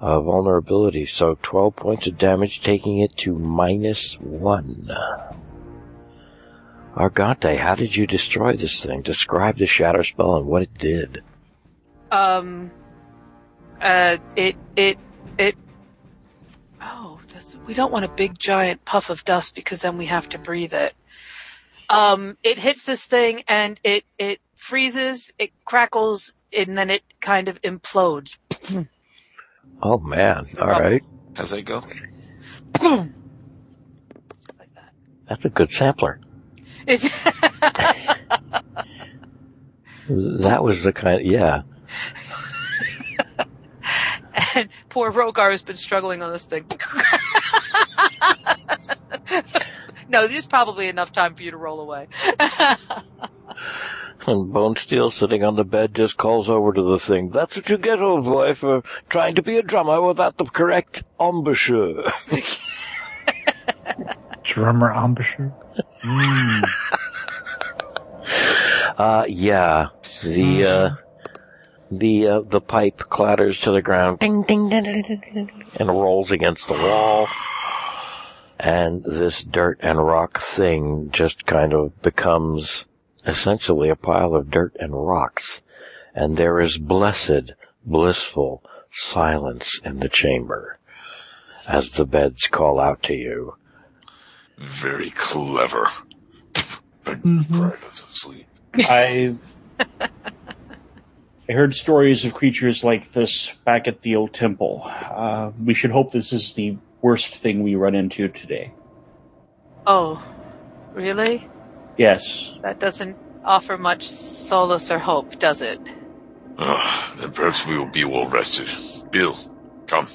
uh, vulnerability. So 12 points of damage, taking it to minus 1. Argante, how did you destroy this thing? Describe the shatter spell and what it did. Um, uh, it, it, it, oh, this, we don't want a big giant puff of dust because then we have to breathe it. Um, it hits this thing and it, it freezes, it crackles, and then it kind of implodes. Oh man, alright. How's that go? like that. That's a good sampler. Is, That was the kind, yeah. And poor Rhogar has been struggling on this thing. no, there's probably enough time for you to roll away. And Bonesteele sitting on the bed just calls over to the thing. That's what you get, old boy, for trying to be a drummer without the correct embouchure. Drummer embouchure. Mm. Uh, yeah. The, uh, the, uh, the pipe clatters to the ground. Ding, ding, ding, ding, ding, ding, and rolls against the wall. And this dirt and rock thing just kind of becomes essentially a pile of dirt and rocks. And there is blessed, blissful silence in the chamber as the beds call out to you. Very clever. Mhm. Privates of sleep. I I heard stories of creatures like this back at the old temple. Uh, we should hope this is the worst thing we run into today. oh, really? Yes. That doesn't offer much solace or hope, does it? Ah, then perhaps we will be well rested. Bill, come.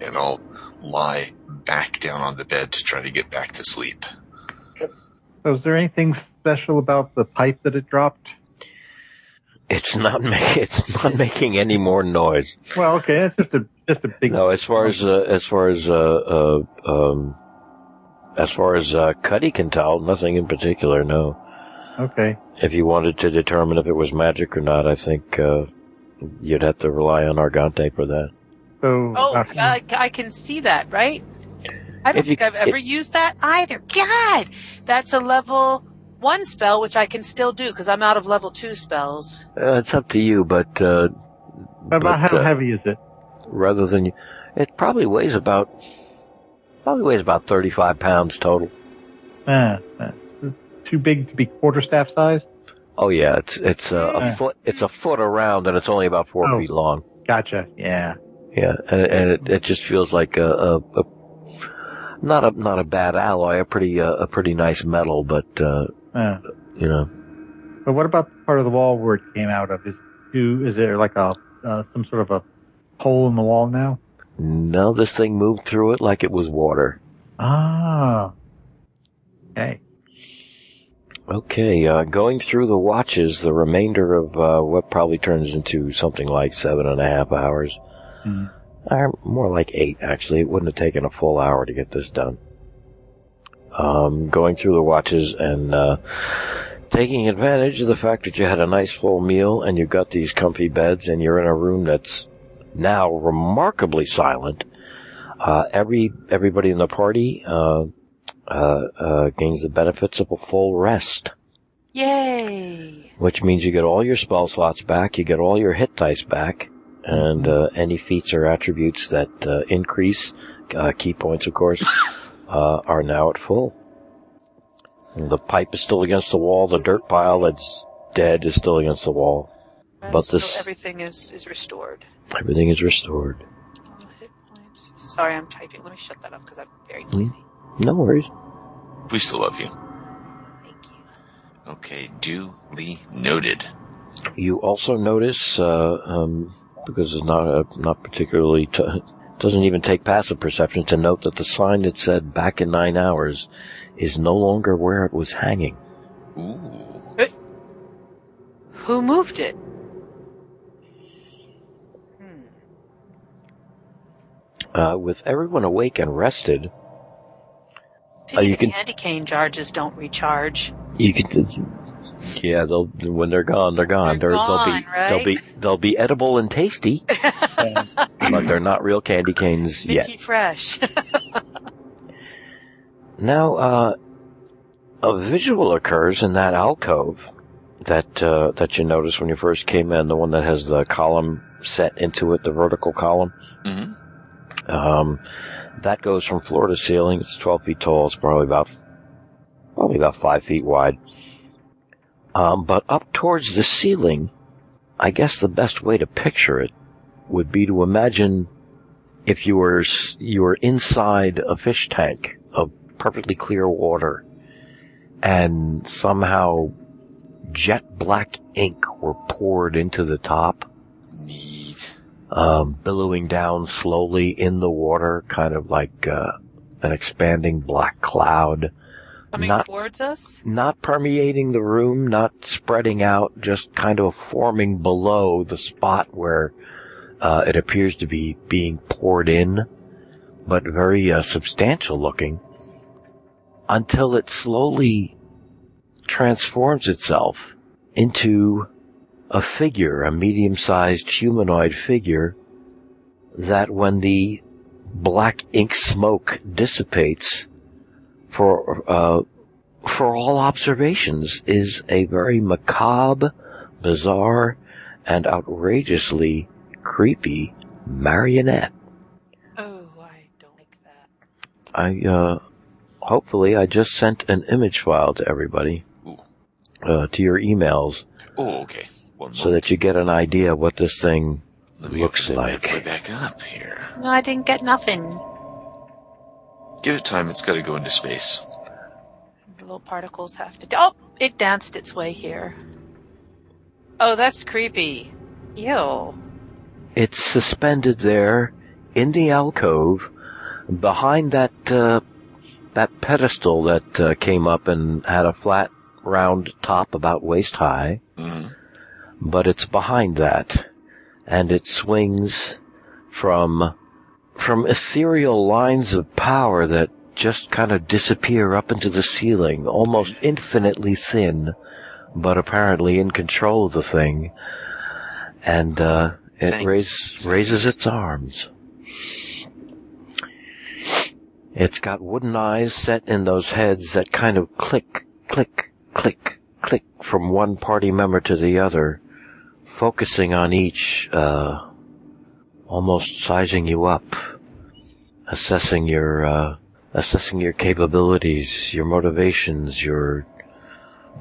And I'll lie back down on the bed to try to get back to sleep. So is there anything special about the pipe that it dropped? It's not ma- it's not making any more noise. Well, okay, it's just a just a big. No, as far as uh, as far as uh, uh, um, as far as uh, Cuddy can tell, nothing in particular. No. Okay. If you wanted to determine if it was magic or not, I think uh, you'd have to rely on Argante for that. So Oh, uh, I, I can see that, right? I don't If you- think I've ever used that either. God, that's a level one spell, which I can still do because I'm out of level two spells. Uh, it's up to you, but uh, about but, how uh, heavy is it? rather than you, it probably weighs about probably weighs about thirty five pounds total. Uh, uh, too big to be quarterstaff size. Oh yeah, it's it's uh, a Yeah. foot it's a foot around and it's only about four Oh. feet long. Gotcha. Yeah. Yeah, and, and it, it just feels like a, a, a not a not a bad alloy, a pretty uh, a pretty nice metal, but Uh, you know, but what about the part of the wall where it came out of? Is do is there like a uh, some sort of a hole in the wall now? no, this thing moved through it like it was water. Ah. Okay. Okay, uh, going through the watches, the remainder of uh, what probably turns into something like seven and a half hours, Hmm. or more like eight actually. It wouldn't have taken a full hour to get this done. Um, going through the watches and uh, taking advantage of the fact that you had a nice full meal and you've got these comfy beds and you're in a room that's now remarkably silent. Uh, every everybody in the party uh, uh, uh, gains the benefits of a full rest, Yay! which means you get all your spell slots back, you get all your hit dice back, and uh, any feats or attributes that uh, increase, uh, key points of course, uh, are now at full. And the pipe is still against the wall, the dirt pile that's dead is still against the wall. But so this- everything is is restored. Everything is restored. Hit points. Sorry, I'm typing. Let me shut that off because I'm very Hmm. noisy. No worries. We still love you. Thank you. Okay, duly noted. You also notice, uh, um, because it's not a, not particularly t- doesn't even take passive perception to note that the sign that said "back in nine hours" is no longer where it was hanging. Ooh. Who moved it? Hmm. Uh, with everyone awake and rested, Uh, you the can- candy cane charges don't recharge. you can. Yeah, they'll when they're gone, they're gone. They're they'll gone, be right? they'll be they'll be edible and tasty, but they're not real candy canes yet. Minty fresh. Now, uh, a visual occurs in that alcove that uh, that you noticed when you first came in, the one that has the column set into it, the vertical column. hmm Um, that goes from floor to ceiling. It's 12 feet tall. It's probably about probably about five feet wide. Um, but up towards the ceiling, I guess the best way to picture it would be to imagine if you were you were inside a fish tank of perfectly clear water, and somehow jet black ink were poured into the top Neat. um, billowing down slowly in the water, kind of like uh, an expanding black cloud, Coming Not- towards us? not permeating the room, not spreading out, just kind of forming below the spot where uh, it appears to be being poured in, but very uh, substantial looking, until it slowly transforms itself into a figure, a medium-sized humanoid figure, that when the black ink smoke dissipates, for uh, for all observations, is a very macabre, bizarre, and outrageously creepy marionette. Oh, I don't like that. I uh, hopefully I just sent an image file to everybody, Ooh. uh, to your emails, Oh, okay. One so that you get an idea what this thing Let me looks open that bad like. boy back up here. No, I didn't get nothing. Give it time. It's got to go into space. The little particles have to. Oh, it danced its way here. Oh, that's creepy. Ew. It's suspended there in the alcove behind that uh, that pedestal that uh, came up and had a flat round top about waist high, hmm but it's behind that and it swings from from ethereal lines of power that just kind of disappear up into the ceiling, almost infinitely thin, but apparently in control of the thing. And uh, it raise, raises its arms. It's got wooden eyes set in those heads that kind of click, click, click, click from one party member to the other, focusing on each, uh, almost sizing you up, assessing your, uh, assessing your capabilities, your motivations, your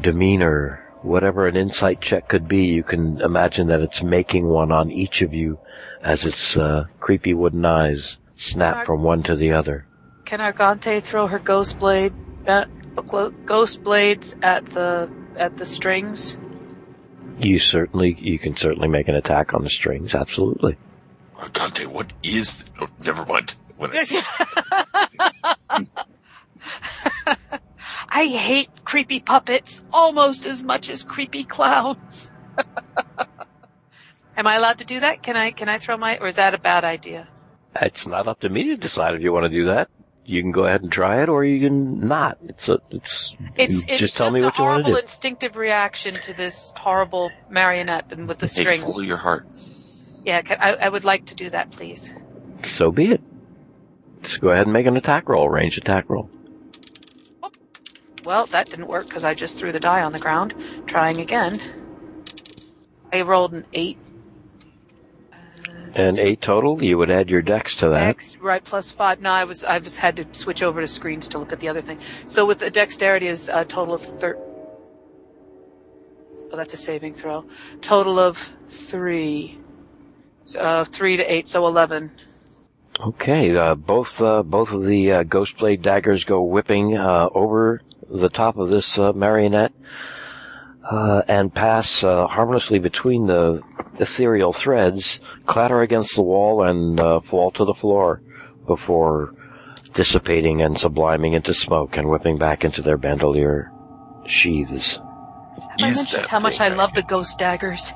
demeanor, whatever an insight check could be, you can imagine that it's making one on each of you as its, uh, creepy wooden eyes snap from one to the other. Can Argante throw her ghost blade at ghost blades at the at the strings? You certainly, you can certainly make an attack on the strings, absolutely. Oh, Dante, what is? Th- oh, never mind. When I, I hate creepy puppets almost as much as creepy clowns. Am I allowed to do that? Can I can I throw my or is that a bad idea? It's not up to me to decide if you want to do that. You can go ahead and try it, or you can not. It's a, it's. It's it's just tell me a what you want horrible to do. instinctive reaction to this horrible marionette and with the Hey, string. follow your heart. Yeah, I, I would like to do that, please. So be it. Just go ahead and make an attack roll, range attack roll. Well, that didn't work because I just threw the die on the ground. Trying again. I rolled an eight. An eight total. You would add your dex to that. X, right, plus five. No, I was, I was had to switch over to screens to look at the other thing. So with the dexterity is a total of thir- Well, that's a saving throw. Total of three. So, Uh, three to eight, so eleven. Okay, uh, both uh, both of the uh, ghost blade daggers go whipping uh, over the top of this uh, marionette uh, and pass uh, harmlessly between the ethereal threads, clatter against the wall, and uh, fall to the floor before dissipating and subliming into smoke and whipping back into their bandolier sheaths. Have I mentioned how much I love the ghost daggers?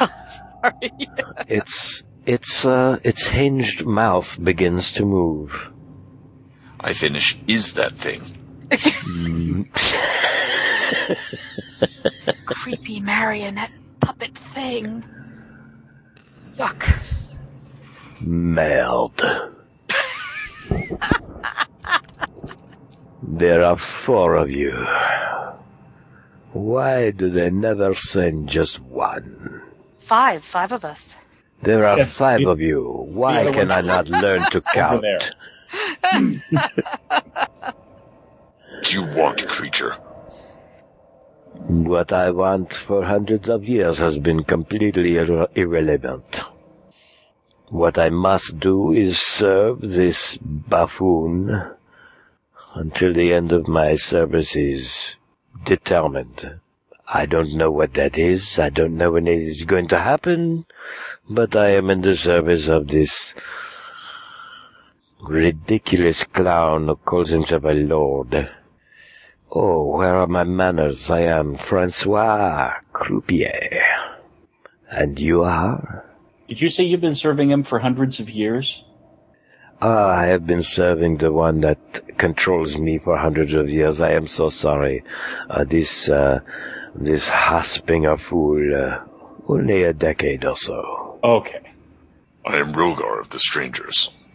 So, sorry. Its its uh, its hinged mouth begins to move. I finish. Is that thing? it's a Creepy marionette puppet thing. Yuck. Meld. there are four of you. Why do they never send just one? Five, five of us. There are Yes, five you- of you. Why can I not learn to count? there. Do you want, creature? What I want for hundreds of years has been completely irre- irrelevant. What I must do is serve this buffoon until the end of my service is determined. I don't know what that is. I don't know when it is going to happen, but I am in the service of this ridiculous clown who calls himself a lord. Oh, where are my manners? I am Francois Croupier. And you are? Did you say you've been serving him for hundreds of years? Ah, I have been serving the one that controls me for hundreds of years. I am so sorry. Uh, this, uh, this Hossbinger fool, uh, only a decade or so. Okay. I am Rhogar of the Strangers.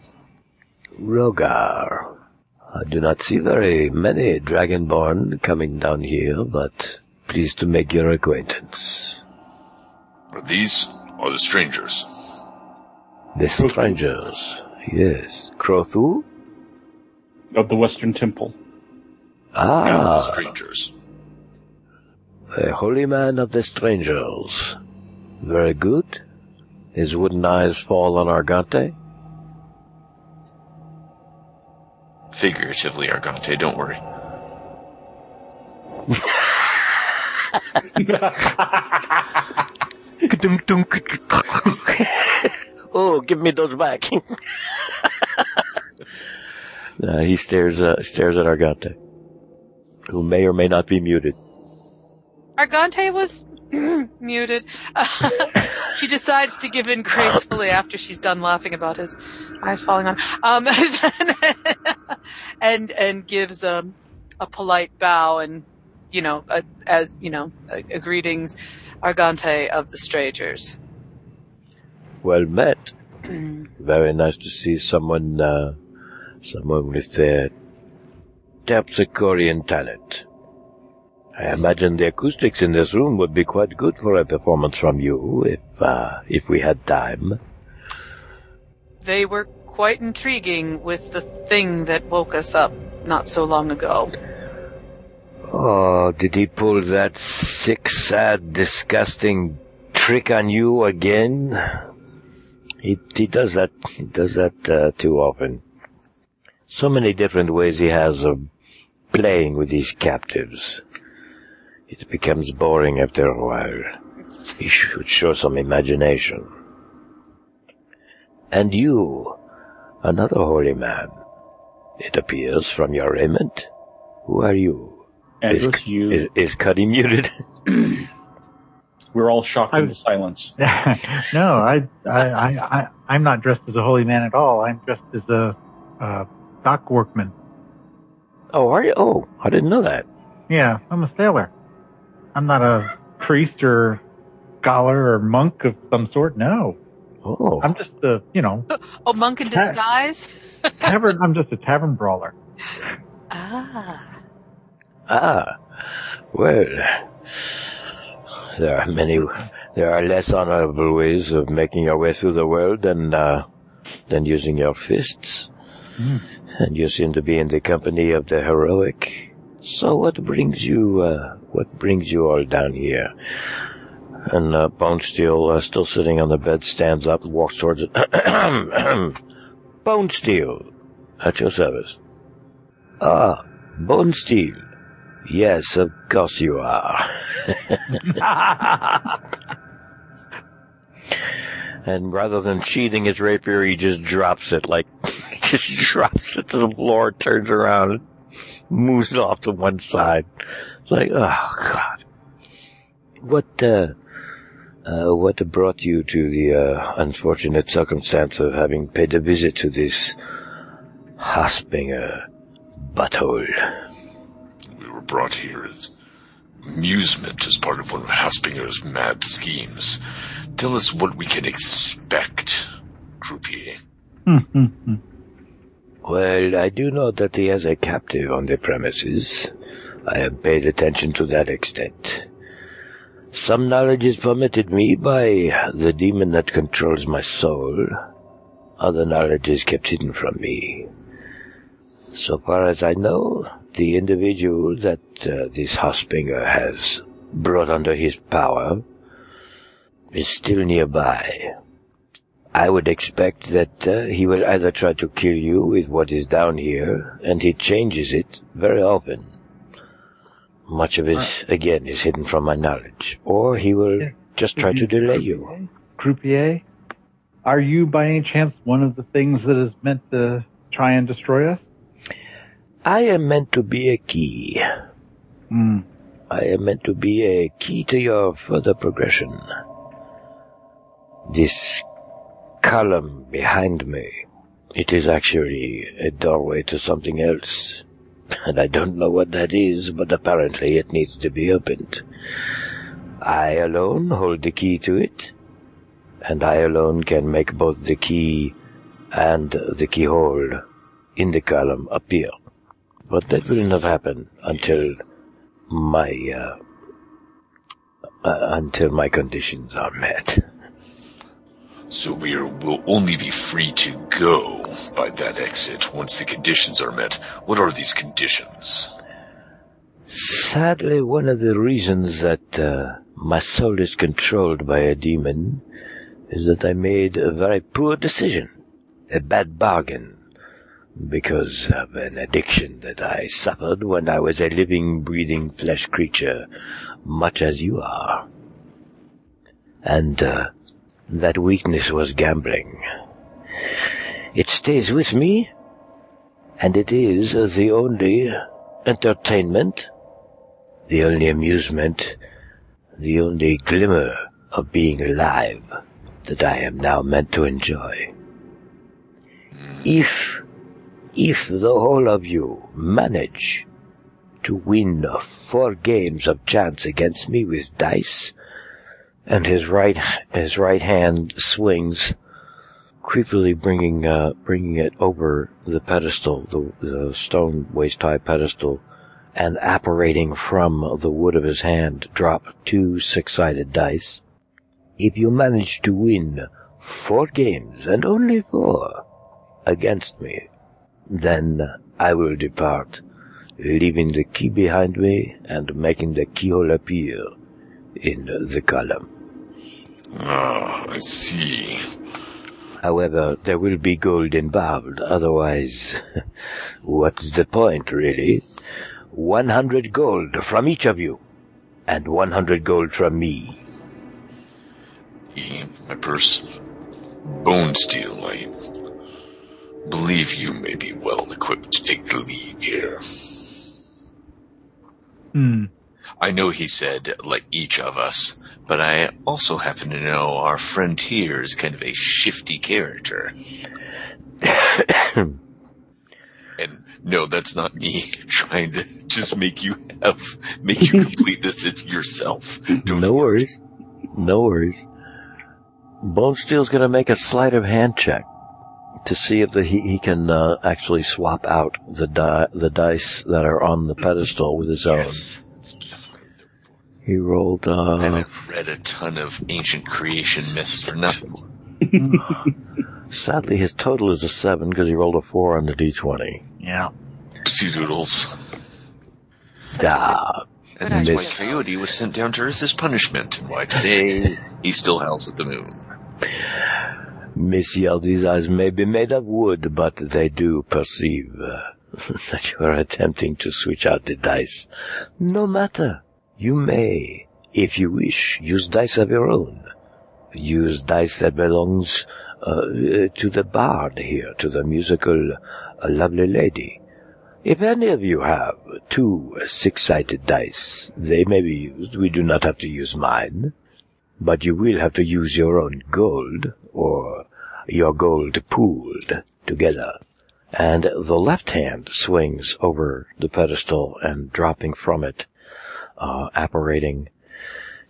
Rhogar. I do not see very many Dragonborn coming down here, but pleased to make your acquaintance. These are the Strangers. The strangers. Yes. Crothu? Of the Western Temple. Ah, The Ah, Strangers. A holy man of the strangers. Very good. His wooden eyes fall on Argante. Figuratively, Argante, don't worry. oh, give me those back. Uh, he stares, uh, stares at Argante, who may or may not be muted. Argante was muted. she decides to give in gracefully after she's done laughing about his eyes falling on. Um, and and gives um, a polite bow and you know a, as you know a, a greetings, Argante of the Strangers. Well met. Very nice to see someone, uh, someone with uh, Terpsichorean talent. I imagine the acoustics in this room would be quite good for a performance from you if, uh, if we had time. They were quite intriguing with the thing that woke us up not so long ago. Oh, did he pull that sick, sad, disgusting trick on you again? He, he does that, he does that, uh, too often. So many different ways he has of playing with these captives. It becomes boring after a while. You should show some imagination. And you, another holy man, it appears from your raiment. Who are you? Andros, is, you is, is Cuddy muted? we're all shocked I- into silence. no, I, I, I, I, I'm not dressed as a holy man at all. I'm dressed as a, uh, dock workman. Oh, are you? Oh, I didn't know that. Yeah, I'm a sailor. I'm not a priest or scholar or monk of some sort. No, Oh, I'm just a, you know, Oh, monk in disguise? tavern. I'm just a tavern brawler. Ah. ah, well, there are many. There are less honorable ways of making your way through the world than uh, than using your fists. Hmm. And you seem to be in the company of the heroic. So what brings you? Uh, what brings you all down here? And uh, Bonesteele, uh, still sitting on the bed, stands up, and walks towards it. Bonesteele, at your service. Ah, Bonesteele. Yes, of course you are. and rather than sheathing his rapier, he just drops it, like, just drops it to the floor, turns around, and moves off to one side. It's like, oh god. What, uh, uh, what brought you to the, uh, unfortunate circumstance of having paid a visit to this Hossbinger butthole? We were brought here as amusement as part of one of Hossbinger's mad schemes. Tell us what we can expect, croupier. Hmm, hmm, hmm. Well, I do know that he has a captive on the premises. I have paid attention to that extent. Some knowledge is permitted me by the demon that controls my soul. Other knowledge is kept hidden from me. So far as I know, the individual that uh, this Hossbinger has brought under his power is still nearby. I would expect that uh, he will either try to kill you with what is down here, and he changes it very often. Much of it, again, is hidden from my knowledge. Or he will Yeah. just try to delay you. Croupier, are you by any chance one of the things that is meant to try and destroy us? I am meant to be a key. Hmm. I am meant to be a key to your further progression. This column behind me, it is actually a doorway to something else. And I don't know what that is, but apparently it needs to be opened. I alone hold the key to it, and I alone can make both the key and the keyhole in the column appear. But that will not happen until my uh, uh, until my conditions are met. So we are, will only be free to go by that exit once the conditions are met. What are these conditions? Sadly, one of the reasons that uh, my soul is controlled by a demon is that I made a very poor decision, a bad bargain, because of an addiction that I suffered when I was a living, breathing flesh creature, much as you are. And uh, that weakness was gambling. It stays with me, and it is the only entertainment, the only amusement, the only glimmer of being alive that I am now meant to enjoy. If, if the whole of you manage to win four games of chance against me with dice, and his right his right hand swings, creepily bringing uh, bringing it over the pedestal, the, the stone waist high pedestal, and apparating from the wood of his hand, drop two six sided dice. If you manage to win four games and only four against me, then I will depart, leaving the key behind me and making the keyhole appear in the column. Ah, I see. However, there will be gold involved, otherwise, what's the point, really? 100 gold from each of you, and 100 gold from me. E, My purse. Bonesteele, I believe you may be well equipped to take the lead here. Hmm. I know he said, like each of us, but I also happen to know our friend here is kind of a shifty character. And no, that's not me trying to just make you have, make you complete this yourself. Don't no worries. No worries. Bonesteele's gonna make a sleight of hand check to see if the, he, he can uh, actually swap out the di- the dice that are on the pedestal with his own. Yes. He rolled I uh, haven't read a ton of ancient creation myths for nothing. sadly his total is a seven because he rolled a four on the d20. Yeah. Sea Doodles. Stop. And that's why Miss- Coyote was sent down to Earth as punishment, and why today he still howls at the moon. Miss Yeldy's eyes may be made of wood, but they do perceive uh, that you are attempting to switch out the dice. No matter. You may, if you wish, use dice of your own. Use dice that belongs uh, to the bard here, to the musical uh, lovely lady. If any of you have two six-sided dice, they may be used. We do not have to use mine. But you will have to use your own gold, or your gold pooled together. And the left hand swings over the pedestal and dropping from it, uh, apparating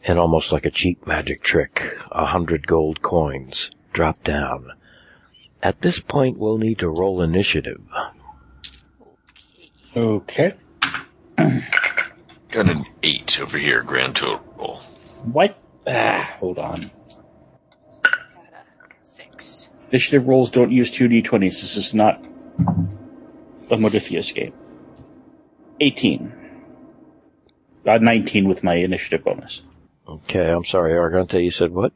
in almost like a cheap magic trick, a hundred gold coins drop down. At this point, we'll need to roll initiative. Okay. Got an eight over here, grand total. What? Ah, hold on. Six. Initiative rolls don't use 2d20s. This is not a Modiphius game. 18. Uh, 19 with my initiative bonus. Okay, I'm sorry, Argante, you said what?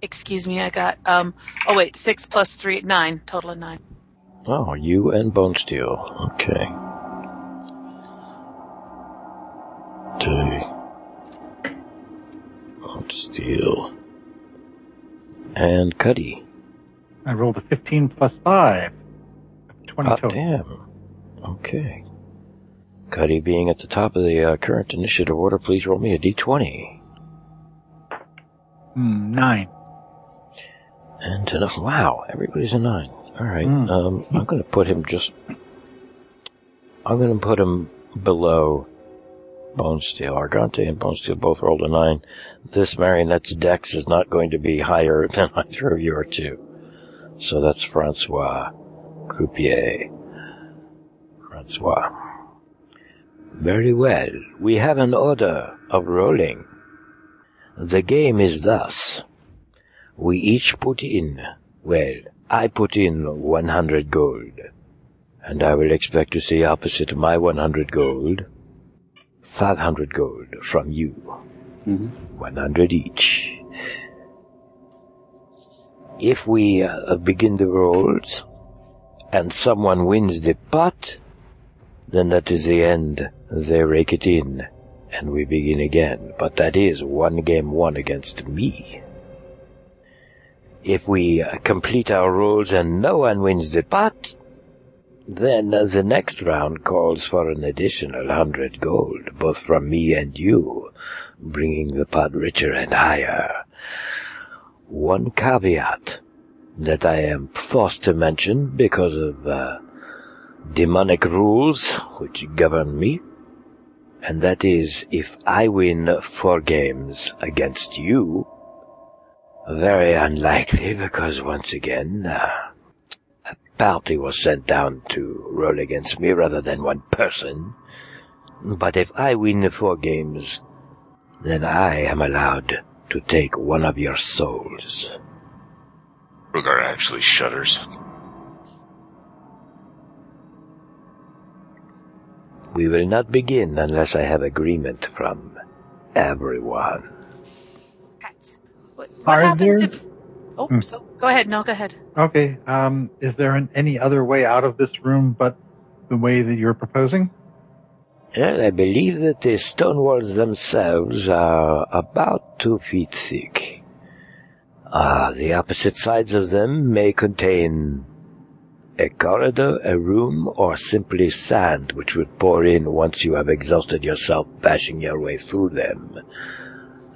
Excuse me, I got, um, oh wait, six plus three, nine, total of nine. Oh, you and Bonesteele. Okay. Okay. Bonesteele. And Cuddy. I rolled a 15 plus 5. 20 Hot total. damn. Okay. Cuddy being at the top of the uh, current initiative order, please roll me a d20. Hmm, 9. And uh, wow, everybody's a nine. All right. Mm. Um, I'm going to put him just. I'm going to put him below Bonesteele. Argante and Bonesteele both rolled a nine. This marionette's dex is not going to be higher than either of you are two. So that's Francois Croupier. Francois. Very well. We have an order of rolling. The game is thus. We each put in, well, I put in 100 gold. And I will expect to see opposite my 100 gold, 500 gold from you. Mm-hmm. 100 each. If we uh, begin the rolls, and someone wins the pot, then that is the end. They rake it in, and we begin again. But that is one game won against me. If we complete our rolls and no one wins the pot, then the next round calls for an additional hundred gold, both from me and you, bringing the pot richer and higher. One caveat that I am forced to mention because of uh, demonic rules which govern me, and that is if I win four games against you, very unlikely because once again, uh, a party was sent down to roll against me rather than one person. But if I win the four games, then I am allowed to take one of your souls. Rhogar actually shudders. We will not begin unless I have agreement from everyone. Cats. What, what Are happens there- if? Oh, Hmm. so go ahead. No, go ahead. Okay, um, is there an, any other way out of this room but the way that you're proposing? Well, I believe that the stone walls themselves are about two feet thick. Ah, the opposite sides of them may contain A corridor, a room, or simply sand which would pour in once you have exhausted yourself bashing your way through them.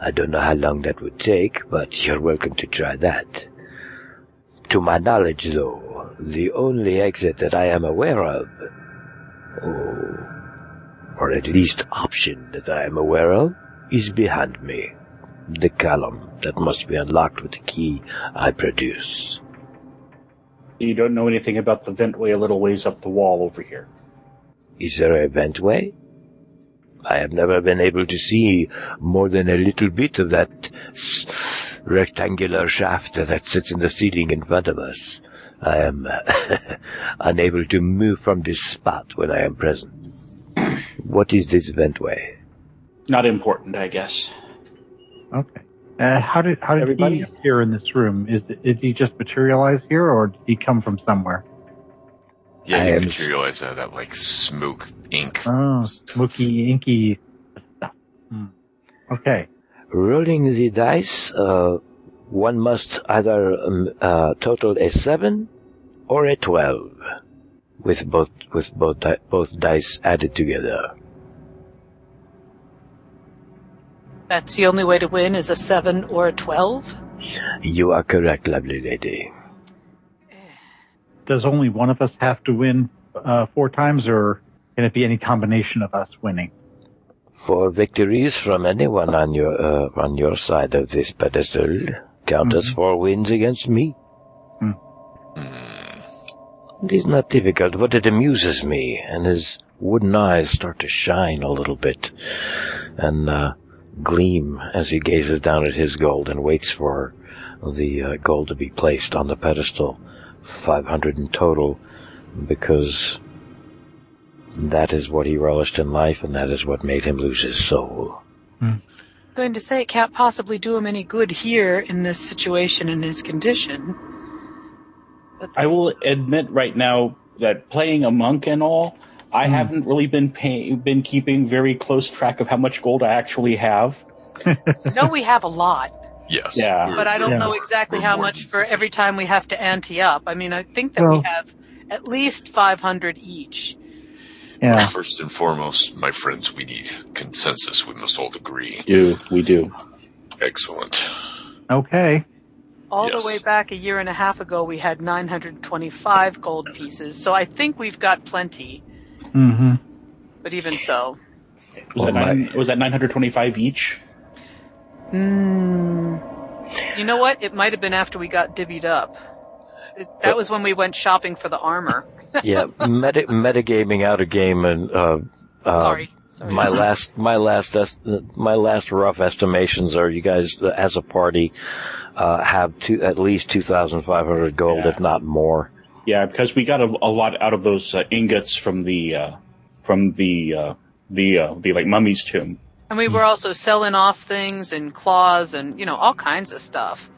I don't know how long that would take, but you're welcome to try that. To my knowledge, though, the only exit that I am aware of, oh, or at least option that I am aware of, is behind me. The column that must be unlocked with the key I produce. You don't know anything about the ventway a little ways up the wall over here. Is there a ventway? I have never been able to see more than a little bit of that rectangular shaft that sits in the ceiling in front of us. I am unable to move from this spot when I am present. What is this ventway? Not important, I guess. Okay. Uh, how did how did Everybody? he appear in this room? Is did he just materialize here, or did he come from somewhere? Yeah, I you am- materialize out of that like smoke ink. Oh, stuff. smoky, inky stuff. Hmm. Okay. Rolling the dice, uh, one must either um, uh, total a seven or a twelve, with both with both di- both dice added together. That's the only way to win is a seven or a twelve. You are correct, lovely lady. Does only one of us have to win uh, four times, or can it be any combination of us winning? Four victories from anyone on your uh, on your side of this pedestal, count as Mhm. four wins against me. Hmm. It is not difficult, but it amuses me, and his wooden eyes start to shine a little bit, and uh, gleam as he gazes down at his gold and waits for the uh, gold to be placed on the pedestal, five hundred in total, because that is what he relished in life, and that is what made him lose his soul. going to say it can't possibly do him any good here in this situation in his condition. But I will admit right now that playing a monk and all, I Hmm. haven't really been pay- been keeping very close track of how much gold I actually have. no, we have a lot, Yes. Yeah. but I don't Yeah. know exactly we're how much than for every time we have to ante up. I mean, I think that Well- we have at least 500 each. Yeah. First and foremost, my friends, we need consensus. We must all agree. Do we do? Excellent. Okay. All Yes. the way back a year and a half ago, we had 925 gold pieces, so I think we've got plenty. Mm-hmm. But even so, Was Oh that my. nine, was that 925 each? mm, you know what? It might have been after we got divvied up. It, that was when we went shopping for the armor. yeah, meta metagaming out a game and uh, uh, Sorry, sorry. My last, my last, est- my last rough estimations are you guys uh, as a party uh, have two, at least two thousand five hundred gold, Yeah. if not more. Yeah, because we got a, a lot out of those uh, ingots from the uh, from the uh, the uh, the like mummy's tomb. And we were also selling off things and claws and, you know, all kinds of stuff.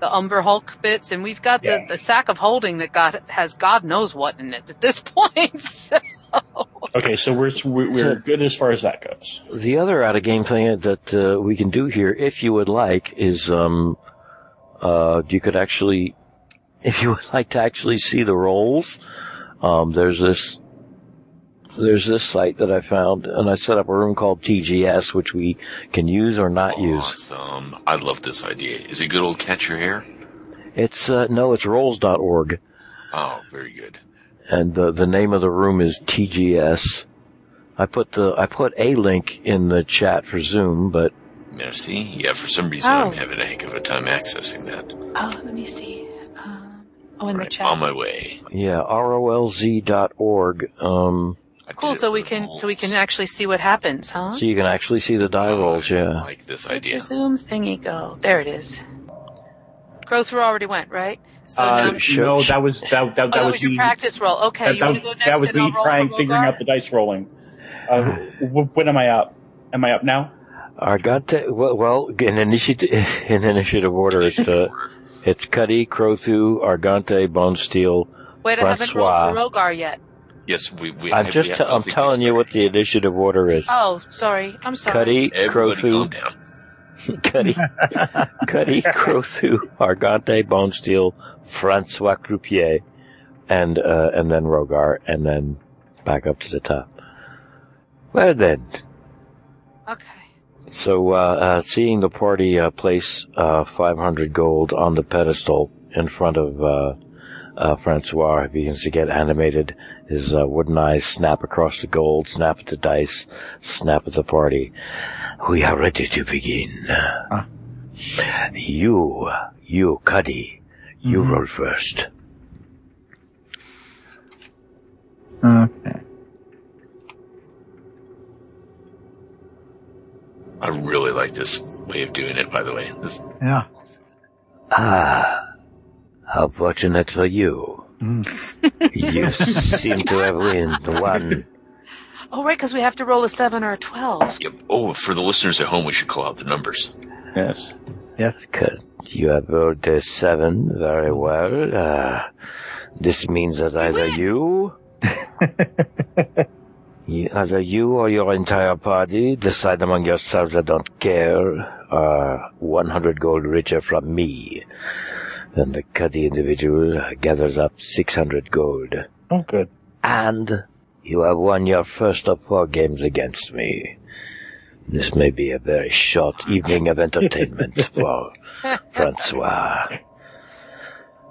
The Umber Hulk bits, and we've got Yeah. the, the sack of holding that got has God knows what in it at this point. So, Okay, so we're we're we're good as far as that goes. The other out of game thing that uh, we can do here, if you would like, is um, uh, you could actually, if you would like to actually see the rolls, um, there's this. There's this site that I found, and I set up a room called TGS, which we can use or not use. Awesome. I love this idea. Is it good old catch your hair? It's uh, no, it's rolz.org. Oh, very good. and the the name of the room is TGS. I put the I put a link in the chat for Zoom, but Merci. Yeah, for some reason Oh. I'm having a heck of a time accessing that. oh, let me see. Oh, in the chat. on my way. yeah, rolz.org. Um, I did Cool. So we can so we can actually see what happens, huh? so you can actually see the die rolls. I Yeah, like this idea. The Zoom thingy go. There it is. Crothu already went right. So Uh, now, Sure. no, that was that that, oh, that, that was, was your me. practice roll. Okay, That, you want to go next that was and I'll me trying figuring out the dice rolling. Uh, when am I up? Am I up now? Argante. Well, well, in initiative in initiative order, it's uh, it's Cuddy, Crothu, Argante, Bonesteele. Wait, I haven't rolled Francois. for Rhogar yet. Yes, we. we I'm just we- t- I'm telling you what the initiative order is. Oh, sorry. I'm sorry. Cuddy, Everybody Crothu. Cuddy, Cuddy, Crothu, Argante, Bonesteele, Francois Croupier, and uh, and then Rhogar, and then back up to the top. Well then, Okay. So uh, uh, seeing the party uh, place uh, 500 gold on the pedestal in front of uh, uh, Francois, he begins to get animated. His uh, wooden eyes snap across the gold, snap at the dice, snap at the party. We are ready to begin. Ah. You, you, Cuddy, you Mhm. roll first. Okay. I really like this way of doing it, by the way. This, Yeah. Ah, how fortunate for you. Mm. You seem to have win one. Oh, right, because we have to roll a seven or a twelve. yep. Oh, for the listeners at home, we should call out the numbers. Yes. Yes. Good. You have rolled a seven. Very well. Uh, this means that either you, you- either you or your entire party decide among yourselves I don't care, are 100 gold richer from me. Then the Cuddy individual gathers up 600 gold. Oh, good. And you have won your first of four games against me. This may be a very short evening of entertainment for Francois.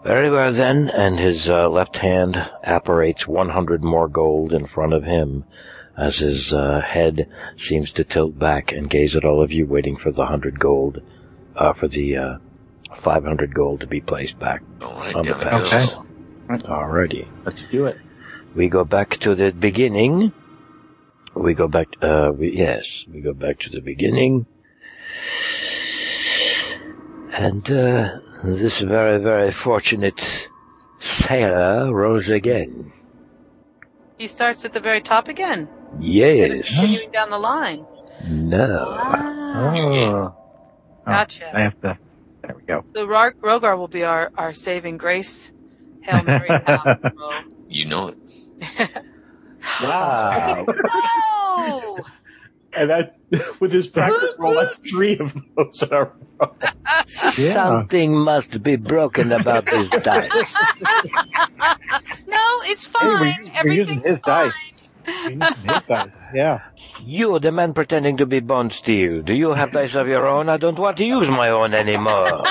Very well then, and his uh, left hand apparates 100 more gold in front of him as his uh, head seems to tilt back and gaze at all of you waiting for the 100 gold, uh, for the uh, 500 gold to be placed back. All right, On the down it path. Alrighty. Let's do it. We go back to the beginning. We go back, uh, we, yes, we go back to the beginning. And, uh, this very, very fortunate sailor rose again. He starts at the very top again. Yes. Continuing down the line. No. Ah. Oh. Gotcha. I have to. There we go. So Rog- Rhogar will be our, our saving grace. Hail Mary. You know it. Wow. oh! and that, with his practice roll, that's three of those in a row. Yeah. Something must be broken about this dice. no, it's Hey, we're fine. using- we're using Everything's his fine. dice. He's using. Yeah. You, the man pretending to be Bonesteele, do you have dice of your own? I don't want to use my own anymore.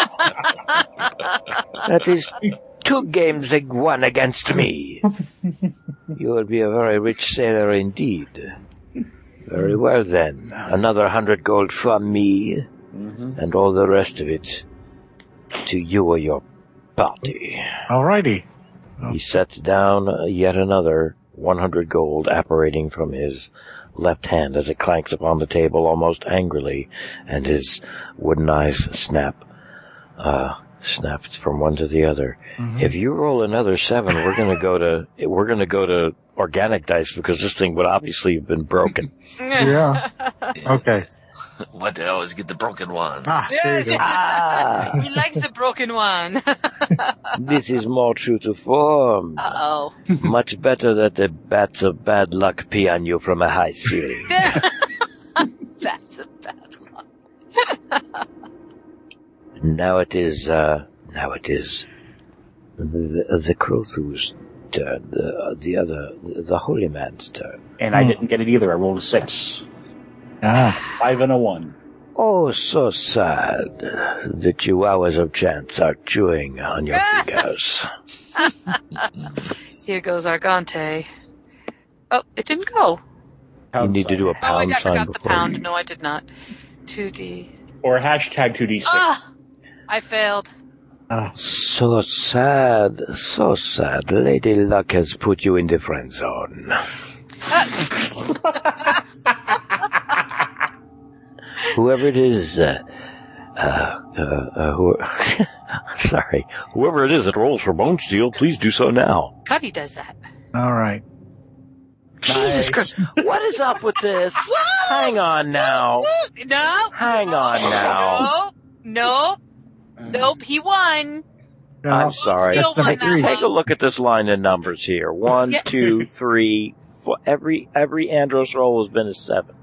that is two games ag- won against me. You will be a very rich sailor indeed. Very well then. Another hundred gold from me, Mm-hmm. and all the rest of it to you or your party. Alrighty. He sets down yet another 100 gold apparating from his left hand as it clanks upon the table almost angrily, and his wooden eyes snap, uh, snapped from one to the other. Mhm. If you roll another seven, we're gonna go to, we're gonna go to organic dice because this thing would obviously have been broken. Yeah. Okay. What the always get the broken one? Ah, there you go. Ah, he likes the broken one. this is more true to form. Uh oh. Much better that the bats of bad luck pee on you from a high ceiling. That's a bad luck. Now it is, uh, now it is the, the Crothu's turn, the, the other, the holy man's turn. And I Hmm. didn't get it either. I rolled a six. Ah. Five and a one. Oh, so sad. The chihuahuas of chance are chewing on your fingers. Here goes Argante. Oh, it didn't go. You need to do a Oh, I, pound I sign forgot the before pound. you. No, I did not. 2D. Or hashtag 2d6. Ah! I failed. Ah. So sad, so sad. Lady Luck has put you in the friend zone. Whoever it is, uh, uh, uh, uh who, sorry, whoever it is that rolls for Bonesteele, please do so now. Cuddy does that. All right. Jesus Christ, what is up with this? Hang on now. No. Hang on now. Nope. Nope. Nope. He won. No. I'm sorry. Still won Take, take a look at this line of numbers here. One, Yeah. two, three, four. Every every Andros roll has been a seven.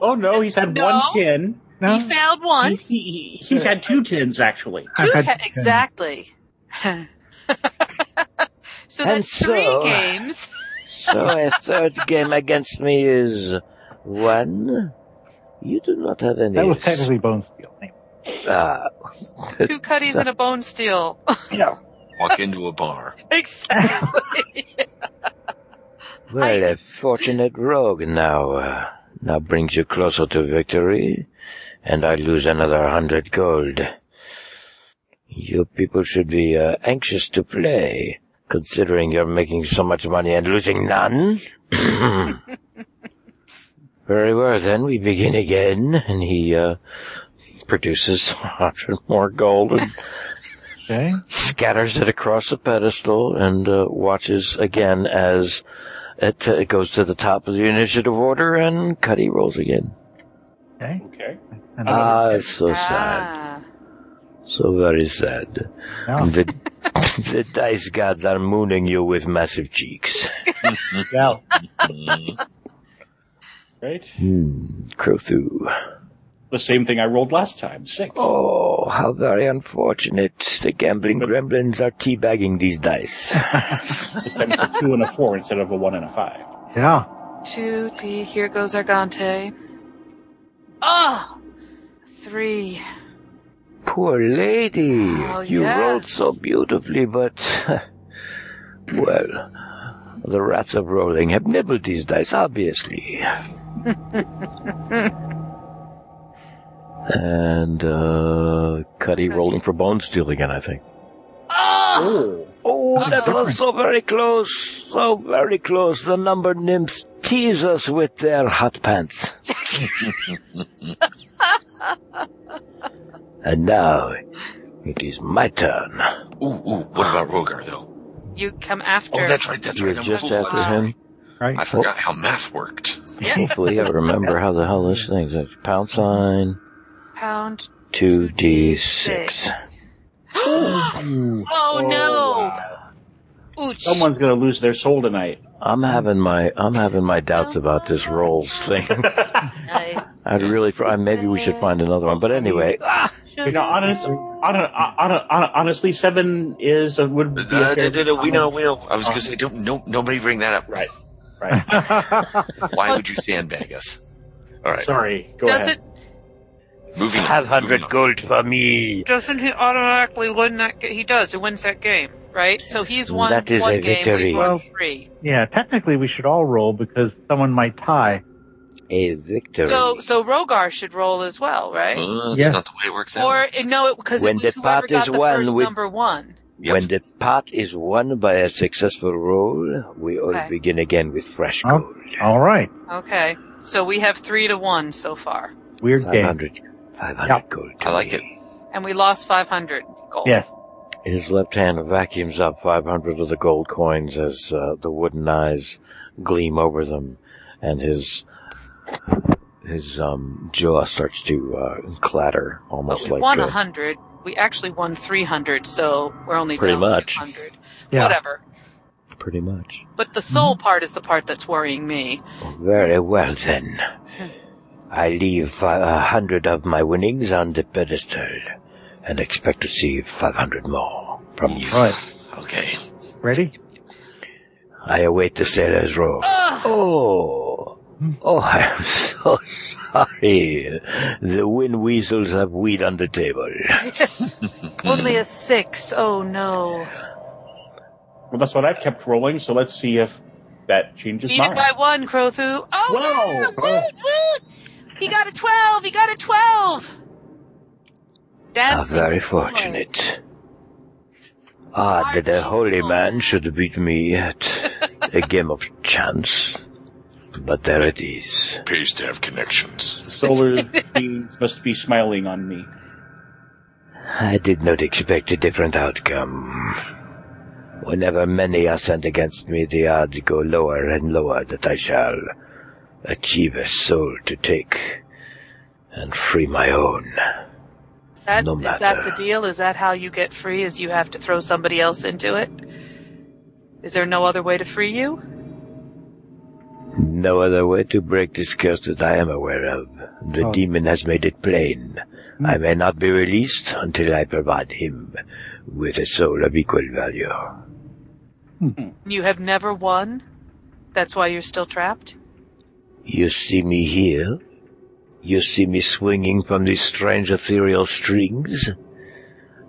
Oh no, he's had No. one tin. No. He failed He, once. he, he's had two tins actually. I've Two had ca- ten. exactly. So And that's three so- games. So a third game against me is one. You do not have any. That was technically Bonesteele. Ah, Two cutties and a Bonesteele. Yeah. Walk into a bar. exactly. well, a fortunate rogue now. Uh, now brings you closer to victory, and I lose another hundred gold. You people should be uh, anxious to play, considering you're making so much money and losing none. Very well, then we begin again, and he uh, produces a hundred more gold and Okay. scatters it across the pedestal and uh, watches again as it, uh, it goes to the top of the initiative order and Cuddy rolls again. Okay. Okay. And Ah, it's so sad. Ah. So very sad. now, The, the dice gods are mooning you with massive cheeks. now, Mm. Right. Hmm, Crothu. The same thing I rolled last time. Six. Oh, how very unfortunate. The gambling gremlins are teabagging these dice. This time it's a two and a four instead of a one and a five. yeah. Two D. Here goes Argante. Ah, three. Poor lady. Oh, you yes. rolled so beautifully, but. well. The rats of rolling have nibbled these dice, obviously. and, uh. Cuddy rolling for Bonesteele again, I think. Ah, Oh. Oh, that was so very close. So very close. The number nymphs tease us with their hot pants. and now, it is my turn. Ooh, ooh, what about Rhogar though? you come after. Oh, that's right, that's You're right. I'm a just fool. after him. Right. I forgot how math worked. Hopefully, I remember how the hell this thing's. It's Pound sign Pound 2d6. oh no! Ooch. Someone's gonna lose their soul tonight. I'm having my I'm having my doubts about this rolls thing. I- I'd really I, maybe we should find another one. But anyway, ah, You know, honest, hon- hon- hon- honestly, seven is a, would be a Uh, fair- da- da- da, we know, we know. I was gonna say, don't, no, nobody bring that up. Right. Right. Why would you sandbag us? All right, Sorry. Go Does ahead. it? Moving 500 moving on. gold for me. Doesn't he automatically win that? Ga- he does. He wins that game, right? So he's won That is one a game. victory. We've won Well- three. yeah, technically we should all roll because someone might tie. A victory. So so Rhogar should roll as well, right? Uh, that's Yeah. not the way it works out. Or no, because When it was the whoever pot got is the won, first we- number one. Yep. When the pot is won by a successful roll, we all Okay. begin again with fresh Oh. gold. All right. Okay, so we have three to one so far, Weird game. 500, 500 Yeah. gold. I like it. and we lost five hundred gold. Yes. His left hand vacuums up 500 of the gold coins as uh, the wooden eyes gleam over them, and his his um, jaw starts to uh, clatter, But almost we like won uh, a hundred. We actually won three hundred, so we're only Pretty down much. hundred. Yeah. Whatever. pretty much. But the soul part is the part that's worrying me. Very well then. I leave uh, a hundred of my winnings on the pedestal, and expect to see 500 more from you. Right. Okay. Ready? I await the sailor's roll. Ugh. Ah! Oh, oh, I am so sorry. The wind weasels have weed on the table. Only a six. Oh no. Well, that's what I've kept rolling. So let's see if that changes Beat it by one, Crothu. Oh Whoa. yeah! Woot, woot. He got a twelve. He got a twelve. How Dancing. very fortunate. Ah, that a holy man should beat me at a game of chance. But there it is. Pays to have connections. Solar beings must be smiling on me. I did not expect a different outcome. Whenever many are sent against me, the odds go lower and lower that I shall achieve a soul to take and free my own. Is that, No is that the deal? Is that how you get free? Is you have to throw somebody else into it? Is there no other way to free you? No other way to break this curse that I am aware of. The Oh. demon has made it plain. Hmm. I may not be released until I provide him with a soul of equal value. Hmm. You have never won? That's why you're still trapped? You see me here? You see me swinging from these strange ethereal strings?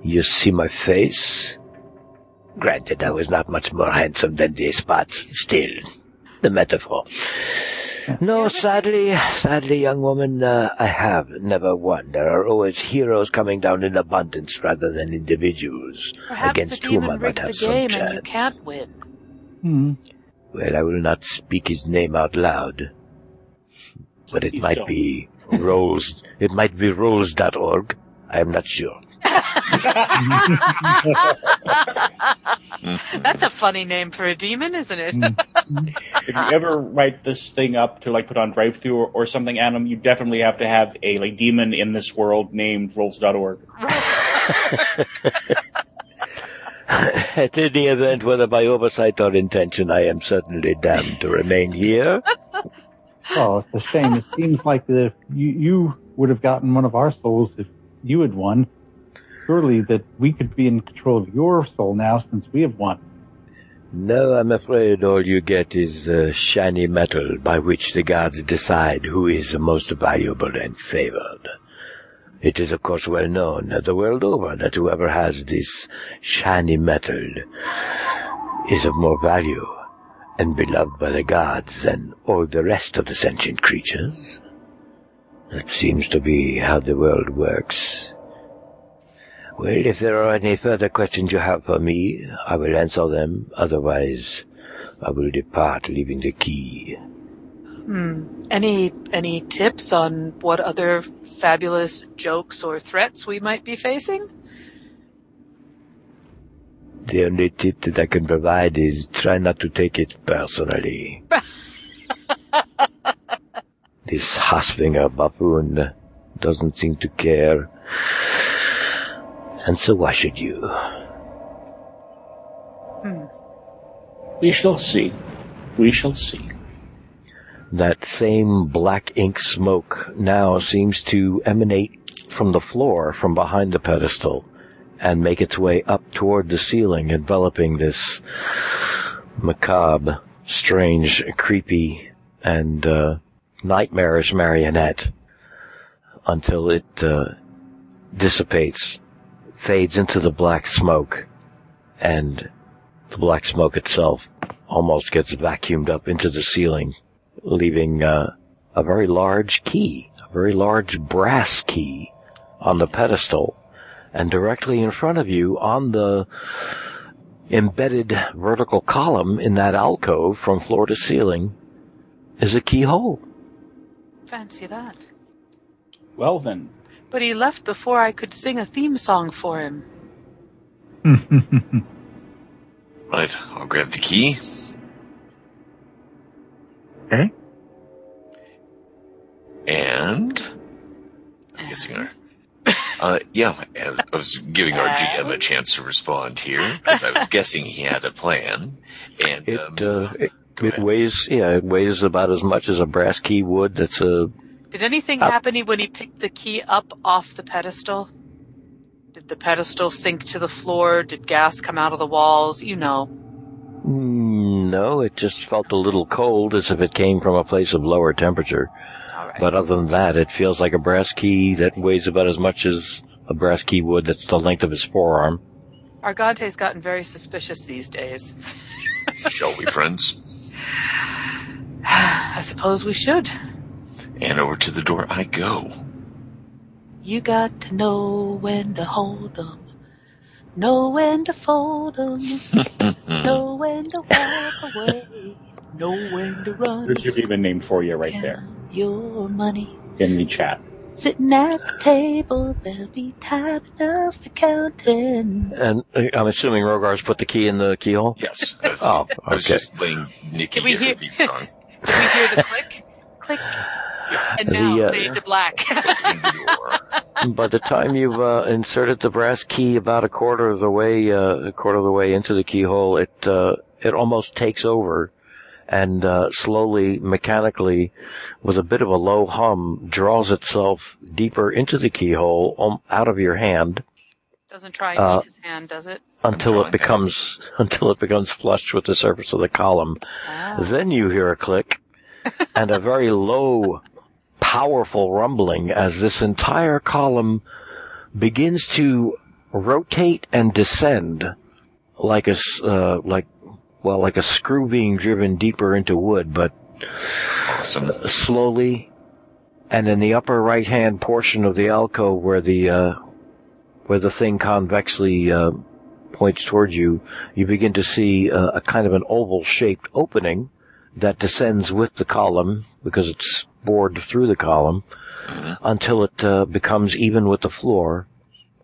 You see my face? Granted, I was not much more handsome than this, but still, the metaphor. No, sadly, sadly, young woman, uh, I have never won. There are always heroes coming down in abundance rather than individuals Perhaps against the whom I demon might rigged have the some game chance. and you can't win. Hmm. Well, I will not speak his name out loud, but it Please might don't. be rolls. It might be rolz.org. I am not sure. That's a funny name for a demon, isn't it? Mm. if you ever write this thing up to like put on drive through or, or something, Adam, you definitely have to have a like demon in this world named rolz.org. At any event, whether by oversight or intention, I am certainly damned to remain here. Oh, it's a shame. It seems like that you, you would have gotten one of our souls if you had won. Surely that we could be in control of your soul now since we have won. No, I'm afraid all you get is uh, shiny metal by which the gods decide who is the most valuable and favored. It is, of course, well known the world over that whoever has this shiny metal is of more value and beloved by the gods than all the rest of the sentient creatures. That seems to be how the world works. Well, if there are any further questions you have for me, I will answer them. Otherwise, I will depart, leaving the key. Hmm. Any any tips on what other fabulous jokes or threats we might be facing? The only tip that I can provide is try not to take it personally. this Hossbinger buffoon doesn't seem to care. And so why should you? Hmm. We shall see. We shall see. That same black ink smoke now seems to emanate from the floor from behind the pedestal and make its way up toward the ceiling, enveloping this macabre, strange, creepy, and uh, nightmarish marionette until it uh, dissipates, fades into the black smoke, and the black smoke itself almost gets vacuumed up into the ceiling, leaving uh, a very large key, a very large brass key on the pedestal. And directly in front of you on the embedded vertical column in that alcove from floor to ceiling is a keyhole. Fancy that. Well then, But he left before I could sing a theme song for him. Right, I'll grab the key. okay. And I'm guessing our uh, yeah, I was giving our GM a chance to respond here because I was guessing he had a plan. And It, um, uh, it, it weighs, yeah, it weighs about as much as a brass key would. That's a, Did anything Up. happen when he picked the key up off the pedestal? Did the pedestal sink to the floor? Did gas come out of the walls? You know. mm, no, it just felt a little cold as if it came from a place of lower temperature. All right. But other than that, it feels like a brass key that weighs about as much as a brass key would that's the length of his forearm. Argante's gotten very suspicious these days. shall we, friends? I suppose we should. And over to the door I go. You got to know when to hold 'em, know when to fold 'em, know when to walk away, know when to run. there's your demon name for you right there Count Your money. in the chat. Sitting at the table, there'll be time enough for counting. And uh, I'm assuming Rhogar's put the key in the keyhole? Yes. I was, Oh, I was okay. just laying Nikki Did we hear- theme song Did we hear the click? Click. And now The, uh, fade to black. in the door. By the time you've uh, inserted the brass key about a quarter of the way, uh, a quarter of the way into the keyhole, it uh, it almost takes over, and uh, slowly, mechanically, with a bit of a low hum, draws itself deeper into the keyhole, um, out of your hand. Doesn't try and Uh, his hand, does it? until it becomes until it becomes flush with the surface of the column. Ah. Then you hear a click and a very low, powerful rumbling as this entire column begins to rotate and descend like a s- uh, like well like a screw being driven deeper into wood, but Awesome. slowly. And in the upper right hand portion of the alcove where the uh, where the thing convexly uh, points towards you, you begin to see uh, a kind of an oval shaped opening that descends with the column because it's bored through the column until it uh, becomes even with the floor.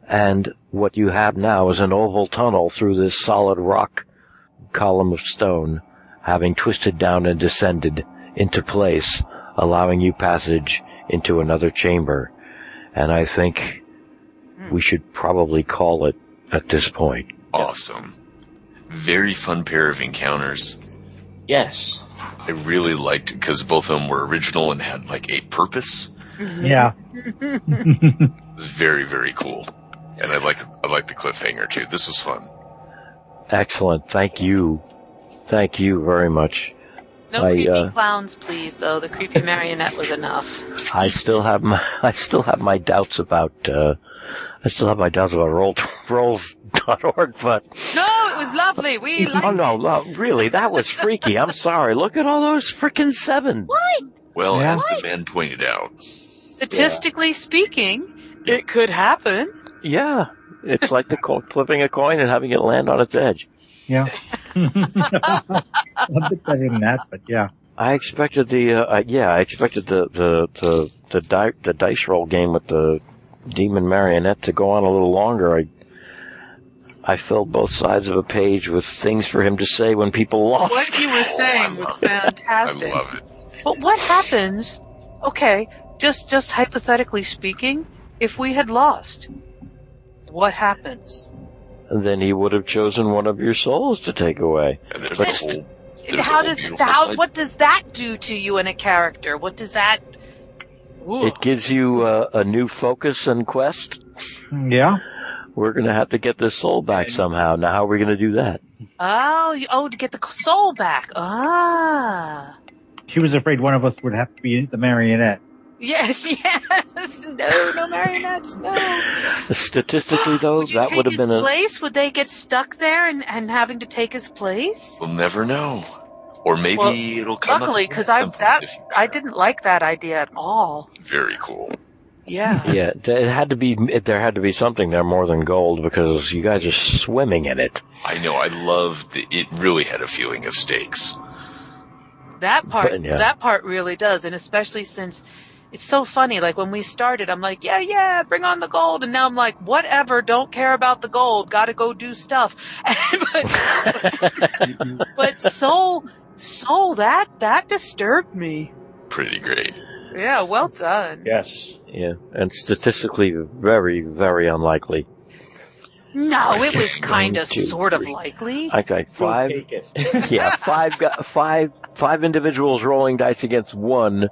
And what you have now is an oval tunnel through this solid rock column of stone, having twisted down and descended into place, allowing you passage into another chamber. And I think hmm. we should probably call it at this point. Awesome. Very fun pair of encounters. Yes. I really liked it because both of them were original and had like a purpose. Mm-hmm. Yeah. It was very, very cool. And I like I like the cliffhanger too. This was fun. Excellent. Thank you. Thank you very much. No I, creepy uh, clowns, please. Though the creepy marionette was enough. I still have my I still have my doubts about uh I still have my doubts about roll org. but No, it was lovely. We liked oh no, it. no, really, that was freaky. I'm sorry. Look at all those frickin' sevens. Well, Yeah. as the man pointed out, Statistically speaking, it could happen. Yeah, it's like the co- flipping a coin and having it land on its edge. Yeah. a bit better than that, but yeah. I expected the uh, uh, yeah, I expected the the the the, di- the dice roll game with the demon marionette to go on a little longer. I I filled both sides of a page with things for him to say when people lost. What you were saying was fantastic. I love it. But what happens? Okay, just just hypothetically speaking, if we had lost, what happens? And then he would have chosen one of your souls to take away. And there's But- the whole. There's how a whole does how what does that do to you in a character? What does that? Ooh. It gives you uh, a new focus and quest. Yeah. We're gonna have to get this soul back somehow. Now, how are we gonna do that? oh, you, oh, to get the soul back. Ah. She was afraid one of us would have to be the marionette. Yes, yes. No, no marionettes. No. Statistically, though, would that would have his been a place? Would they get stuck there and, and having to take his place? We'll never know. Or maybe Well, it'll come Luckily, up. because at I some point that if you- I didn't like that idea at all. Very cool. Yeah. Yeah, it had to be. It, there had to be something there more than gold because you guys are swimming in it. I know. I loved. the. It really had a feeling of stakes. That part, But, yeah. that part really does, and especially since it's so funny. Like when we started, I'm like, yeah, yeah, bring on the gold, and now I'm like, whatever, don't care about the gold, got to go do stuff. but, but soul, soul, that that disturbed me. Pretty great. Yeah, well done. Yes. Yeah, and statistically, very, very unlikely. No, it was kind of sort of three. likely. Okay, five. Take it. Yeah, five, gu- five, five individuals rolling dice against one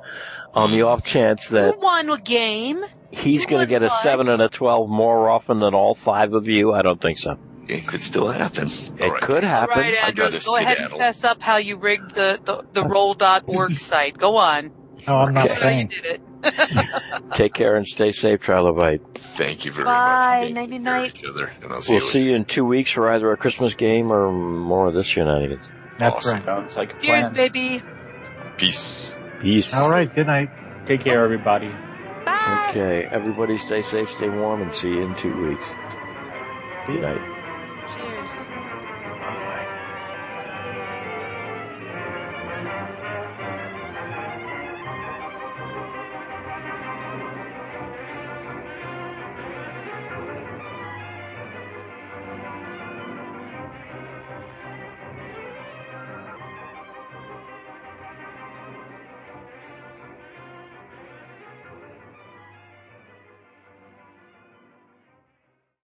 on the off chance Who that won a game? he's going to get a seven and a twelve more often than all five of you. I don't think so. It could still happen. It All right. could happen. right, Andrew, Andrews, gotta go ahead and skedaddle. fess up how you rigged the, the, the roll.org site. Go on. No, I'm not Okay. How you did it. Take care and stay safe, Trilobite. Thank you very Bye. much. Nighty Take care of night. each other, and I'll see We'll you see you in two weeks for either a Christmas game or more of this shenanigans. That's Awesome. right. Sounds like a Cheers, plan. baby. Peace. Peace. All right. Good night. Take care, everybody. Bye. Okay, everybody stay safe, stay warm, and see you in two weeks. Good night. Cheers. Bye.